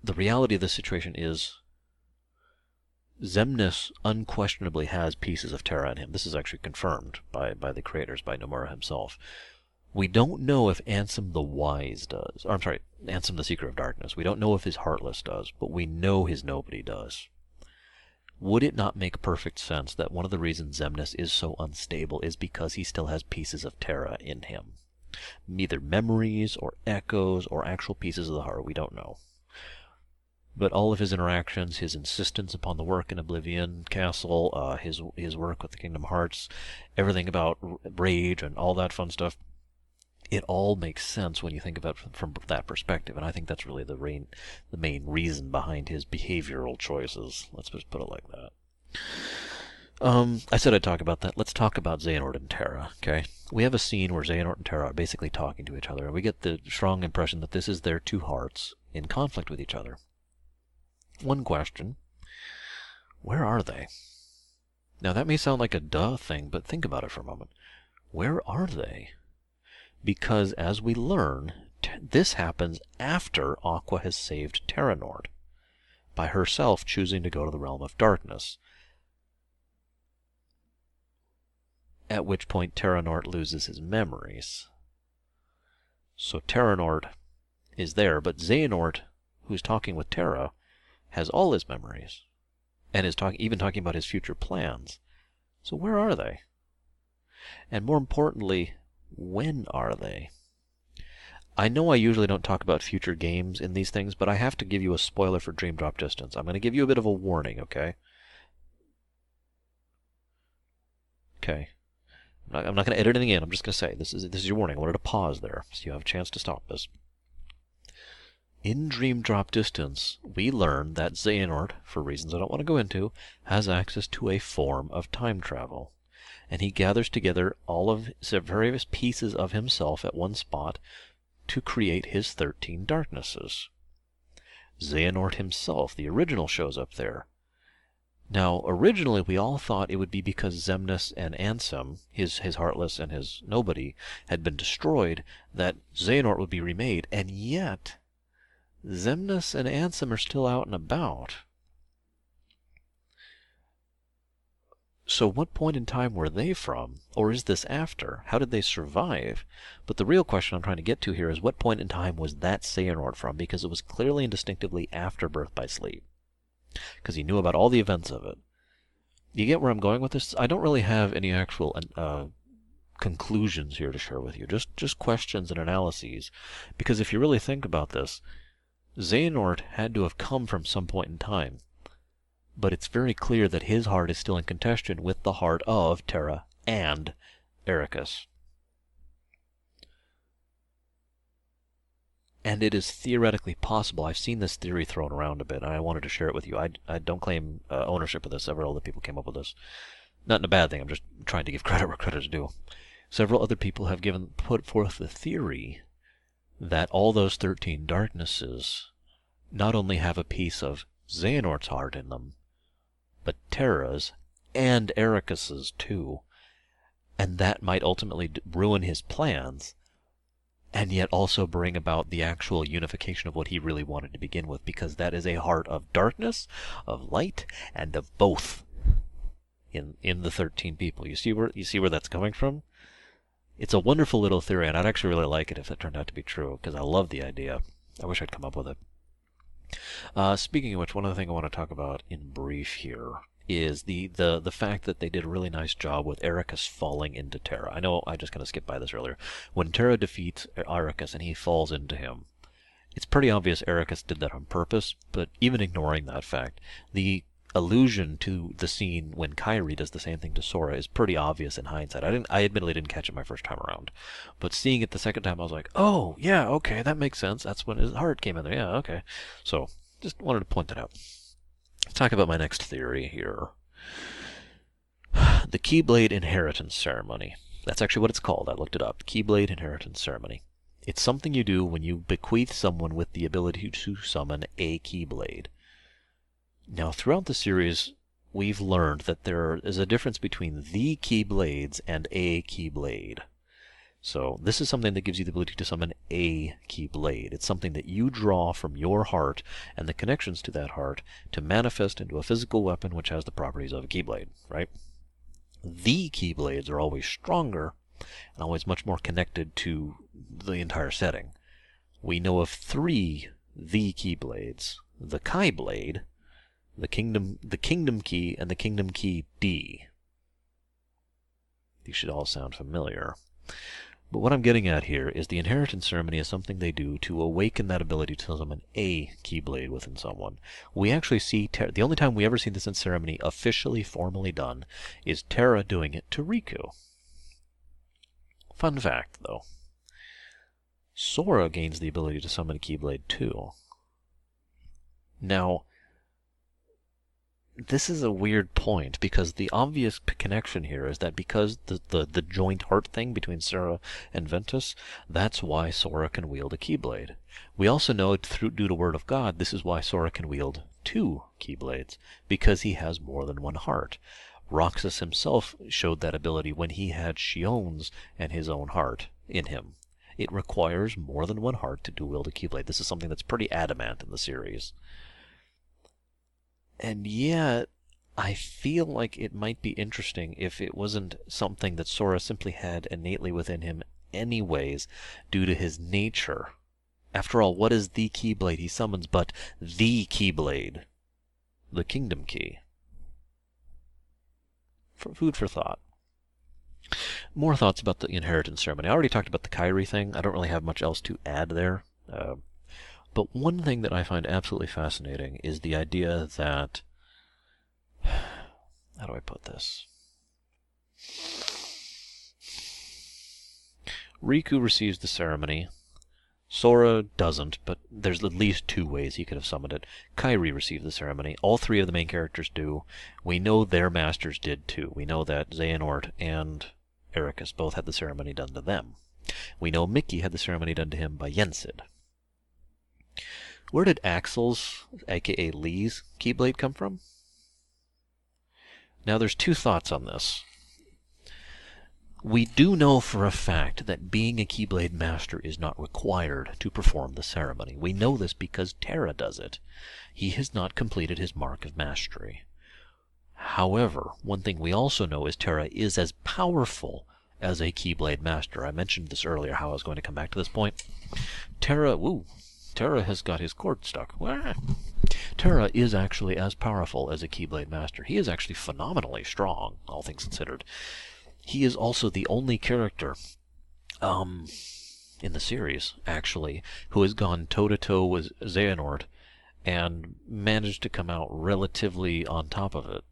the reality of the situation is Xemnas unquestionably has pieces of Terra in him. This is actually confirmed by, by the creators, by Nomura himself. We don't know if Ansem the Wise does. Or I'm sorry, Ansem the Seeker of Darkness. We don't know if his Heartless does, but we know his Nobody does. Would it not make perfect sense that one of the reasons Xemnas is so unstable is because he still has pieces of Terra in him? Neither memories or echoes or actual pieces of the heart, we don't know. But all of his interactions, his insistence upon the work in Oblivion Castle, uh, his his work with the Kingdom Hearts, everything about rage and all that fun stuff, it all makes sense when you think about it from, that perspective, and I think that's really the main, the main reason behind his behavioral choices. Let's just put it like that. Um, I said I'd talk about that. Let's talk about Xehanort and Terra, okay? We have a scene where Xehanort and Terra are basically talking to each other, and we get the strong impression that this is their two hearts in conflict with each other. One question Where are they? Now, that may sound like a duh thing, but think about it for a moment. Where are they? Because as we learn, this happens after Aqua has saved Terranort, by herself choosing to go to the realm of darkness. At which point Terranort loses his memories. So Terranort is there, but Xehanort, who's talking with Terra, has all his memories, and is talk- even talking about his future plans. So where are they? And more importantly, when are they? I know I usually don't talk about future games in these things, but I have to give you a spoiler for Dream Drop Distance. I'm going to give you a bit of a warning, okay? Okay. I'm not, going to edit anything in. I'm just going to say this is this is your warning. I wanted to pause there so you have a chance to stop this. In Dream Drop Distance, we learn that Xehanort, for reasons I don't want to go into, has access to a form of time travel and he gathers together all of the various pieces of himself at one spot to create his thirteen darknesses. Xehanort himself, the original, shows up there. Now, originally we all thought it would be because Xemnas and Ansem, his, his Heartless and his Nobody, had been destroyed, that Xehanort would be remade, and yet Xemnas and Ansem are still out and about. So what point in time were they from? Or is this after? How did they survive? But the real question I'm trying to get to here is what point in time was that Xehanort from? Because it was clearly and distinctively after Birth by Sleep. Because he knew about all the events of it. You get where I'm going with this? I don't really have any actual uh, conclusions here to share with you. Just just questions and analyses. Because if you really think about this, Xehanort had to have come from some point in time but it's very clear that his heart is still in contention with the heart of Terra and Eraqus. And it is theoretically possible. I've seen this theory thrown around a bit, and I wanted to share it with you. I, I don't claim uh, ownership of this. Several other people came up with this. Not in a bad thing. I'm just trying to give [laughs] credit where credit is due. Several other people have given put forth the theory that all those 13 darknesses not only have a piece of Xehanort's heart in them, but Terra's and Eraqus's too. And that might ultimately ruin his plans, and yet also bring about the actual unification of what he really wanted to begin with, because that is a heart of darkness, of light, and of both in in the 13 people. You see where you see where that's coming from? It's a wonderful little theory, and I'd actually really like it if it turned out to be true, because I love the idea. I wish I'd come up with it. Uh, speaking of which, one other thing I want to talk about in brief here is the, the, the fact that they did a really nice job with Eraqus falling into Terra. I know I just kind of skipped by this earlier. When Terra defeats Eraqus and he falls into him, it's pretty obvious Eraqus did that on purpose, but even ignoring that fact, the allusion to the scene when Kairi does the same thing to Sora is pretty obvious in hindsight. I didn't I admittedly didn't catch it my first time around. But seeing it the second time I was like, "Oh, yeah, okay, that makes sense. That's when his heart came in there. Yeah, okay." So, just wanted to point that out. Let's talk about my next theory here. [sighs] The Keyblade Inheritance Ceremony. That's actually what it's called. I looked it up. Keyblade Inheritance Ceremony. It's something you do when you bequeath someone with the ability to summon a Keyblade. Now, throughout the series, we've learned that there is a difference between the Keyblades and a Keyblade. So this is something that gives you the ability to summon a Keyblade. It's something that you draw from your heart and the connections to that heart to manifest into a physical weapon which has the properties of a Keyblade, right? The Keyblades are always stronger and always much more connected to the entire setting. We know of three the Keyblades. The χ-blade, the kingdom the kingdom key and the kingdom key D. These should all sound familiar. But what I'm getting at here is the inheritance ceremony is something they do to awaken that ability to summon a Keyblade within someone. We actually see Ter- the only time we ever see this in ceremony officially formally done is Terra doing it to Riku. Fun fact, though. Sora gains the ability to summon a Keyblade too. Now, this is a weird point because the obvious connection here is that because the, the, the joint heart thing between Sora and Ventus, that's why Sora can wield a Keyblade. We also know through due to word of God, this is why Sora can wield two Keyblades because he has more than one heart. Roxas himself showed that ability when he had Xion's and his own heart in him. It requires more than one heart to dual wield a Keyblade. This is something that's pretty adamant in the series. And yet, I feel like it might be interesting if it wasn't something that Sora simply had innately within him anyways, due to his nature. After all, what is the Keyblade he summons but the Keyblade? The Kingdom Key. For food for thought. More thoughts about the inheritance ceremony. I already talked about the Kairi thing. I don't really have much else to add there. Uh, but one thing that I find absolutely fascinating is the idea that. [sighs] How do I put this? Riku receives the ceremony. Sora doesn't, but there's at least two ways he could have summoned it. Kairi received the ceremony. All three of the main characters do. We know their masters did too. We know that Xehanort and Eraqus both had the ceremony done to them. We know Mickey had the ceremony done to him by Yensid. Where did Axel's, aka Lea's, Keyblade come from? Now there's two thoughts on this. We do know for a fact that being a Keyblade Master is not required to perform the ceremony. We know this because Terra does it. He has not completed his Mark of Mastery. However, one thing we also know is Terra is as powerful as a Keyblade Master. I mentioned this earlier, how I was going to come back to this point. Terra, woo, Terra has got his cord stuck. Terra is actually as powerful as a Keyblade Master. He is actually phenomenally strong, all things considered. He is also the only character um, in the series, actually, who has gone toe to toe with Xehanort and managed to come out relatively on top of it.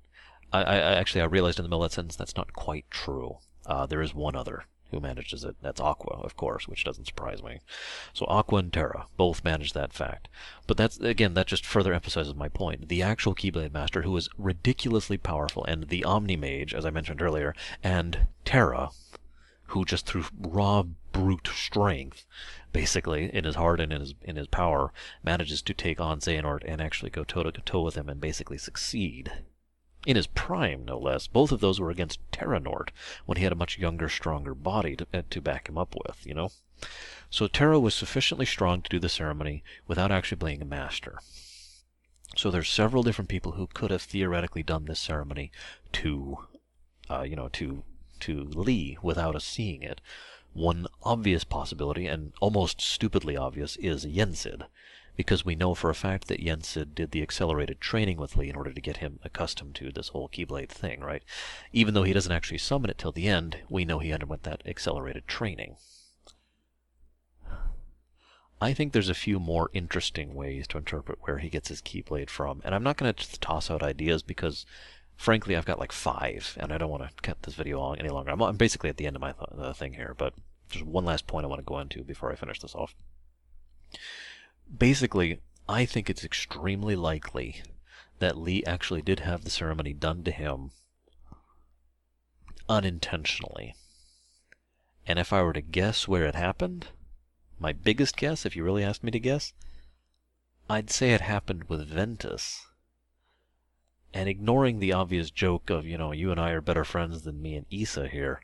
I, I actually I realized in the middle of that sentence that's not quite true. Uh, there is one other who manages it. That's Aqua, of course, which doesn't surprise me. So Aqua and Terra both manage that fact. But that's again that just further emphasizes my point. The actual Keyblade Master, who is ridiculously powerful, and the Omni Mage, as I mentioned earlier, and Terra, who just through raw brute strength, basically in his heart and in his in his power, manages to take on Xehanort and actually go toe to toe with him and basically succeed in his prime, no less. Both of those were against Terranort, when he had a much younger, stronger body to, uh, to back him up with, you know? So Terra was sufficiently strong to do the ceremony without actually being a master. So there's several different people who could have theoretically done this ceremony to, uh, you know, to to Lea without us seeing it. One obvious possibility, and almost stupidly obvious, is Yensid because we know for a fact that Yensid did the accelerated training with Lea in order to get him accustomed to this whole Keyblade thing, right? Even though he doesn't actually summon it till the end, we know he underwent that accelerated training. I think there's a few more interesting ways to interpret where he gets his Keyblade from, and I'm not going to toss out ideas because, frankly, I've got like five, and I don't want to cut this video on any longer. I'm, I'm basically at the end of my th thing here, but there's one last point I want to go into before I finish this off basically, I think it's extremely likely that Lea actually did have the ceremony done to him unintentionally. And if I were to guess where it happened, my biggest guess, if you really asked me to guess, I'd say it happened with Ventus. And ignoring the obvious joke of, you know, you and I are better friends than me and Isa here,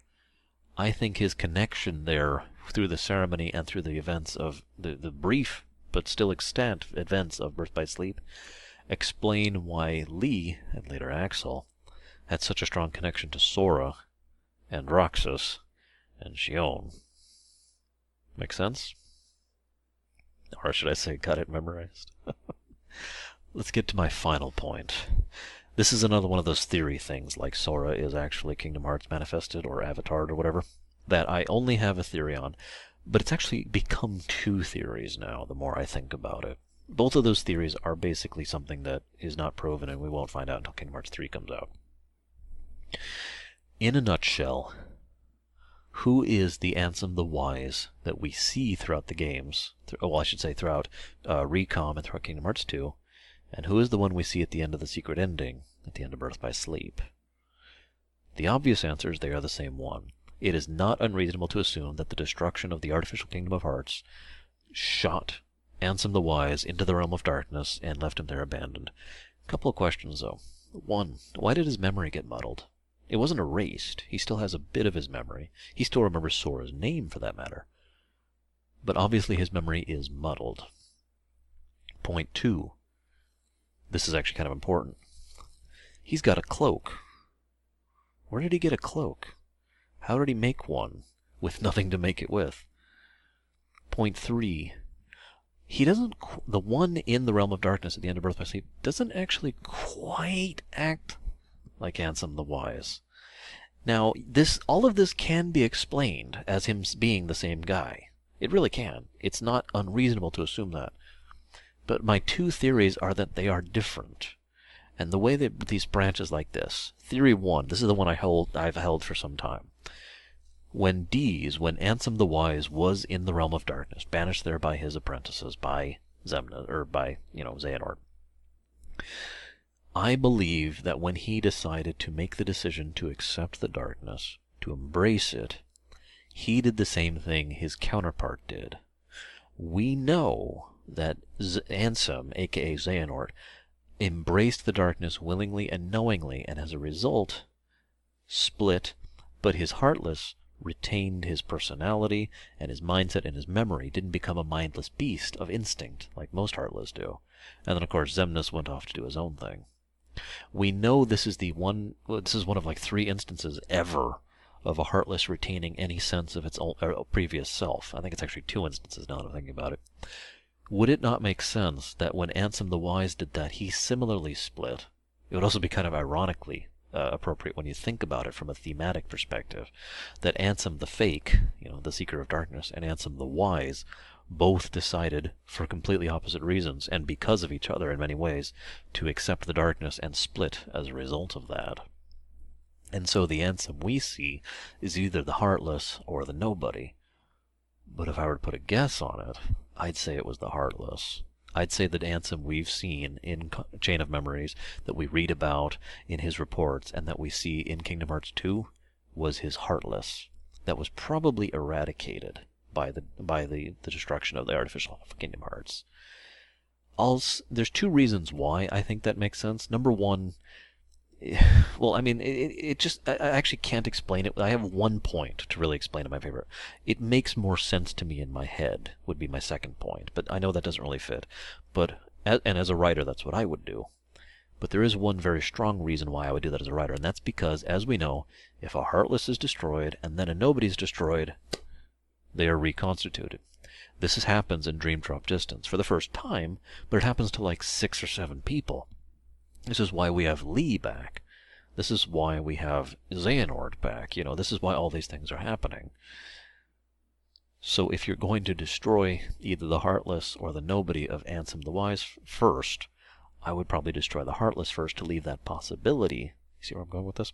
I think his connection there through the ceremony and through the events of the, the brief but still extant events of Birth by Sleep explain why Lea, and later Axel, had such a strong connection to Sora and Roxas and Xion. Make sense? Or should I say, got it memorized? [laughs] Let's get to my final point. This is another one of those theory things, like Sora is actually Kingdom Hearts manifested or avatared or whatever, that I only have a theory on, but it's actually become two theories now, the more I think about it. Both of those theories are basically something that is not proven and we won't find out until Kingdom Hearts 3 comes out. In a nutshell, who is the Ansem the Wise that we see throughout the games? Well, I should say throughout uh, Recom and throughout Kingdom Hearts 2. And who is the one we see at the end of the secret ending, at the end of Birth by Sleep? The obvious answer is they are the same one it is not unreasonable to assume that the destruction of the artificial kingdom of hearts shot Ansem the Wise into the realm of darkness and left him there abandoned. Couple of questions, though. One, why did his memory get muddled? It wasn't erased. He still has a bit of his memory. He still remembers Sora's name, for that matter. But obviously his memory is muddled. Point two. This is actually kind of important. He's got a cloak. Where did he get a cloak? How did he make one with nothing to make it with? Point three. He doesn't. The one in the realm of darkness at the end of Birth by Sleep doesn't actually quite act like Ansem the Wise. Now, this all of this can be explained as him being the same guy. It really can. It's not unreasonable to assume that. But my two theories are that they are different. And the way that these branches like this, theory one, this is the one I hold I've held for some time. When D's, when Ansem the Wise was in the realm of darkness, banished there by his apprentices, by Xemnas, or by, you know, Xehanort, I believe that when he decided to make the decision to accept the darkness, to embrace it, he did the same thing his counterpart did. We know that Z- Ansem, aka Xehanort, embraced the darkness willingly and knowingly, and as a result, split, but his Heartless retained his personality and his mindset and his memory, didn't become a mindless beast of instinct like most Heartless do. And then, of course, Xemnas went off to do his own thing. We know this is the one. Well, this is one of like three instances ever of a Heartless retaining any sense of its own, uh, previous self. I think it's actually two instances now that I'm thinking about it. Would it not make sense that when Ansem the Wise did that, he similarly split? It would also be kind of ironically uh, appropriate when you think about it from a thematic perspective. That Ansem the fake, you know, the seeker of darkness, and Ansem the wise both decided, for completely opposite reasons, and because of each other in many ways, to accept the darkness and split as a result of that. And so the Ansem we see is either the heartless or the nobody. But if I were to put a guess on it, I'd say it was the heartless. I'd say that Ansem we've seen in Chain of Memories, that we read about in his reports, and that we see in Kingdom Hearts 2 was his Heartless. That was probably eradicated by the by the, the destruction of the artificial Kingdom Hearts. Also, there's two reasons why I think that makes sense. Number one, [sighs] well, I mean, it, it just, I actually can't explain it. I have one point to really explain it, my favorite. It makes more sense to me in my head, would be my second point. But I know that doesn't really fit. But, and as a writer, that's what I would do. But there is one very strong reason why I would do that as a writer, and that's because, as we know, if a Heartless is destroyed and then a Nobody is destroyed, they are reconstituted. This happens in Dream Drop Distance for the first time, but it happens to like six or seven people. This is why we have Lea back. This is why we have Xehanort back. You know, this is why all these things are happening. So if you're going to destroy either the Heartless or the Nobody of Ansem the Wise first, I would probably destroy the Heartless first to leave that possibility. See where I'm going with this?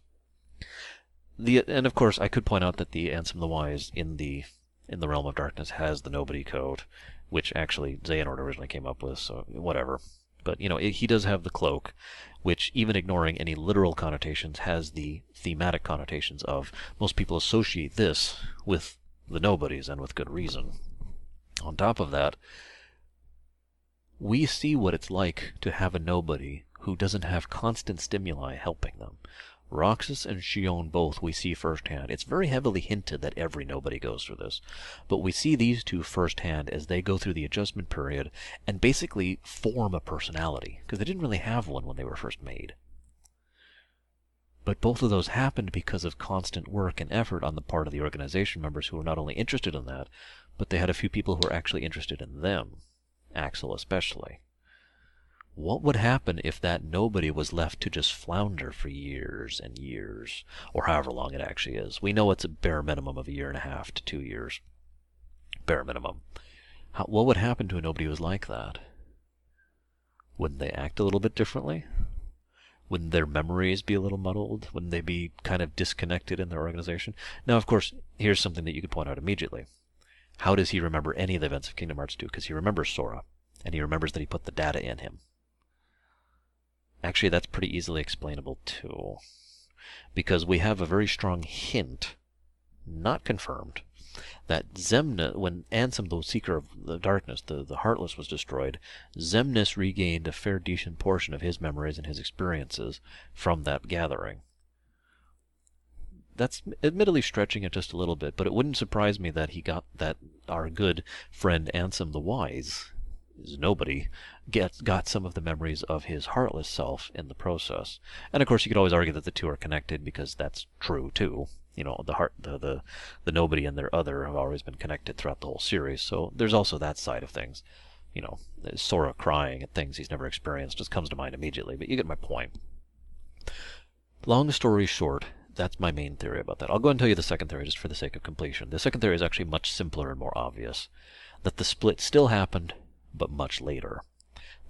The and of course I could point out that the Ansem the Wise in the in the Realm of Darkness has the Nobody code, which actually Xehanort originally came up with, so whatever. But, you know, it, he does have the cloak, which, even ignoring any literal connotations, has the thematic connotations of most people associate this with the nobodies and with good reason. On top of that, we see what it's like to have a nobody who doesn't have constant stimuli helping them. Roxas and Xion both we see firsthand. It's very heavily hinted that every nobody goes through this. But we see these two firsthand as they go through the adjustment period and basically form a personality, because they didn't really have one when they were first made. But both of those happened because of constant work and effort on the part of the organization members who were not only interested in that, but they had a few people who were actually interested in them, Axel especially. What would happen if that nobody was left to just flounder for years and years, or however long it actually is? We know it's a bare minimum of a year and a half to two years. Bare minimum. How, what would happen to a nobody who was like that? Wouldn't they act a little bit differently? Wouldn't their memories be a little muddled? Wouldn't they be kind of disconnected in their organization? Now, of course, here's something that you could point out immediately. How does he remember any of the events of Kingdom Hearts 2? Because he remembers Sora, and he remembers that he put the data in him. Actually, that's pretty easily explainable too. Because we have a very strong hint, not confirmed, that Xemnas, when Ansem, the Seeker of the Darkness, the, the Heartless, was destroyed, Xemnas regained a fair decent portion of his memories and his experiences from that gathering. That's admittedly stretching it just a little bit, but it wouldn't surprise me that he got that our good friend Ansem the Wise is nobody, got some of the memories of his heartless self in the process. And of course, you could always argue that the two are connected because that's true too. You know, the heart, the, the, the nobody and their other have always been connected throughout the whole series. So there's also that side of things. You know, Sora crying at things he's never experienced just comes to mind immediately, but you get my point. Long story short, that's my main theory about that. I'll go and tell you the second theory just for the sake of completion. The second theory is actually much simpler and more obvious. That the split still happened, but much later.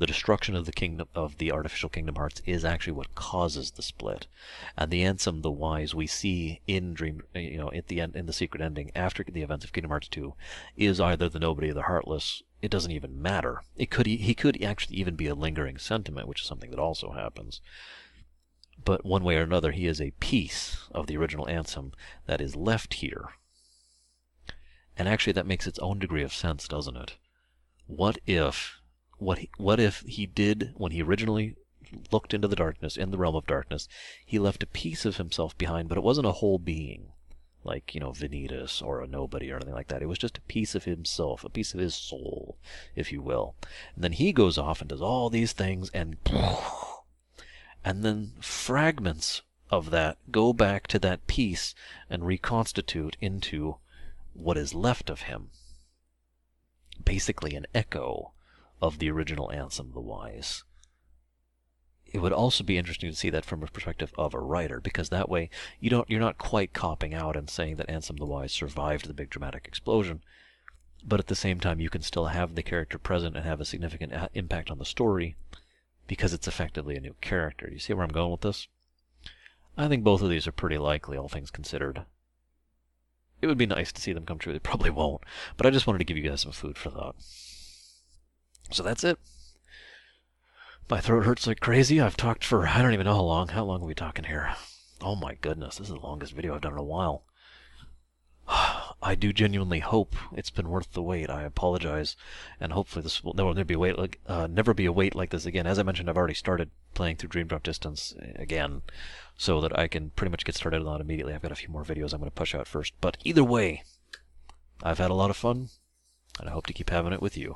The destruction of the kingdom of the artificial Kingdom Hearts is actually what causes the split, and the Ansem the Wise we see in Dream, you know, at the end in the secret ending after the events of Kingdom Hearts 2, is either the Nobody or the Heartless. It doesn't even matter. It could he could actually even be a lingering sentiment, which is something that also happens. But one way or another, he is a piece of the original Ansem that is left here. And actually, that makes its own degree of sense, doesn't it? What if what he, what if he did when he originally looked into the darkness in the realm of darkness he left a piece of himself behind but it wasn't a whole being like, you know, Vanitas or a nobody or anything like that. It was just a piece of himself, a piece of his soul, if you will. And then he goes off and does all these things and [laughs] and then fragments of that go back to that piece and reconstitute into what is left of him. Basically an echo of the original Ansem the Wise it would also be interesting to see that from a perspective of a writer, because that way you don't you're not quite copping out and saying that Ansem the Wise survived the big dramatic explosion, but at the same time you can still have the character present and have a significant uh, impact on the story because it's effectively a new character. You see where I'm going with this? I think both of these are pretty likely, all things considered. It would be nice to see them come true. They probably won't, but I just wanted to give you guys some food for thought. So that's it. My throat hurts like crazy. I've talked for I don't even know how long. How long are we talking here? Oh my goodness, this is the longest video I've done in a while. [sighs] I do genuinely hope it's been worth the wait. I apologize, and hopefully this will never be a wait like uh, never be a wait like this again. As I mentioned, I've already started playing through Dream Drop Distance again, so that I can pretty much get started on it immediately. I've got a few more videos I'm going to push out first, but either way, I've had a lot of fun, and I hope to keep having it with you.